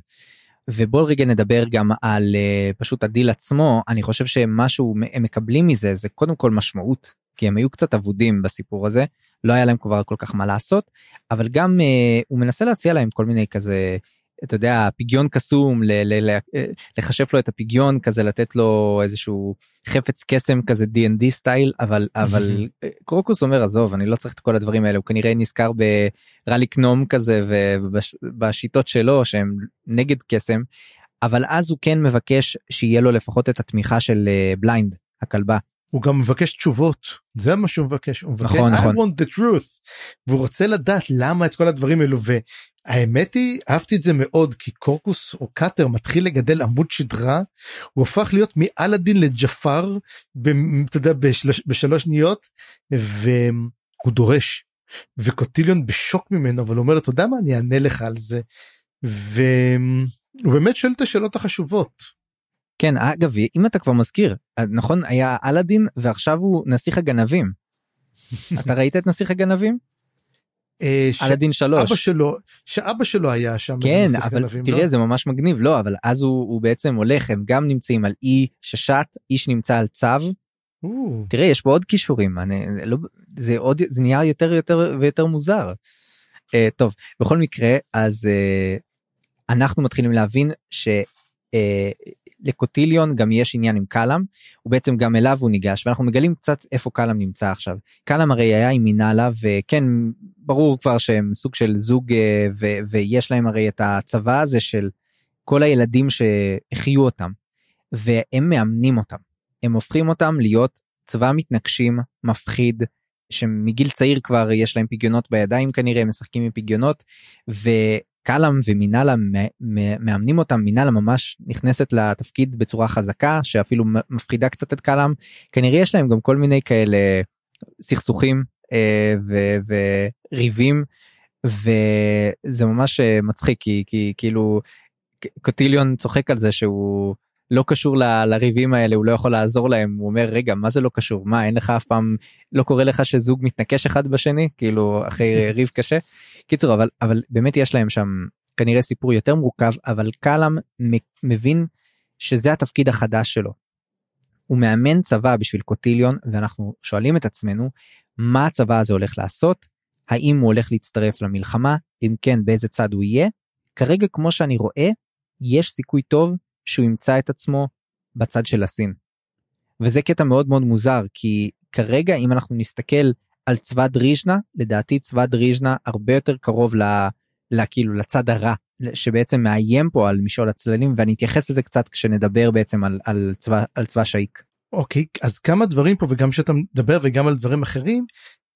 ובוא רגע נדבר גם על אה, פשוט הדיל עצמו אני חושב שמשהו הם מקבלים מזה זה קודם כל משמעות כי הם היו קצת אבודים בסיפור הזה לא היה להם כבר כל כך מה לעשות אבל גם אה, הוא מנסה להציע להם כל מיני כזה אתה יודע פגיון קסום ל- ל- ל- אה, לכשף לו את הפגיון כזה לתת לו איזשהו חפץ קסם כזה D&D style אבל (laughs) אבל אה, קרוקוס אומר עזוב אני לא צריך את כל הדברים האלה הוא כנראה נזכר ברליק נום כזה ובשיטות שלו שהם נגד קסם אבל אז הוא כן מבקש שיהיה לו לפחות את התמיכה של בליינד הכלבה הוא גם מבקש תשובות זה מה שהוא מבקש הוא מבקש נכון, I נכון. want the truth והוא רוצה לדעת למה את כל הדברים האלו והאמת היא אהבתי את זה מאוד כי קרוקוס או קאטר מתחיל לגדל עמוד שדרה הוא הפך להיות מאלאדין לג'פר אתה יודע בשלוש, בשלוש שניות והוא דורש וקוטיליון בשוק ממנו אבל הוא אומר לו אתה יודע מה אני אענה לך על זה. והוא באמת שואל את השאלות החשובות. כן אגב אם אתה כבר מזכיר נכון היה אלאדין ועכשיו הוא נסיך הגנבים. (laughs) אתה ראית את נסיך הגנבים? אה, ש- אלאדין 3. אבא שלו שאבא שלו היה שם. כן אבל גנבים, תראה לא? זה ממש מגניב לא אבל אז הוא, הוא בעצם הולך הם גם נמצאים על אי ששט איש נמצא על צו או, תראה יש פה עוד כישורים אני לא זה עוד זה נהיה יותר יותר ויותר מוזר. Uh, טוב בכל מקרה אז uh, אנחנו מתחילים להבין שלקוטיליון גם יש עניין עם קלאם הוא בעצם גם אליו הוא ניגש ואנחנו מגלים קצת איפה קלאם נמצא עכשיו. קלאם הרי היה עם מינאלה וכן ברור כבר שהם סוג של זוג uh, ו- ויש להם הרי את הצבא הזה של כל הילדים שהחיו אותם והם מאמנים אותם. הם הופכים אותם להיות צבא מתנגשים מפחיד שמגיל צעיר כבר יש להם פגיונות בידיים כנראה הם משחקים עם פגיונות וקלאם ומינאלה מאמנים אותם מינאלה ממש נכנסת לתפקיד בצורה חזקה שאפילו מפחידה קצת את קלאם. כנראה יש להם גם כל מיני כאלה סכסוכים אה, וריבים וזה ממש אה, מצחיק כי, כי כאילו קוטיליון צוחק על זה שהוא לא קשור ל- לריבים האלה הוא לא יכול לעזור להם הוא אומר רגע מה זה לא קשור מה אין לך אף פעם לא קורה לך שזוג מתנקש אחד בשני כאילו אחרי (laughs) ריב קשה. קיצור אבל אבל באמת יש להם שם כנראה סיפור יותר מורכב אבל קלאם מבין שזה התפקיד החדש שלו. הוא מאמן צבא בשביל קוטיליון ואנחנו שואלים את עצמנו מה הצבא הזה הולך לעשות האם הוא הולך להצטרף למלחמה אם כן באיזה צד הוא יהיה. כרגע כמו שאני רואה יש סיכוי טוב שהוא ימצא את עצמו בצד של הסין. וזה קטע מאוד מאוד מוזר כי כרגע אם אנחנו נסתכל על צבא דריז'נה לדעתי צבא דריז'נה הרבה יותר קרוב ל, ל, כאילו לצד הרע שבעצם מאיים פה על משעול הצללים ואני אתייחס לזה קצת כשנדבר בעצם על, על צבא על צבא שאיק. אוקיי אז כמה דברים פה וגם שאתה מדבר וגם על דברים אחרים.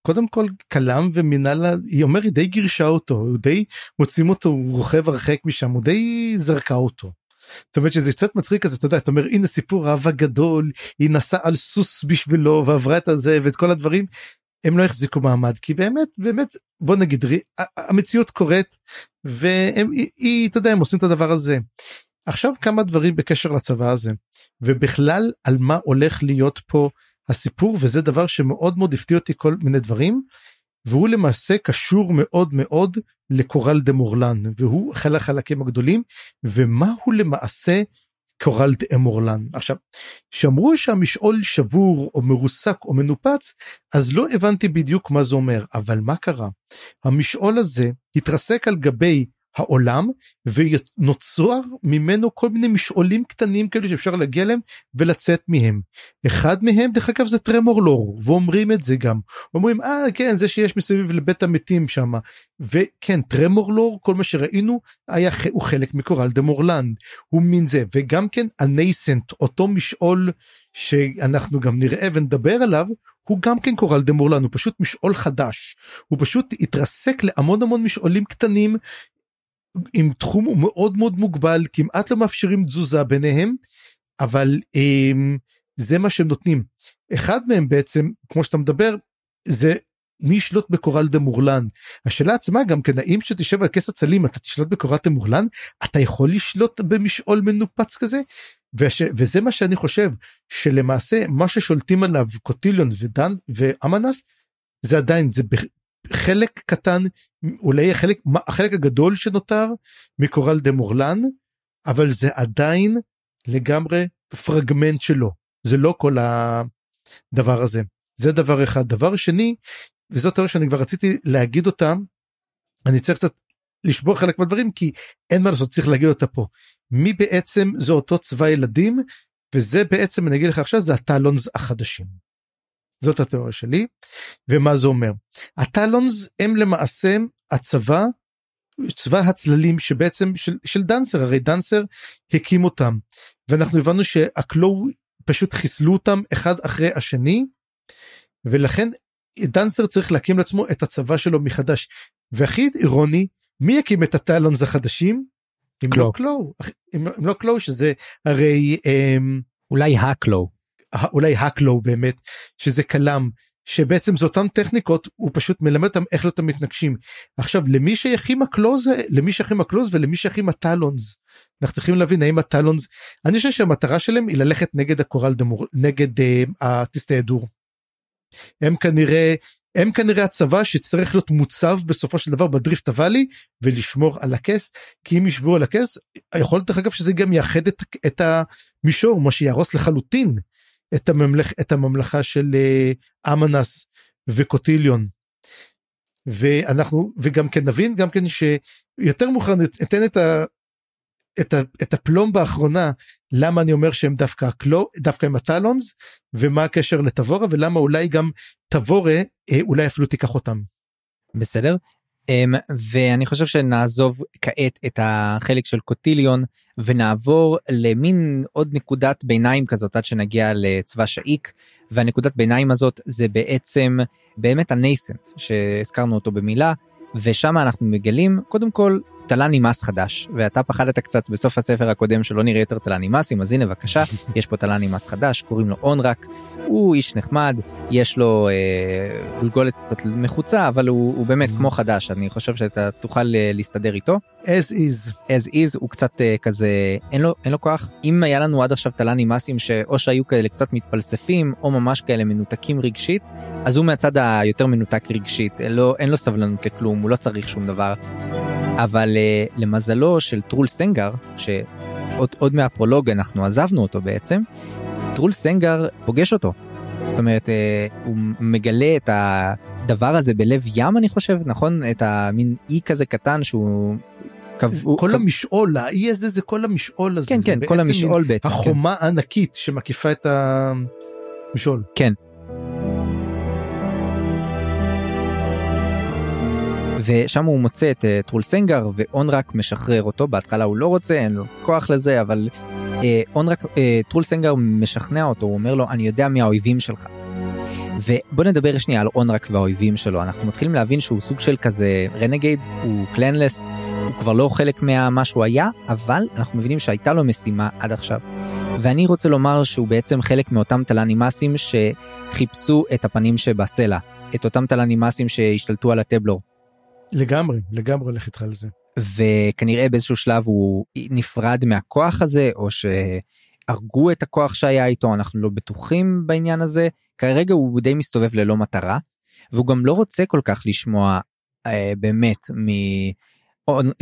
קודם כל קלאם ומינאלה היא אומר היא די גירשה אותו הוא די מוצאים אותו הוא רוכב הרחק משם הוא די זרקה אותו. זאת אומרת שזה קצת מצחיק כזה אתה יודע אתה אומר הנה סיפור אהבה גדול היא נסעה על סוס בשבילו ועברה את הזה ואת כל הדברים. הם לא החזיקו מעמד כי באמת באמת בוא נגיד המציאות קורית והם היא אתה יודע הם עושים את הדבר הזה. עכשיו כמה דברים בקשר לצבא הזה ובכלל על מה הולך להיות פה הסיפור וזה דבר שמאוד מאוד הפתיע אותי כל מיני דברים. והוא למעשה קשור מאוד מאוד לקורל דה מורלן והוא אחד החלקים הגדולים ומה הוא למעשה קורל דה מורלן. עכשיו שאמרו שהמשעול שבור או מרוסק או מנופץ אז לא הבנתי בדיוק מה זה אומר אבל מה קרה? המשעול הזה התרסק על גבי העולם ונוצר ממנו כל מיני משעולים קטנים כאלה שאפשר להגיע אליהם ולצאת מהם. אחד מהם דרך אגב זה טרמור לור ואומרים את זה גם. אומרים אה כן זה שיש מסביב לבית המתים שם. וכן טרמור לור כל מה שראינו היה הוא חלק מקורל דה מורלנד. הוא מין זה. וגם כן הנייסנט אותו משעול שאנחנו גם נראה ונדבר עליו הוא גם כן קורל דה מורלן הוא פשוט משעול חדש. הוא פשוט התרסק להמון המון משעולים קטנים עם תחום הוא מאוד מאוד מוגבל כמעט לא מאפשרים תזוזה ביניהם אבל um, זה מה שהם נותנים. אחד מהם בעצם כמו שאתה מדבר זה מי ישלוט בקורל דה מורלן. השאלה עצמה גם כן האם שתשב על כס הצלים אתה תשלוט בקורל דה מורלן? אתה יכול לשלוט במשעול מנופץ כזה? וש, וזה מה שאני חושב שלמעשה מה ששולטים עליו קוטיליון ודן ואמנס זה עדיין זה חלק קטן אולי החלק החלק הגדול שנותר מקורל דה מורלן אבל זה עדיין לגמרי פרגמנט שלו. זה לא כל הדבר הזה. זה דבר אחד. דבר שני וזאת תיאוריה שאני כבר רציתי להגיד אותם אני צריך קצת לשבור חלק מהדברים כי אין מה לעשות צריך להגיד אותה פה. מי בעצם זה אותו צבא ילדים וזה בעצם אני אגיד לך עכשיו זה הטלונס החדשים. זאת התיאוריה שלי. ומה זה אומר? הטלונס הם למעשה הצבא צבא הצללים שבעצם של, של דנסר הרי דנסר הקים אותם. ואנחנו הבנו שהקלו פשוט חיסלו אותם אחד אחרי השני ולכן דנסר צריך להקים לעצמו את הצבא שלו מחדש. והכי אירוני מי יקים את הטלונס החדשים? אם קלו. לא קלו אם, אם לא קלו שזה הרי אמ, אולי הקלו. אולי הקלו באמת שזה קלאם שבעצם זה אותן טכניקות הוא פשוט מלמד אותם איך תמיד מתנגשים. עכשיו למי שייכים הקלוז למי שייכים הקלוז ולמי שייכים הטלונס. אנחנו צריכים להבין האם הטלונס אני חושב שהמטרה שלהם היא ללכת נגד הקורל דמור נגד uh, הטיסטי הדור. הם כנראה הם כנראה הצבא שצריך להיות מוצב בסופו של דבר בדריפט הוואלי ולשמור על הכס כי אם ישבו על הכס יכול להיות אגב שזה גם יאחד את, את המישור מה שיהרוס לחלוטין את, הממלכ, את הממלכה של uh, אמנס וקוטיליון. ואנחנו וגם כן נבין גם כן שיותר מאוחר ניתן את, ה, את, ה, את הפלום באחרונה למה אני אומר שהם דווקא הקלו דווקא עם הטלונס ומה הקשר לטבורה ולמה אולי גם טבורה אה, אולי אפילו תיקח אותם. בסדר ואני חושב שנעזוב כעת את החלק של קוטיליון ונעבור למין עוד נקודת ביניים כזאת עד שנגיע לצבא שאיק והנקודת ביניים הזאת זה בעצם באמת הנייסנט שהזכרנו אותו במילה ושם אנחנו מגלים קודם כל תל"נימאס חדש ואתה פחדת קצת בסוף הספר הקודם שלא נראה יותר תל"נימאסים אז הנה בבקשה (laughs) יש פה תל"נימאס חדש קוראים לו אונרק. הוא איש נחמד יש לו אה, גולגולת קצת מחוצה אבל הוא, הוא באמת כמו חדש אני חושב שאתה תוכל אה, להסתדר איתו. as is. As is הוא קצת אה, כזה אין לו אין לו כוח. אם היה לנו עד עכשיו תל"נימאסים שאו שהיו כאלה קצת מתפלספים או ממש כאלה מנותקים רגשית אז הוא מהצד היותר מנותק רגשית. אין לו, אין לו סבלנות לכלום הוא לא צריך שום דבר. אבל uh, למזלו של טרול סנגר שעוד מהפרולוג אנחנו עזבנו אותו בעצם טרול סנגר פוגש אותו. זאת אומרת אה, הוא מגלה את הדבר הזה בלב ים אני חושב נכון את המין אי כזה קטן שהוא. קבעו, כל. המשעול האי הזה זה כל המשעול הזה כן כן כל המשעול בעצם החומה כן. הענקית שמקיפה את המשעול כן ושם הוא מוצא את אה, טרול סנגר ואונרק משחרר אותו בהתחלה הוא לא רוצה אין לו כוח לזה אבל אה, אונרק אה, טרול סנגר משכנע אותו הוא אומר לו אני יודע מי האויבים שלך. ובוא נדבר שנייה על אונרק והאויבים שלו אנחנו מתחילים להבין שהוא סוג של כזה renegade הוא clanless הוא כבר לא חלק ממה שהוא היה אבל אנחנו מבינים שהייתה לו משימה עד עכשיו. ואני רוצה לומר שהוא בעצם חלק מאותם טלן אימאסים שחיפשו את הפנים שבסלע את אותם טלן אימאסים שהשתלטו על הטבלור לגמרי לגמרי הולך איתך על זה. וכנראה באיזשהו שלב הוא נפרד מהכוח הזה או שהרגו את הכוח שהיה איתו אנחנו לא בטוחים בעניין הזה כרגע הוא די מסתובב ללא מטרה והוא גם לא רוצה כל כך לשמוע אה, באמת מ...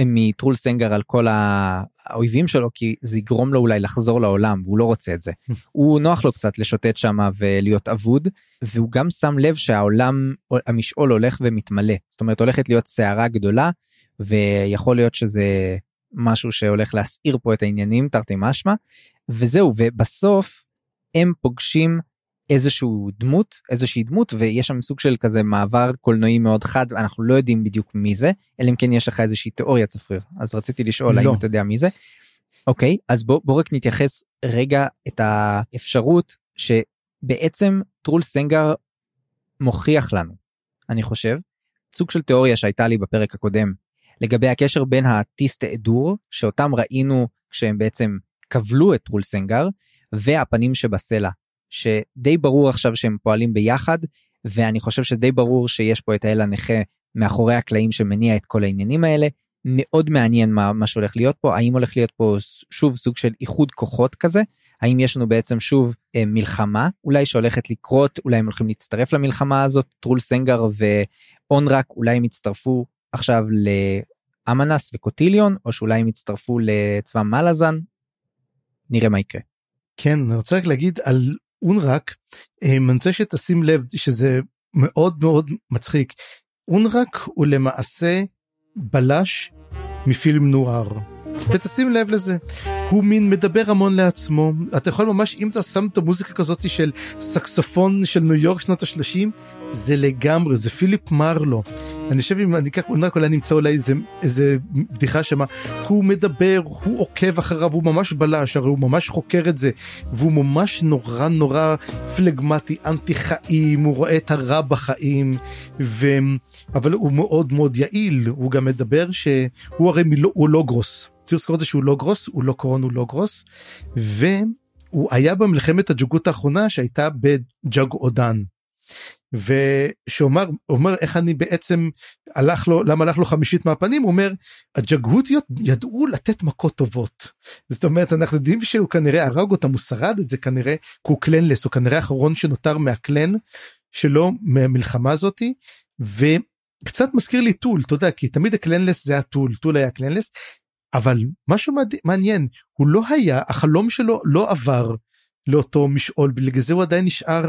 מטרול סנגר על כל האויבים שלו כי זה יגרום לו אולי לחזור לעולם והוא לא רוצה את זה. (laughs) הוא נוח לו קצת לשוטט שמה ולהיות אבוד והוא גם שם לב שהעולם המשעול הולך ומתמלא זאת אומרת הולכת להיות סערה גדולה ויכול להיות שזה משהו שהולך להסעיר פה את העניינים תרתי משמע וזהו ובסוף הם פוגשים איזשהו דמות איזושהי דמות ויש שם סוג של כזה מעבר קולנועי מאוד חד אנחנו לא יודעים בדיוק מי זה אלא אם כן יש לך איזושהי תיאוריה צפריר אז רציתי לשאול לא. האם אתה יודע מי זה. אוקיי אז בוא, בוא רק נתייחס רגע את האפשרות שבעצם טרול סנגר מוכיח לנו אני חושב סוג של תיאוריה שהייתה לי בפרק הקודם לגבי הקשר בין הטיסט אדור שאותם ראינו כשהם בעצם כבלו את טרול סנגר והפנים שבסלע שדי ברור עכשיו שהם פועלים ביחד ואני חושב שדי ברור שיש פה את האל הנכה מאחורי הקלעים שמניע את כל העניינים האלה. מאוד מעניין מה, מה שהולך להיות פה האם הולך להיות פה שוב סוג של איחוד כוחות כזה האם יש לנו בעצם שוב אה, מלחמה אולי שהולכת לקרות אולי הם הולכים להצטרף למלחמה הזאת טרול סנגר ואונרק אולי הם יצטרפו עכשיו לאמנס וקוטיליון או שאולי הם יצטרפו לצבא מלאזן נראה מה יקרה. כן אני רוצה רק להגיד על אונרק אני רוצה שתשים לב שזה מאוד מאוד מצחיק. אונרק הוא למעשה בלש מפילם נוער. ותשים לב לזה הוא מין מדבר המון לעצמו. אתה יכול ממש אם אתה שם את המוזיקה כזאת של סקסופון של ניו יורק שנות השלושים זה לגמרי זה פיליפ מרלו. אני חושב אם אני אקח אולי נמצא אולי איזה איזה בדיחה שמה הוא מדבר הוא עוקב אחריו הוא ממש בלש הרי הוא ממש חוקר את זה והוא ממש נורא נורא פלגמטי אנטי חיים הוא רואה את הרע בחיים ו... אבל הוא מאוד מאוד יעיל. הוא גם מדבר שהוא הרי מלו, הוא לוגרוס. צריך לזכור את זה שהוא לוגרוס הוא לא קרון הוא לוגרוס והוא היה במלחמת הג'אגות האחרונה שהייתה בג'אג אודן. ושאומר אומר איך אני בעצם הלך לו למה הלך לו חמישית מהפנים הוא אומר הג'גהותיות ידעו לתת מכות טובות. זאת אומרת אנחנו יודעים שהוא כנראה הרג אותם הוא שרד את זה כנראה כי הוא clanless הוא כנראה האחרון שנותר מהקלן שלו מהמלחמה הזאתי וקצת מזכיר לי טול אתה יודע כי תמיד ה clanless זה הטול טול היה clanless אבל משהו מעניין הוא לא היה החלום שלו לא עבר לאותו משעול בגלל זה הוא עדיין נשאר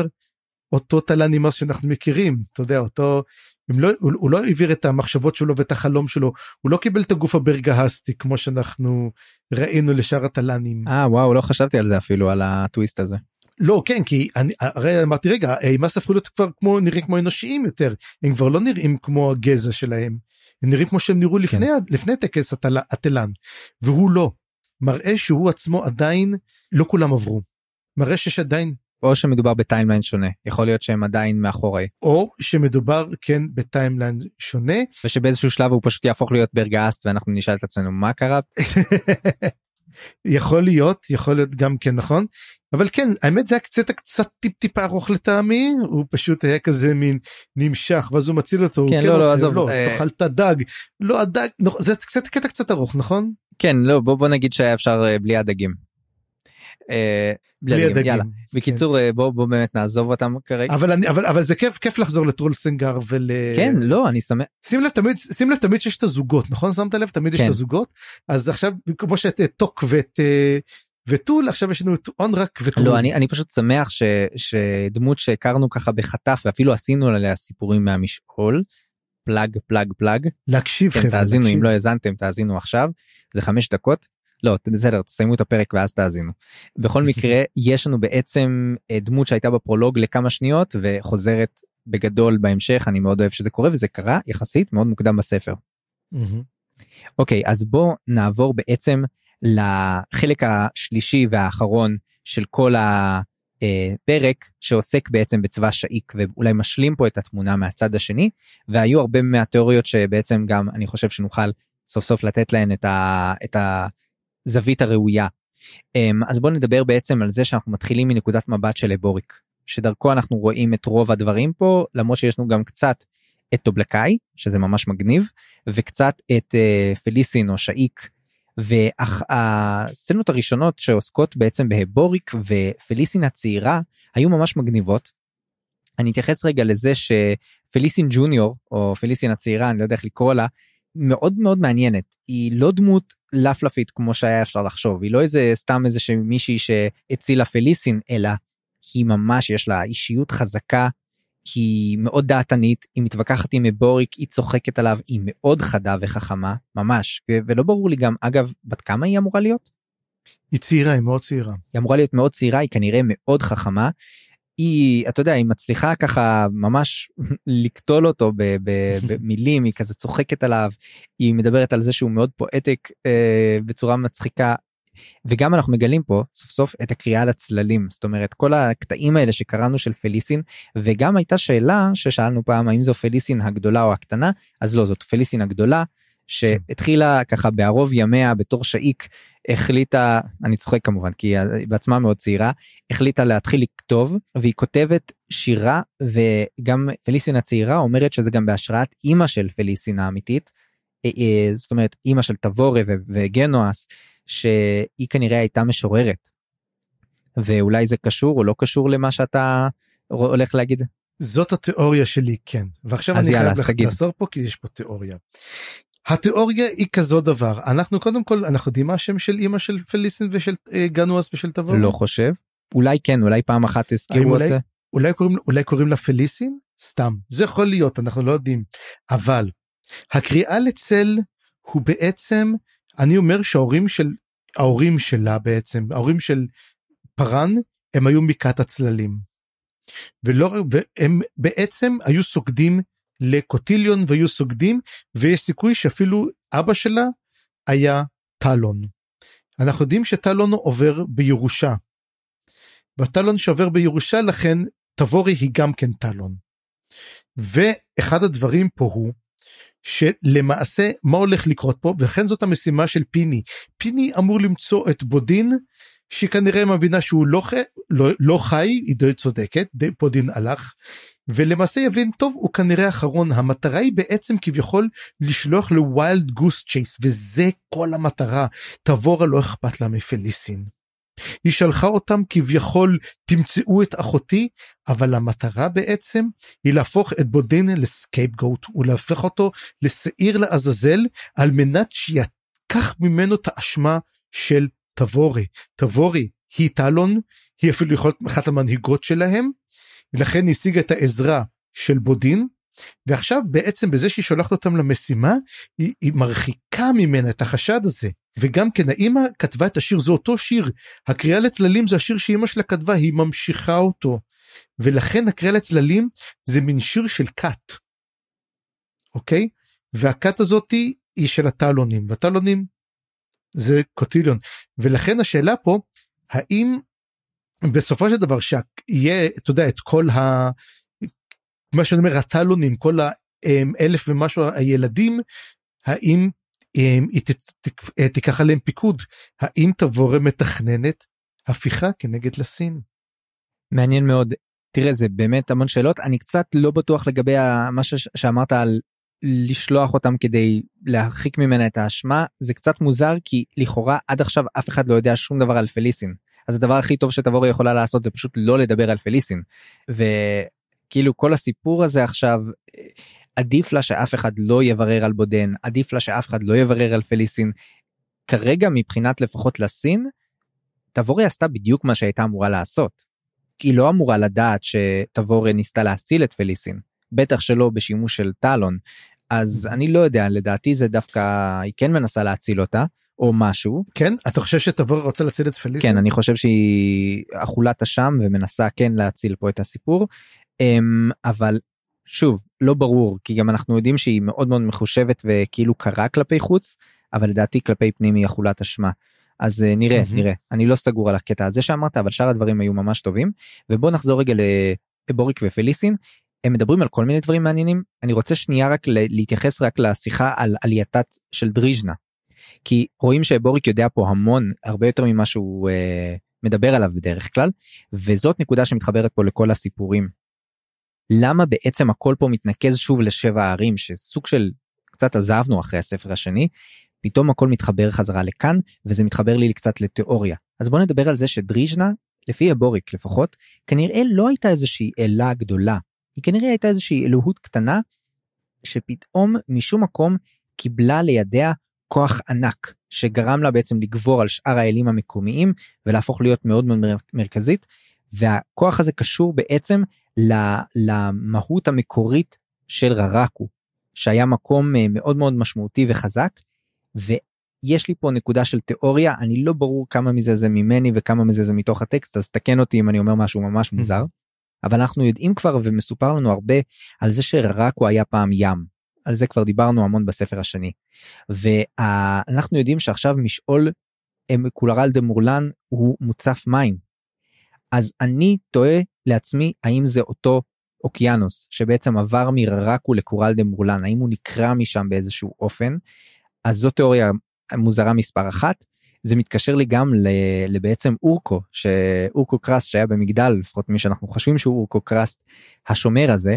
אותו טלן אימאס שאנחנו מכירים אתה יודע אותו לא, הוא, הוא לא העביר את המחשבות שלו ואת החלום שלו הוא לא קיבל את הגוף הברגהסטי כמו שאנחנו ראינו לשאר הטלנים. אה וואו לא חשבתי על זה אפילו על הטוויסט הזה. לא כן כי אני הרי אמרתי רגע אימאס הפכו להיות כבר כמו נראים כמו אנושיים יותר. הם כבר לא נראים כמו הגזע שלהם הם נראים כמו שהם נראו כן. לפני לפני טקס הטלן והוא לא. מראה שהוא עצמו עדיין לא כולם עברו. מראה שיש עדיין או שמדובר ב timeline שונה יכול להיות שהם עדיין מאחורי. או שמדובר כן ב timeline שונה. ושבאיזשהו שלב הוא פשוט יהפוך להיות ברגאסט ואנחנו נשאל את עצמנו מה קרה. (laughs) יכול להיות יכול להיות גם כן נכון? אבל כן האמת זה היה קצת קצת טיפ טיפה ארוך לטעמי הוא פשוט היה כזה מין נמשך ואז הוא מציל אותו כן, הוא כן לא, לא, עזוב, לא אה... תאכל את הדג. לא הדג לא, זה קצת קטע קצת ארוך נכון? כן לא בוא בוא נגיד שהיה אפשר אה, בלי הדגים. בלי הדגים, יאללה. בקיצור אה, בוא בוא באמת נעזוב אותם כרגע. אבל אני אבל אבל זה כיף כיף לחזור לטרול סנגר ול... כן לא אני שמח. שים לב תמיד שים לב תמיד שיש את הזוגות נכון שמת לב תמיד יש את כן. הזוגות אז עכשיו כמו שאת טוק ואת אה, וטול עכשיו יש לנו את אונרק וטול. לא אני אני פשוט שמח ש, שדמות שהכרנו ככה בחטף ואפילו עשינו עליה סיפורים מהמשעול. plug plug plug. להקשיב כן, חבר'ה. תאזינו להקשיב. אם לא האזנתם תאזינו עכשיו זה חמש דקות. לא בסדר תסיימו את הפרק ואז תאזינו. בכל מקרה (laughs) יש לנו בעצם אה, דמות שהייתה בפרולוג לכמה שניות וחוזרת בגדול בהמשך אני מאוד אוהב שזה קורה וזה קרה יחסית מאוד מוקדם בספר. אוקיי אז בוא נעבור בעצם לחלק השלישי והאחרון של כל הפרק שעוסק בעצם בצבא שאיק ואולי משלים פה את התמונה מהצד השני והיו הרבה מהתיאוריות שבעצם גם אני חושב שנוכל סוף סוף לתת להן את, ה, את הזווית הראויה. אמ, אז בוא נדבר בעצם על זה שאנחנו מתחילים מנקודת מבט של אבוריק שדרכו אנחנו רואים את רוב הדברים פה למרות שיש לנו גם קצת את טובלקאי שזה ממש מגניב וקצת את uh, פליסין או שאיק. והסצנות הראשונות שעוסקות בעצם בהבוריק ופליסין הצעירה היו ממש מגניבות. אני אתייחס רגע לזה שפליסין ג'וניור או פליסין הצעירה אני לא יודע איך לקרוא לה מאוד מאוד מעניינת. היא לא דמות לפלפית כמו שהיה אפשר לחשוב. היא לא איזה סתם איזה מישהי שהצילה פליסין אלא היא ממש יש לה אישיות חזקה. היא מאוד דעתנית היא מתווכחת עם אבוריק היא צוחקת עליו היא מאוד חדה וחכמה ממש. ולא ברור לי גם אגב בת כמה היא אמורה להיות? היא צעירה היא מאוד צעירה. היא אמורה להיות מאוד צעירה היא כנראה מאוד חכמה. היא אתה יודע היא מצליחה ככה ממש (laughs) לקטול אותו במילים היא כזה צוחקת עליו היא מדברת על זה שהוא מאוד פואטק אה, בצורה מצחיקה. וגם אנחנו מגלים פה סוף סוף את הקריאה לצללים זאת אומרת כל הקטעים האלה שקראנו של פליסין וגם הייתה שאלה ששאלנו פעם האם זו פליסין הגדולה או הקטנה? אז לא זאת פליסין הגדולה שהתחילה ככה בערוב ימיה בתור שאיק החליטה אני צוחק כמובן כי היא בעצמה מאוד צעירה החליטה להתחיל לכתוב והיא כותבת שירה וגם פליסין הצעירה אומרת שזה גם בהשראת אימא של פליסין האמיתית. אה, אה, זאת אומרת אימא של תבורה וגנואס שהיא כנראה הייתה משוררת. ואולי זה קשור או לא קשור למה שאתה הולך להגיד. זאת התיאוריה שלי כן ועכשיו אני יאללה, חייב. לעצור פה כי יש פה תיאוריה. התיאוריה היא כזו דבר. אנחנו קודם כל אנחנו יודעים מה השם של אמא של פליסין ושל אה, גנואס ושל תבור? לא חושב. אולי כן אולי פעם אחת הזכירו את זה. אולי קוראים אולי קוראים לה פליסין? סתם. זה יכול להיות אנחנו לא יודעים. אבל הקריאה לצל הוא בעצם אני אומר שההורים של ההורים שלה בעצם ההורים של פארן הם היו מכת הצללים. ולא והם בעצם היו סוגדים לקוטיליון והיו סוגדים ויש סיכוי שאפילו אבא שלה היה טלון. אנחנו יודעים שטלון עובר בירושה. והטלון שעובר בירושה לכן תבורי היא גם כן טלון. ואחד הדברים פה הוא שלמעשה מה הולך לקרות פה וכן זאת המשימה של פיני פיני אמור למצוא את בודין שהיא כנראה מבינה שהוא לא, חי, לא, לא חי, היא די צודקת, די פודין הלך, ולמעשה יבין טוב הוא כנראה אחרון. המטרה היא בעצם כביכול לשלוח לווילד גוס צ'ייס וזה כל המטרה. תבורה לא אכפת לה מפליסין. היא שלחה אותם כביכול תמצאו את אחותי. אבל המטרה בעצם היא להפוך את בודין לסקייפגוט ולהפך אותו לשעיר לעזאזל על מנת שיקח ממנו את האשמה של תבורי. תבורי היא טלון היא אפילו יכולה להיות אחת המנהיגות שלהם ולכן השיגה את העזרה של בודין. ועכשיו בעצם בזה שהיא שולחת אותם למשימה היא, היא מרחיקה ממנה את החשד הזה. וגם כן האמא כתבה את השיר זה אותו שיר. הקריאה לצללים זה השיר שאימא שלה כתבה היא ממשיכה אותו. ולכן הקריאה לצללים זה מין שיר של כת. אוקיי? והכת הזאתי היא של הטלונים. והטלונים זה קוטיליון. ולכן השאלה פה האם בסופו של דבר שיהיה אתה יודע את כל ה... מה שאני אומר הטלונים כל האלף ומשהו הילדים האם היא תיקח עליהם פיקוד? האם תבורם מתכננת הפיכה כנגד לסין. מעניין מאוד. תראה זה באמת המון שאלות. אני קצת לא בטוח לגבי מה שאמרת על לשלוח אותם כדי להרחיק ממנה את האשמה זה קצת מוזר כי לכאורה עד עכשיו אף אחד לא יודע שום דבר על פליסין אז הדבר הכי טוב שתבורי יכולה לעשות זה פשוט לא לדבר על פליסין וכאילו כל הסיפור הזה עכשיו עדיף לה שאף אחד לא יברר על בודן עדיף לה שאף אחד לא יברר על פליסין. כרגע מבחינת לפחות לסין תבורי עשתה בדיוק מה שהייתה אמורה לעשות. היא לא אמורה לדעת שתבורי ניסתה להציל את פליסין בטח שלא בשימוש של טלון אז אני לא יודע לדעתי זה דווקא היא כן מנסה להציל אותה או משהו. כן אתה חושב שתבורי רוצה להציל את פליסין? כן אני חושב שהיא אכולת אשם ומנסה כן להציל פה את הסיפור אמ, אבל שוב לא ברור כי גם אנחנו יודעים שהיא מאוד מאוד מחושבת וכאילו קרה כלפי חוץ אבל לדעתי כלפי פנים היא אכולת אשמה. אז uh, נראה mm-hmm. נראה אני לא סגור על הקטע הזה שאמרת אבל שאר הדברים היו ממש טובים ובוא נחזור רגע לבוריק ופליסין הם מדברים על כל מיני דברים מעניינים אני רוצה שנייה רק להתייחס רק לשיחה על עלייתה של דריז'נה. כי רואים שבוריק יודע פה המון הרבה יותר ממה שהוא uh, מדבר עליו בדרך כלל וזאת נקודה שמתחברת פה לכל הסיפורים. למה בעצם הכל פה מתנקז שוב לשבע הערים שסוג של קצת עזבנו אחרי הספר השני פתאום הכל מתחבר חזרה לכאן וזה מתחבר לי קצת לתיאוריה. אז בוא נדבר על זה שדריז'נה לפי הבוריק לפחות כנראה לא הייתה איזושהי אלה גדולה היא כנראה הייתה איזושהי אלוהות קטנה שפתאום משום מקום קיבלה לידיה כוח ענק שגרם לה בעצם לגבור על שאר האלים המקומיים ולהפוך להיות מאוד מאוד מרכזית. והכוח הזה קשור בעצם למהות המקורית של ררקו שהיה מקום אה, מאוד מאוד משמעותי וחזק. ויש לי פה נקודה של תיאוריה אני לא ברור כמה מזה זה ממני וכמה מזה זה מתוך הטקסט אז תקן אותי אם אני אומר משהו ממש מוזר אבל אנחנו יודעים כבר ומסופר לנו הרבה על זה שררקו היה פעם ים. על זה כבר דיברנו המון בספר השני. ואנחנו יודעים שעכשיו משעול קורלד אמורלן הוא מוצף מים. אז אני תוהה לעצמי האם זה אותו אוקיינוס שבעצם עבר מררקו לקורלד אמורלן האם הוא נקרע משם באיזשהו אופן? אז זו תיאוריה מוזרה מספר אחת זה מתקשר לי גם לבעצם אורקו שאורקו קראסט שהיה במגדל לפחות מי שאנחנו חושבים שהוא אורקו קראסט השומר הזה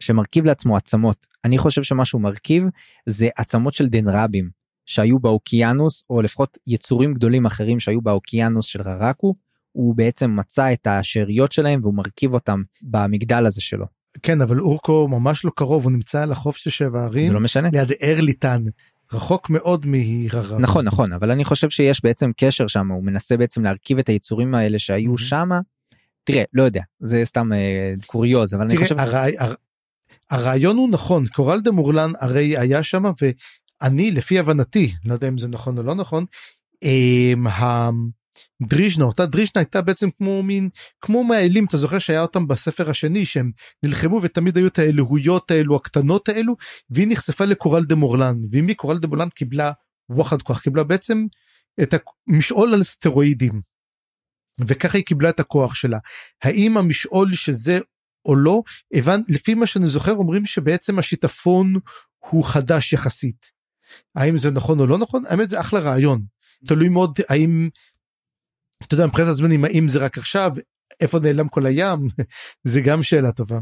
שמרכיב לעצמו עצמות. אני חושב שמה שהוא מרכיב זה עצמות של דן רבים שהיו באוקיינוס או לפחות יצורים גדולים אחרים שהיו באוקיינוס של ררקו הוא בעצם מצא את השאריות שלהם והוא מרכיב אותם במגדל הזה שלו. כן אבל אורקו ממש לא קרוב הוא נמצא על החוף של שבע ערים זה לא משנה. ליד ארליטן רחוק מאוד מהררה. נכון נכון אבל אני חושב שיש בעצם קשר שם הוא מנסה בעצם להרכיב את היצורים האלה שהיו mm-hmm. שמה. תראה לא יודע זה סתם אה, קוריוז אבל תראה, אני חושב הר... הר... הרעיון הוא נכון קורל דה מורלן הרי היה שם ואני לפי הבנתי לא יודע אם זה נכון או לא נכון. אה, דריז'נה אותה דריז'נה הייתה בעצם כמו מין כמו מהאלים אתה זוכר שהיה אותם בספר השני שהם נלחמו ותמיד היו את האלוהויות האלו הקטנות האלו והיא נחשפה לקורל דה מורלן ואם היא קורל דה מורלן קיבלה וואחד כוח קיבלה בעצם את המשעול על סטרואידים. וככה היא קיבלה את הכוח שלה האם המשעול שזה או לא הבנ... לפי מה שאני זוכר אומרים שבעצם השיטפון הוא חדש יחסית. האם זה נכון או לא נכון האמת זה אחלה רעיון תלוי מאוד האם אתה יודע מבחינת הזמנים האם זה רק עכשיו איפה נעלם כל הים (laughs) זה גם שאלה טובה.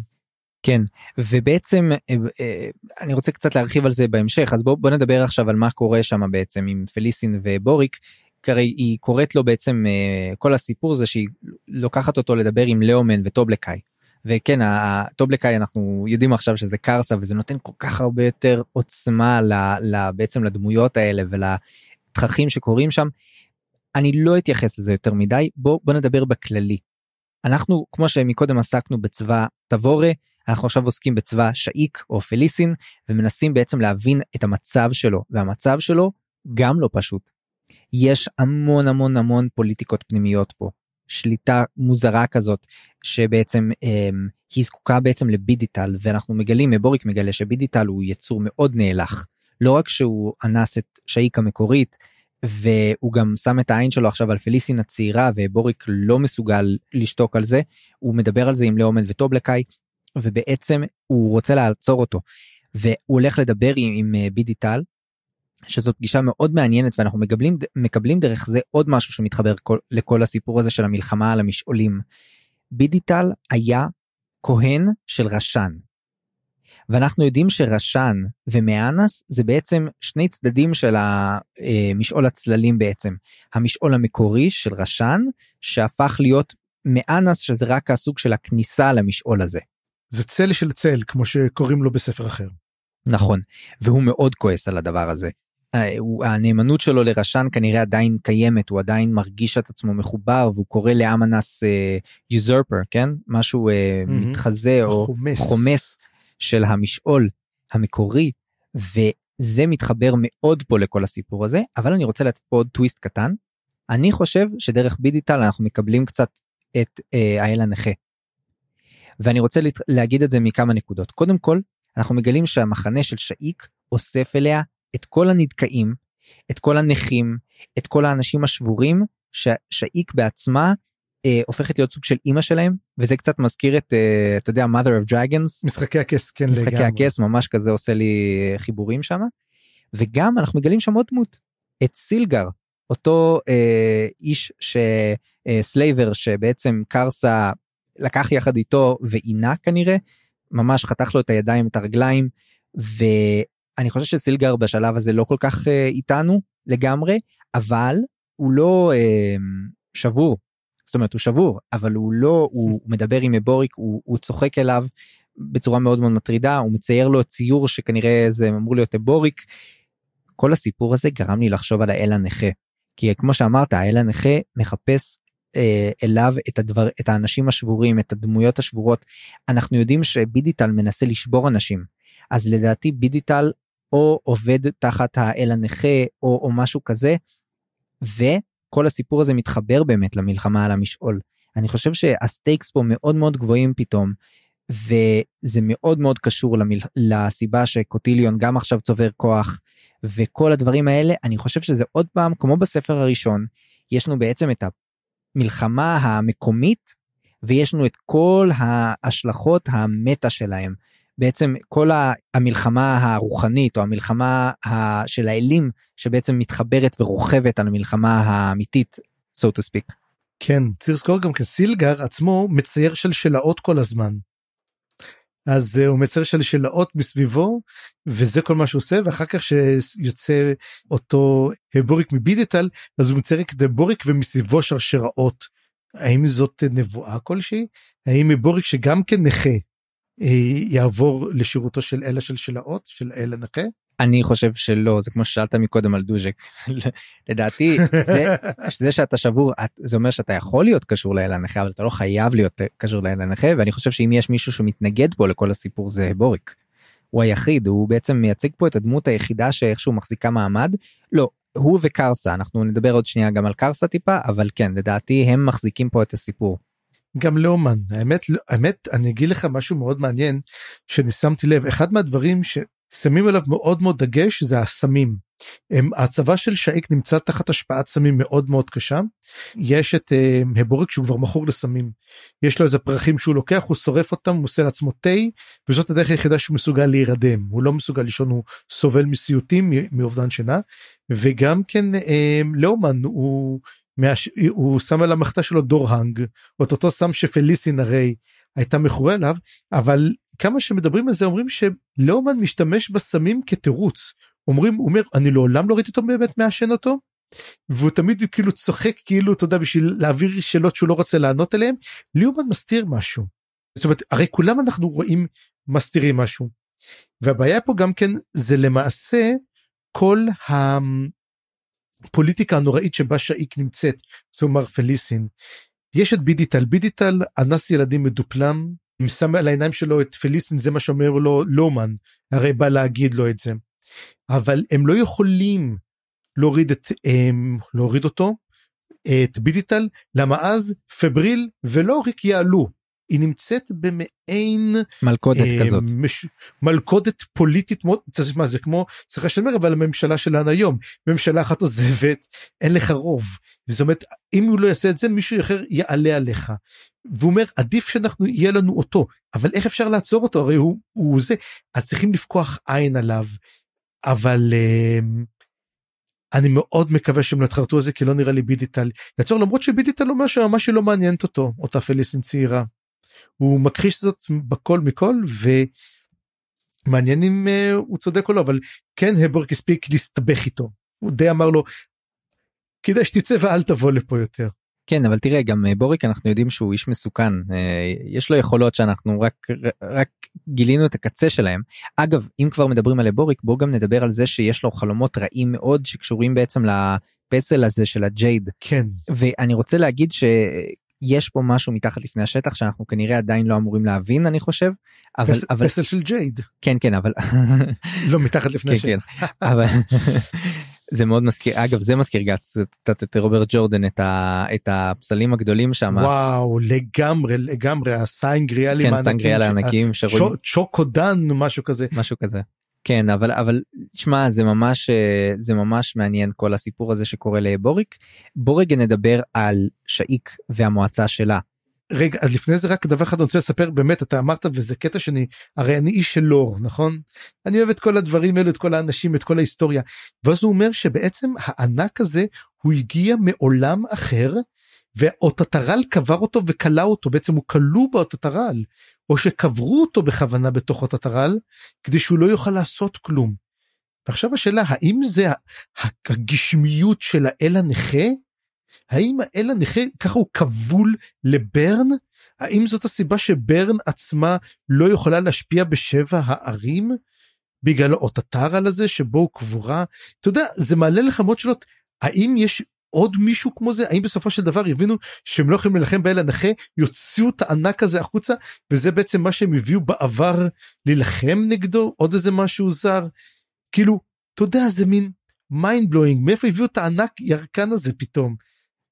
כן ובעצם אה, אה, אני רוצה קצת להרחיב על זה בהמשך אז בוא, בוא נדבר עכשיו על מה קורה שם בעצם עם פליסין ובוריק. הרי היא קוראת לו בעצם אה, כל הסיפור זה שהיא לוקחת אותו לדבר עם לאומן וטובלקאי. וכן הטובלקאי אנחנו יודעים עכשיו שזה קרסה וזה נותן כל כך הרבה יותר עוצמה ל, ל, בעצם לדמויות האלה ולתככים שקורים שם. אני לא אתייחס לזה יותר מדי בוא בוא נדבר בכללי. אנחנו כמו שמקודם עסקנו בצבא תבורה אנחנו עכשיו עוסקים בצבא שאיק או פליסין ומנסים בעצם להבין את המצב שלו והמצב שלו גם לא פשוט. יש המון המון המון פוליטיקות פנימיות פה שליטה מוזרה כזאת שבעצם הם, היא זקוקה בעצם לבידיטל ואנחנו מגלים מבוריק מגלה שבידיטל הוא יצור מאוד נאלח לא רק שהוא אנס את שאיק המקורית והוא גם שם את העין שלו עכשיו על פליסין הצעירה ובוריק לא מסוגל לשתוק על זה הוא מדבר על זה עם לאומן וטובלקאי ובעצם הוא רוצה לעצור אותו והוא הולך לדבר עם, עם אה, בידיטל שזאת פגישה מאוד מעניינת ואנחנו מקבלים מקבלים דרך זה עוד משהו שמתחבר כל, לכל הסיפור הזה של המלחמה על המשעולים. בידיטל היה כהן של רשן. ואנחנו יודעים שרשן ומאנס זה בעצם שני צדדים של המשעול הצללים בעצם. המשעול המקורי של רשן שהפך להיות מאנס שזה רק הסוג של הכניסה למשעול הזה. זה צל של צל כמו שקוראים לו בספר אחר. נכון והוא מאוד כועס על הדבר הזה. הנאמנות שלו לרשן כנראה עדיין קיימת הוא עדיין מרגיש את עצמו מחובר והוא קורא למאנס usurper אה, כן משהו אה, אמ-המ. מתחזה או חומס. חומס של המשעול המקורי וזה מתחבר מאוד פה לכל הסיפור הזה אבל אני רוצה לתת פה עוד טוויסט קטן. אני חושב שדרך בידיטל אנחנו מקבלים קצת את uh, האל הנכה. ואני רוצה להגיד את זה מכמה נקודות קודם כל אנחנו מגלים שהמחנה של שאיק אוסף אליה את כל הנדכאים, את כל הנכים, את כל האנשים השבורים, שאיק בעצמה אה, הופכת להיות סוג של אימא שלהם, וזה קצת מזכיר את, אה, אתה יודע, mother of dragons. משחקי הכס, כן משחקי לגמרי. הכס, ממש כזה עושה לי חיבורים שם. וגם אנחנו מגלים שם עוד דמות, את סילגר, אותו אה, איש שסלייבר אה, שבעצם קרסה לקח יחד איתו ועינה כנראה, ממש חתך לו את הידיים, את הרגליים, ו... אני חושב שסילגר בשלב הזה לא כל כך אה, איתנו לגמרי אבל הוא לא אה, שבור זאת אומרת הוא שבור אבל הוא לא הוא (laughs) מדבר עם מבוריק הוא, הוא צוחק אליו בצורה מאוד מאוד מטרידה הוא מצייר לו ציור שכנראה זה אמור להיות אבוריק. כל הסיפור הזה גרם לי לחשוב על האל הנכה כי כמו שאמרת האל הנכה מחפש אה, אליו את הדבר את האנשים השבורים את הדמויות השבורות אנחנו יודעים שבידיטל מנסה לשבור אנשים אז לדעתי בידיטל או עובד תחת האל הנכה או, או משהו כזה. וכל הסיפור הזה מתחבר באמת למלחמה על המשעול. אני חושב שהסטייקס פה מאוד מאוד גבוהים פתאום. וזה מאוד מאוד קשור למל... לסיבה שקוטיליון גם עכשיו צובר כוח וכל הדברים האלה אני חושב שזה עוד פעם כמו בספר הראשון יש לנו בעצם את המלחמה המקומית ויש לנו את כל ההשלכות המטה שלהם בעצם כל המלחמה הרוחנית או המלחמה של האלים שבעצם מתחברת ורוכבת על המלחמה האמיתית so to speak. כן צריך לזכור גם כסילגר עצמו מצייר שלשלאות כל הזמן. אז הוא מצייר שלשלאות מסביבו וזה כל מה שהוא עושה ואחר כך שיוצא אותו בוריק מבידטל אז הוא מצייר את בוריק ומסביבו שרשראות. האם זאת נבואה כלשהי? האם בוריק שגם כן נכה יעבור לשירותו של אלה של שלאות של אלה נכה? אני חושב שלא זה כמו ששאלת מקודם על דוז'ק (laughs) לדעתי זה, (laughs) זה שאתה שבור זה אומר שאתה יכול להיות קשור לאל הנכה אבל אתה לא חייב להיות קשור לאל הנכה ואני חושב שאם יש מישהו שמתנגד פה לכל הסיפור זה בוריק. הוא היחיד הוא בעצם מייצג פה את הדמות היחידה שאיכשהו מחזיקה מעמד לא הוא וקרסה אנחנו נדבר עוד שנייה גם על קרסה טיפה אבל כן לדעתי הם מחזיקים פה את הסיפור. גם לאומן האמת האמת אני אגיד לך משהו מאוד מעניין שאני שמתי לב אחד מהדברים ששמים עליו מאוד מאוד דגש זה הסמים. הם, הצבא של שאיק נמצא תחת השפעת סמים מאוד מאוד קשה. יש את uh, הבורק שהוא כבר מכור לסמים. יש לו איזה פרחים שהוא לוקח הוא שורף אותם הוא עושה לעצמו תה וזאת הדרך היחידה שהוא מסוגל להירדם הוא לא מסוגל לישון הוא סובל מסיוטים מאובדן שינה וגם כן uh, לאומן הוא. הוא שם על המחתה שלו דורהנג, את אותו סם שפליסין הרי הייתה מכורה אליו, אבל כמה שמדברים על זה אומרים שלאומן משתמש בסמים כתירוץ. אומרים, הוא אומר, אני לעולם לא ראיתי אותו באמת מעשן אותו, והוא תמיד כאילו צוחק כאילו אתה יודע בשביל להעביר שאלות שהוא לא רוצה לענות עליהן, ליאומן מסתיר משהו. זאת אומרת, הרי כולם אנחנו רואים מסתירים משהו. והבעיה פה גם כן זה למעשה כל הפוליטיקה הנוראית שבה שאיק נמצאת, כלומר פליסין. יש את בידיטל, בידיטל אנס ילדים מדופלם, אם שם על העיניים שלו את פליסין זה מה שאומר לו לומן, הרי בא להגיד לו את זה. אבל הם לא יכולים להוריד את, הם, להוריד אותו, את בידיטל, למה אז פבריל ולא ריק יעלו. היא נמצאת במעין מלכודת אה, כזאת. מש, מלכודת פוליטית מאוד מה זה כמו סליחה שאני אומר אבל הממשלה שלנו היום? ממשלה אחת עוזבת אין לך רוב. זאת אומרת אם הוא לא יעשה את זה מישהו אחר יעלה עליך. והוא אומר עדיף שאנחנו יהיה לנו אותו. אבל איך אפשר לעצור אותו? הרי הוא, הוא זה. אז צריכים לפקוח עין עליו. אבל. אה, אני מאוד מקווה שהם לא יתחרטו על זה כי לא נראה לי בידיטל. יעצור למרות שבידיטל אומר שממש לא מעניינת אותו אותה פליסין צעירה. הוא מכחיש זאת בכל מכל ומעניין אם uh, הוא צודק או לא אבל כן הבורק הספיק להסתבך איתו. הוא די אמר לו כדאי שתצא ואל תבוא לפה יותר. כן אבל תראה גם אה, בוריק אנחנו יודעים שהוא איש מסוכן. אה, יש לו יכולות שאנחנו רק רק גילינו את הקצה שלהם. אגב אם כבר מדברים על בוריק בוא גם נדבר על זה שיש לו חלומות רעים מאוד שקשורים בעצם לפסל הזה של הג'ייד. כן. ואני רוצה להגיד ש... יש פה משהו מתחת לפני השטח שאנחנו כנראה עדיין לא אמורים להבין אני חושב אבל פס, אבל פסל של ג'ייד. כן כן אבל (laughs) לא מתחת לפני כן, השטח. כן, (laughs) אבל זה מאוד מזכיר אגב זה מזכיר קצת את רוברט ג'ורדן את, ה, את הפסלים הגדולים שם. וואו לגמרי לגמרי הסיינגריאלים כן, הענקים, הענקים צ'וקודן משהו כזה. משהו כזה כן אבל אבל שמע זה ממש אה, זה ממש מעניין כל הסיפור הזה שקורה לבוריק. בוא רגע נדבר על שאיק והמועצה שלה. רגע אז לפני זה רק דבר אחד אני רוצה לספר באמת אתה אמרת וזה קטע שאני הרי אני איש של לור נכון אני אוהב את כל הדברים האלו את כל האנשים את כל ההיסטוריה ואז הוא אומר שבעצם הענק הזה הוא הגיע מעולם אחר ואוטטרל קבר אותו וכלא אותו בעצם הוא כלוא באוטטרל או שקברו אותו בכוונה בתוך הטטרל כדי שהוא לא יוכל לעשות כלום. ועכשיו השאלה האם זה הגשמיות של האל הנכה? האם האל הנכה ככה הוא כבול לברן? האם זאת הסיבה שברן עצמה לא יכולה להשפיע בשבע הערים? בגלל האוטטרל הזה שבו הוא קבורה? אתה יודע זה מעלה לך מאוד שאלות האם יש עוד מישהו כמו זה? האם בסופו של דבר יבינו שהם לא יכולים להילחם באל הנכה? יוציאו את הענק הזה החוצה? וזה בעצם מה שהם הביאו בעבר להילחם נגדו? עוד איזה משהו זר? כאילו אתה יודע זה מין mind blowing מאיפה הביאו את הענק ירקן הזה פתאום.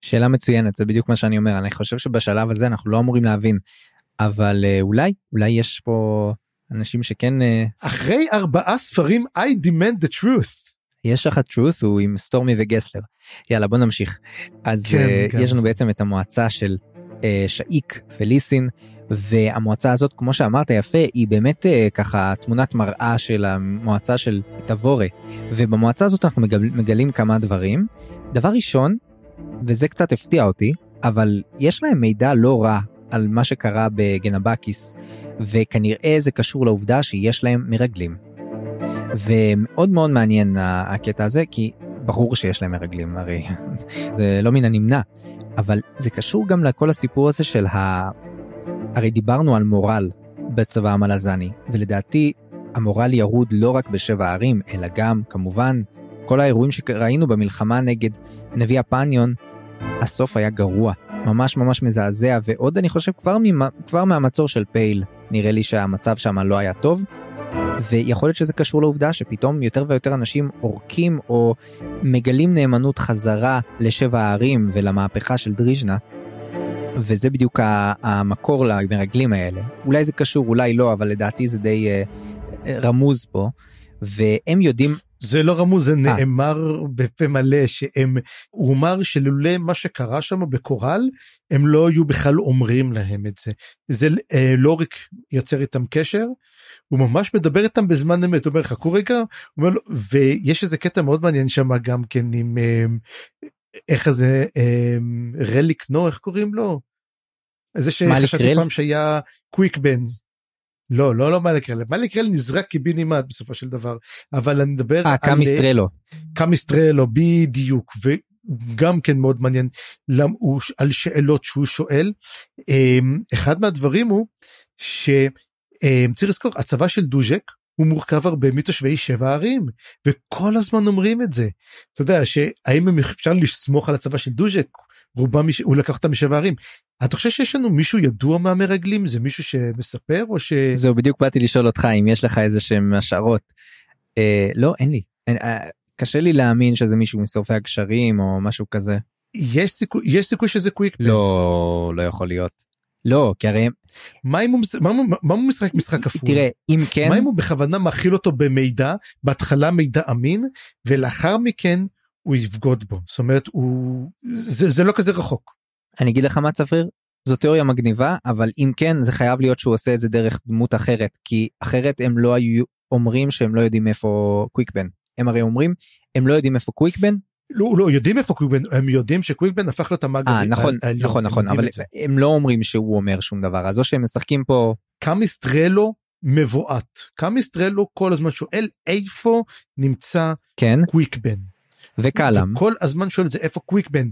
שאלה מצוינת זה בדיוק מה שאני אומר. אני חושב שבשלב הזה אנחנו לא אמורים להבין. אבל אה, אולי אולי יש פה אנשים שכן אה, אחרי ארבעה ספרים I demand the truth. יש לך truth הוא עם סטורמי וגסלר יאללה בוא נמשיך אז כן, אה, כן. יש לנו בעצם את המועצה של אה, שאיק פליסין והמועצה הזאת כמו שאמרת יפה היא באמת אה, ככה תמונת מראה של המועצה של תבורה ובמועצה הזאת אנחנו מגל, מגלים כמה דברים דבר ראשון וזה קצת הפתיע אותי אבל יש להם מידע לא רע על מה שקרה בגנבקיס וכנראה זה קשור לעובדה שיש להם מרגלים. ומאוד מאוד מעניין הקטע הזה כי ברור שיש להם מרגלים הרי (laughs) זה לא מן הנמנע. אבל זה קשור גם לכל הסיפור הזה של ה... הרי דיברנו על מורל בצבא המלזני ולדעתי המורל ירוד לא רק בשבע הערים אלא גם כמובן כל האירועים שראינו במלחמה נגד נביא הפניון הסוף היה גרוע ממש ממש מזעזע ועוד אני חושב כבר, ממ... כבר מהמצור של פייל נראה לי שהמצב שם לא היה טוב ויכול להיות שזה קשור לעובדה שפתאום יותר ויותר אנשים עורקים או מגלים נאמנות חזרה לשבע הערים ולמהפכה של דריז'נה. וזה בדיוק המקור למרגלים האלה אולי זה קשור אולי לא אבל לדעתי זה די uh, רמוז פה והם יודעים זה לא רמוז זה 아. אה. נאמר בפה מלא שהם הוא אמר שלולא מה שקרה שם בקורל הם לא היו בכלל אומרים להם את זה זה אה, לא רק יוצר איתם קשר הוא ממש מדבר איתם בזמן אמת, הוא אומר חכו רגע, אומר לו, ויש איזה קטע מאוד מעניין שם גם כן עם, אה, איך זה אמ, רליק נו איך קוראים לו? זה שחשבתי פעם שהיה קוויק בן. לא לא לא מאליק רל מאליק רל נזרק קיבינימט בסופו של דבר אבל אני מדבר על קמיסטרלו קמיסטרלו בדיוק וגם כן מאוד מעניין למה הוא על שאלות שהוא שואל אמ, אחד מהדברים הוא שצריך לזכור הצבא של דוז'ק הוא מורכב הרבה מתושבי שבע ערים וכל הזמן אומרים את זה. אתה יודע שהאם אפשר לסמוך על הצבא של דוז'ק רובם הוא לקח אותם משבע ערים. אתה חושב שיש לנו מישהו ידוע מהמרגלים זה מישהו שמספר או ש... זהו בדיוק באתי לשאול אותך אם יש לך איזה שהם השערות. אה, לא אין לי אין, אה, קשה לי להאמין שזה מישהו משורפי הגשרים או משהו כזה. יש סיכוי יש סיכוי שזה קוויק לא לא יכול להיות. לא כי הרי מה אם הוא, מה הוא משחק משחק כפול? תראה אם כן מה אם הוא בכוונה מכיל אותו במידע בהתחלה מידע אמין ולאחר מכן הוא יבגוד בו. זאת אומרת הוא זה, זה לא כזה רחוק. אני אגיד לך מה צפריר זו תיאוריה מגניבה אבל אם כן זה חייב להיות שהוא עושה את זה דרך דמות אחרת כי אחרת הם לא היו אומרים שהם לא יודעים איפה קוויקבן הם הרי אומרים הם לא יודעים איפה קוויקבן לא, לא יודעים איפה קוויקבן הם יודעים שקוויקבן הפך להיות המאג אה, נכון העליון, נכון נכון אבל הם לא אומרים שהוא אומר שום דבר אז או שהם משחקים פה קמיסטרלו מבועת. קמיסטרלו כל הזמן שואל איפה נמצא כן. קוויקבן וקלאם. כל הזמן שואל את זה איפה קוויקבן.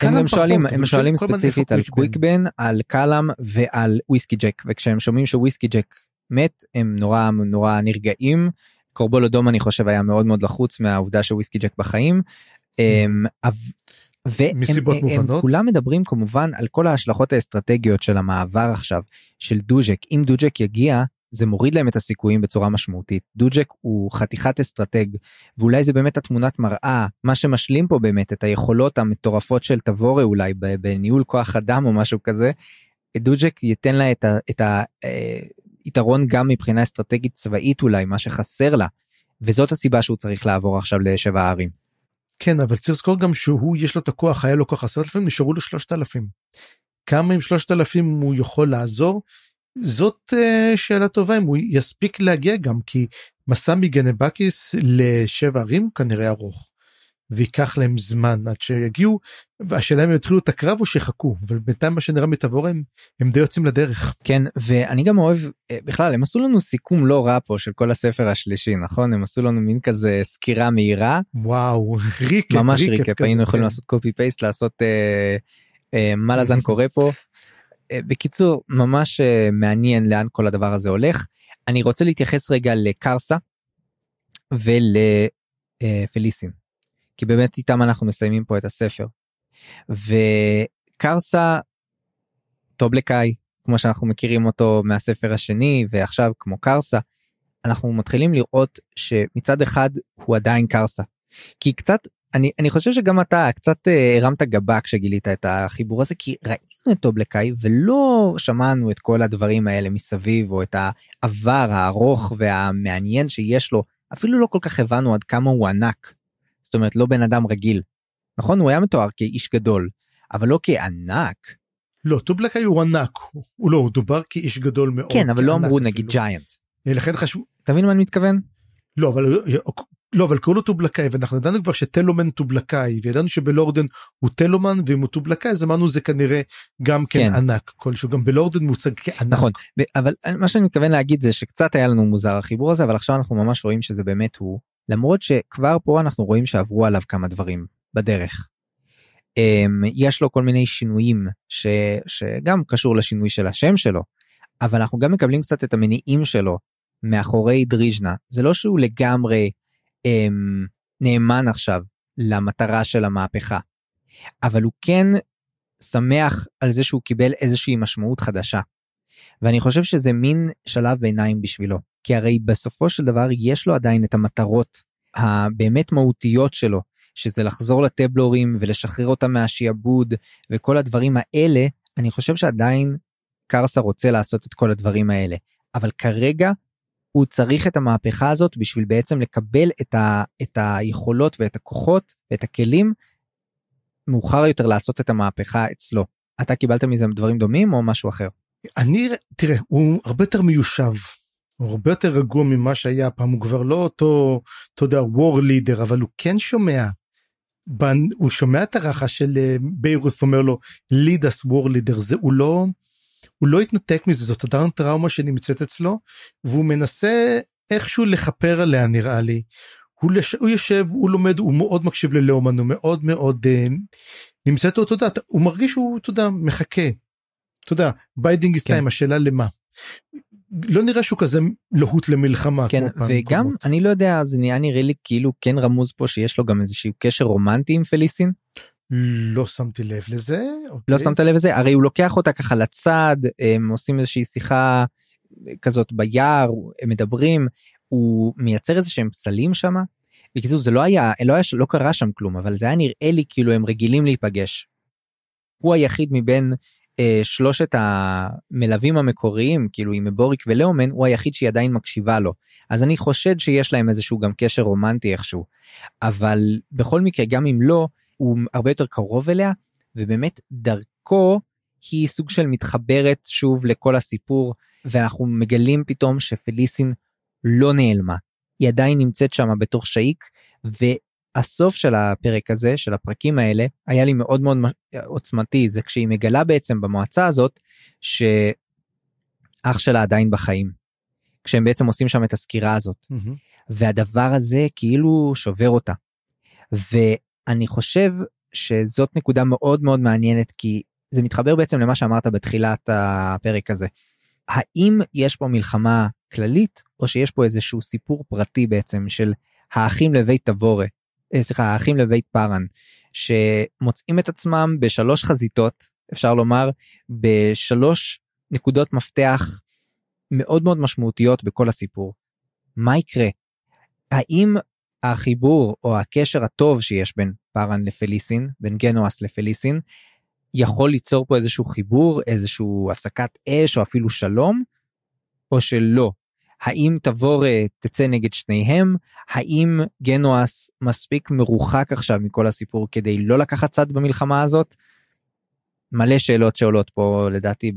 הם שואלים הם שואלים ספציפית על קוויקבן על קלאם ועל וויסקי ג'ק וכשהם שומעים שוויסקי ג'ק מת הם נורא נורא נרגעים קורבול אדום אני חושב היה מאוד מאוד לחוץ מהעובדה שוויסקי ג'ק בחיים. אמ, והם כולם מדברים כמובן על כל ההשלכות האסטרטגיות של המעבר עכשיו של דוז'ק אם דוז'ק יגיע זה מוריד להם את הסיכויים בצורה משמעותית דוז'ק הוא חתיכת אסטרטג ואולי זה באמת התמונת מראה מה שמשלים פה באמת את היכולות המטורפות של תבורה אולי בניהול כוח אדם או משהו כזה. דוז'ק ייתן לה את, ה, את היתרון גם מבחינה אסטרטגית צבאית אולי מה שחסר לה וזאת הסיבה שהוא צריך לעבור עכשיו לשבע הערים. כן אבל צריך לזכור גם שהוא יש לו את הכוח היה לו כוח עשרת אלפים נשארו לו שלושת אלפים. כמה עם שלושת אלפים הוא יכול לעזור זאת uh, שאלה טובה אם הוא יספיק להגיע גם כי מסע מגנבקיס לשבע ערים כנראה ארוך. וייקח להם זמן עד שיגיעו והשאלה אם יתחילו את הקרב או שיחכו אבל בינתיים מה שנראה מתבור הם, הם די יוצאים לדרך. כן ואני גם אוהב אה, בכלל הם עשו לנו סיכום לא רע פה של כל הספר השלישי נכון הם עשו לנו מין כזה סקירה מהירה וואו (laughs) ריקט ממש ריקט היינו יכולים כן. לעשות קופי פייסט לעשות אה, אה, מה לזן קורה פה אה, בקיצור ממש אה, מעניין לאן כל הדבר הזה הולך. אני רוצה להתייחס רגע לקרסה ולפליסין כי באמת איתם אנחנו מסיימים פה את הספר. וקרסה טובלקאי כמו שאנחנו מכירים אותו מהספר השני ועכשיו כמו קרסה אנחנו מתחילים לראות שמצד אחד הוא עדיין קרסה כי קצת אני אני חושב שגם אתה קצת אה, הרמת גבה כשגילית את החיבור הזה כי ראינו את טובלקאי ולא שמענו את כל הדברים האלה מסביב או את העבר הארוך והמעניין שיש לו אפילו לא כל כך הבנו עד כמה הוא ענק. זאת אומרת לא בן אדם רגיל. נכון הוא היה מתואר כאיש גדול אבל לא כענק. לא טובלקאי הוא ענק הוא לא הוא דובר כאיש גדול מאוד. כן אבל לא אמרו נגיד ג'יינט. לכן חשבו. אתה מבין מה אני מתכוון? לא אבל לא אבל קראו לו טובלקאי ואנחנו ידענו כבר שטלומן טובלקאי וידענו שבלורדן הוא טלומן ואם הוא טובלקאי אז אמרנו זה כנראה גם כן, כן. ענק כלשהו גם בלורדן מוצג כענק. נכון אבל מה שאני מתכוון להגיד זה שקצת היה לנו מוזר החיבור הזה אבל עכשיו אנחנו ממש רואים שזה באמת הוא למרות שכבר פה אנחנו רואים שעברו עליו כמה דברים בדרך. אמ, יש לו כל מיני שינויים ש, שגם קשור לשינוי של השם שלו אבל אנחנו גם מקבלים קצת את המניעים שלו מאחורי דריז'נה זה לא שהוא לגמרי אמ, נאמן עכשיו למטרה של המהפכה. אבל הוא כן שמח על זה שהוא קיבל איזושהי משמעות חדשה. ואני חושב שזה מין שלב ביניים בשבילו. כי הרי בסופו של דבר יש לו עדיין את המטרות הבאמת מהותיות שלו שזה לחזור לטבלורים ולשחרר אותם מהשיעבוד וכל הדברים האלה אני חושב שעדיין קרסה רוצה לעשות את כל הדברים האלה. אבל כרגע הוא צריך את המהפכה הזאת בשביל בעצם לקבל את, ה, את היכולות ואת הכוחות ואת הכלים מאוחר יותר לעשות את המהפכה אצלו. אתה קיבלת מזה דברים דומים או משהו אחר? אני תראה הוא הרבה יותר מיושב הוא הרבה יותר רגוע ממה שהיה פעם הוא כבר לא אותו אתה יודע וור לידר אבל הוא כן שומע הוא שומע את הרחש של אה, ביירוס אומר לו lead us war leader זה הוא לא הוא לא התנתק מזה זאת עדיין טראומה שנמצאת אצלו והוא מנסה איכשהו לכפר עליה נראה לי. הוא, לש... הוא יושב הוא לומד הוא מאוד מקשיב ללאומן הוא מאוד מאוד uh, נמצא אותו אתה יודע הוא מרגיש שהוא יודע מחכה. יודע biding כן. השאלה למה. לא נראה שהוא כזה להוט למלחמה. כן וגם פרמות. אני לא יודע זה נראה נראה לי כאילו כן רמוז פה שיש לו גם איזשהו קשר רומנטי עם פליסין. לא שמתי לב לזה. אוקיי. לא שמת לב לזה הרי הוא לוקח אותה ככה לצד הם עושים איזושהי שיחה כזאת ביער הם מדברים הוא מייצר איזה שהם פסלים שם. בקיצור זה לא היה לא היה לא קרה שם כלום אבל זה היה נראה לי כאילו הם רגילים להיפגש. הוא היחיד מבין אה, שלושת המלווים המקוריים כאילו עם בוריק ולאומן הוא היחיד שהיא עדיין מקשיבה לו אז אני חושד שיש להם איזשהו גם קשר רומנטי איכשהו אבל בכל מקרה גם אם לא הוא הרבה יותר קרוב אליה ובאמת דרכו היא סוג של מתחברת שוב לכל הסיפור ואנחנו מגלים פתאום שפליסין לא נעלמה היא עדיין נמצאת שם בתוך שאיק הסוף של הפרק הזה של הפרקים האלה היה לי מאוד מאוד עוצמתי זה כשהיא מגלה בעצם במועצה הזאת שאח שלה עדיין בחיים. כשהם בעצם עושים שם את הסקירה הזאת mm-hmm. והדבר הזה כאילו שובר אותה. ואני חושב שזאת נקודה מאוד מאוד מעניינת כי זה מתחבר בעצם למה שאמרת בתחילת הפרק הזה. האם יש פה מלחמה כללית או שיש פה איזשהו סיפור פרטי בעצם של האחים לבית תבורה אה, סליחה האחים לבית פארן שמוצאים את עצמם בשלוש חזיתות אפשר לומר בשלוש נקודות מפתח מאוד מאוד משמעותיות בכל הסיפור. מה יקרה? האם החיבור או הקשר הטוב שיש בין פארן לפליסין בין גנואס לפליסין יכול ליצור פה איזשהו חיבור איזשהו הפסקת אש או אפילו שלום או שלא האם תבור תצא נגד שניהם האם גנוס מספיק מרוחק עכשיו מכל הסיפור כדי לא לקחת צד במלחמה הזאת. מלא שאלות שעולות פה לדעתי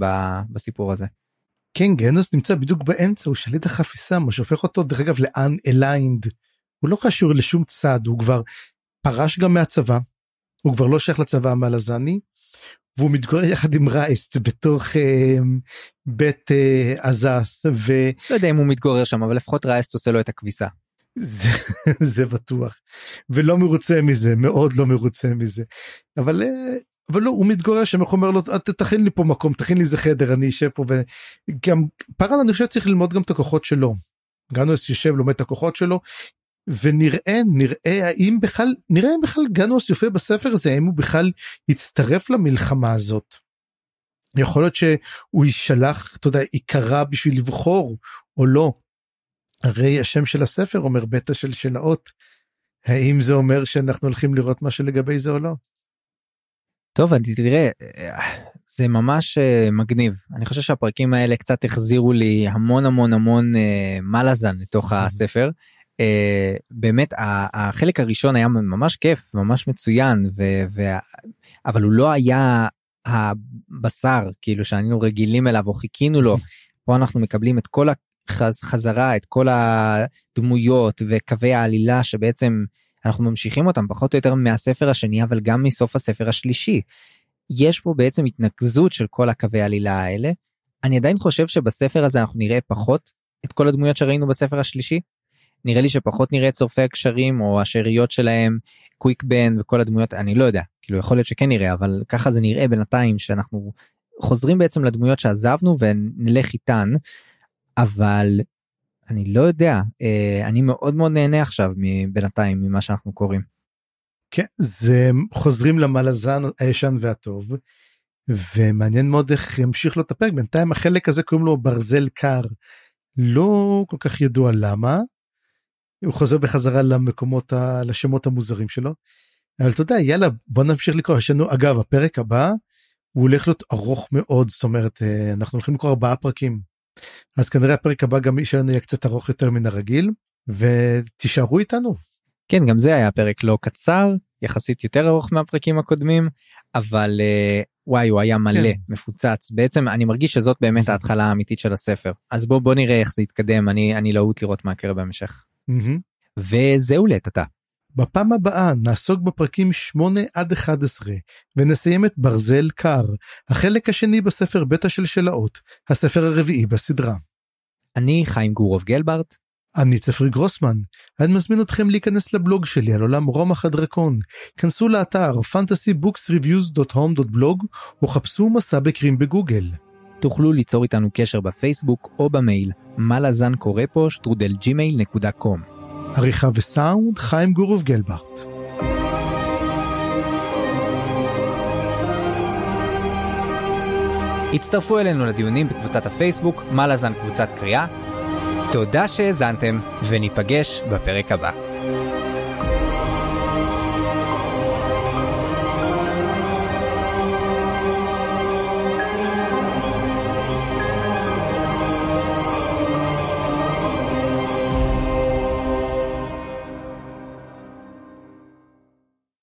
בסיפור הזה. כן גנוס נמצא בדיוק באמצע הוא שליט החפיסה מה שהופך אותו דרך אגב ל unaligned. הוא לא קשור לשום צד הוא כבר פרש גם מהצבא. הוא כבר לא שייך לצבא המלזני והוא מתגורר יחד עם רייס בתוך אה, בית אה, עזת ו... לא יודע אם הוא מתגורר שם אבל לפחות רייס עושה לו את הכביסה. זה, (laughs) זה בטוח ולא מרוצה מזה מאוד לא מרוצה מזה אבל אה, אבל לא הוא מתגורר שם איך אומר לו תכין לי פה מקום תכין לי איזה חדר אני אשב פה וגם פארן אני חושב צריך ללמוד גם את הכוחות שלו. גנוס יושב לומד את הכוחות שלו ונראה נראה האם בכלל נראה אם בכלל גנוס יופיע בספר הזה האם הוא בכלל יצטרף למלחמה הזאת. יכול להיות שהוא יישלח אתה יודע עיקרה בשביל לבחור או לא. הרי השם של הספר אומר בטא של שנאות. האם זה אומר שאנחנו הולכים לראות משהו לגבי זה או לא? טוב אני תראה זה ממש uh, מגניב אני חושב שהפרקים האלה קצת החזירו לי המון המון המון uh, מלאזן לתוך הספר באמת החלק הראשון היה ממש כיף ממש מצוין ו, ו, אבל הוא לא היה הבשר כאילו שהיינו רגילים אליו או חיכינו לו (laughs) פה אנחנו מקבלים את כל החזרה את כל הדמויות וקווי העלילה שבעצם אנחנו ממשיכים אותם פחות או יותר מהספר השני אבל גם מסוף הספר השלישי. יש פה בעצם התנקזות של כל הקווי העלילה האלה. אני עדיין חושב שבספר הזה אנחנו נראה פחות את כל הדמויות שראינו בספר השלישי נראה לי שפחות נראה את שורפי הקשרים או השאריות שלהם קוויק בן וכל הדמויות אני לא יודע. כאילו יכול להיות שכן נראה אבל ככה זה נראה בינתיים שאנחנו חוזרים בעצם לדמויות שעזבנו ונלך איתן אבל אני לא יודע. אה, אני מאוד מאוד נהנה עכשיו בינתיים ממה שאנחנו קוראים. כן זה חוזרים למלזן הישן והטוב ומעניין מאוד איך ימשיך לו את הפרק. בינתיים החלק הזה קוראים לו ברזל קר. לא כל כך ידוע למה הוא חוזר בחזרה למקומות ה... לשמות המוזרים שלו. אבל אתה יודע יאללה בוא נמשיך לקרוא יש לנו אגב הפרק הבא הוא הולך להיות ארוך מאוד זאת אומרת אה, אנחנו הולכים לקרוא ארבעה פרקים. אז כנראה הפרק הבא גם שלנו יהיה קצת ארוך יותר מן הרגיל ותישארו איתנו. כן גם זה היה פרק לא קצר יחסית יותר ארוך מהפרקים הקודמים אבל אה, וואי הוא היה מלא כן. מפוצץ בעצם אני מרגיש שזאת באמת ההתחלה האמיתית של הספר אז בוא בוא נראה איך זה יתקדם אני אני להוט לראות מה יקרה בהמשך. Mm-hmm. וזהו לעת עתה. בפעם הבאה נעסוק בפרקים 8 עד 11 ונסיים את ברזל קר, החלק השני בספר בית השלשלאות, הספר הרביעי בסדרה. אני חיים גורוב גלברט. אני צפרי גרוסמן. אני מזמין אתכם להיכנס לבלוג שלי על עולם רומח הדרקון. כנסו לאתר fantasybooksreviews.home.blog או חפשו מסע בקרים בגוגל. תוכלו ליצור איתנו קשר בפייסבוק או במייל מה לזן קורא פה שטרודל ג'ימייל נקודה קום. עריכה וסאונד חיים גורוב גלברט. הצטרפו אלינו לדיונים בקבוצת הפייסבוק מה לזן קבוצת קריאה. תודה שהאזנתם וניפגש בפרק הבא.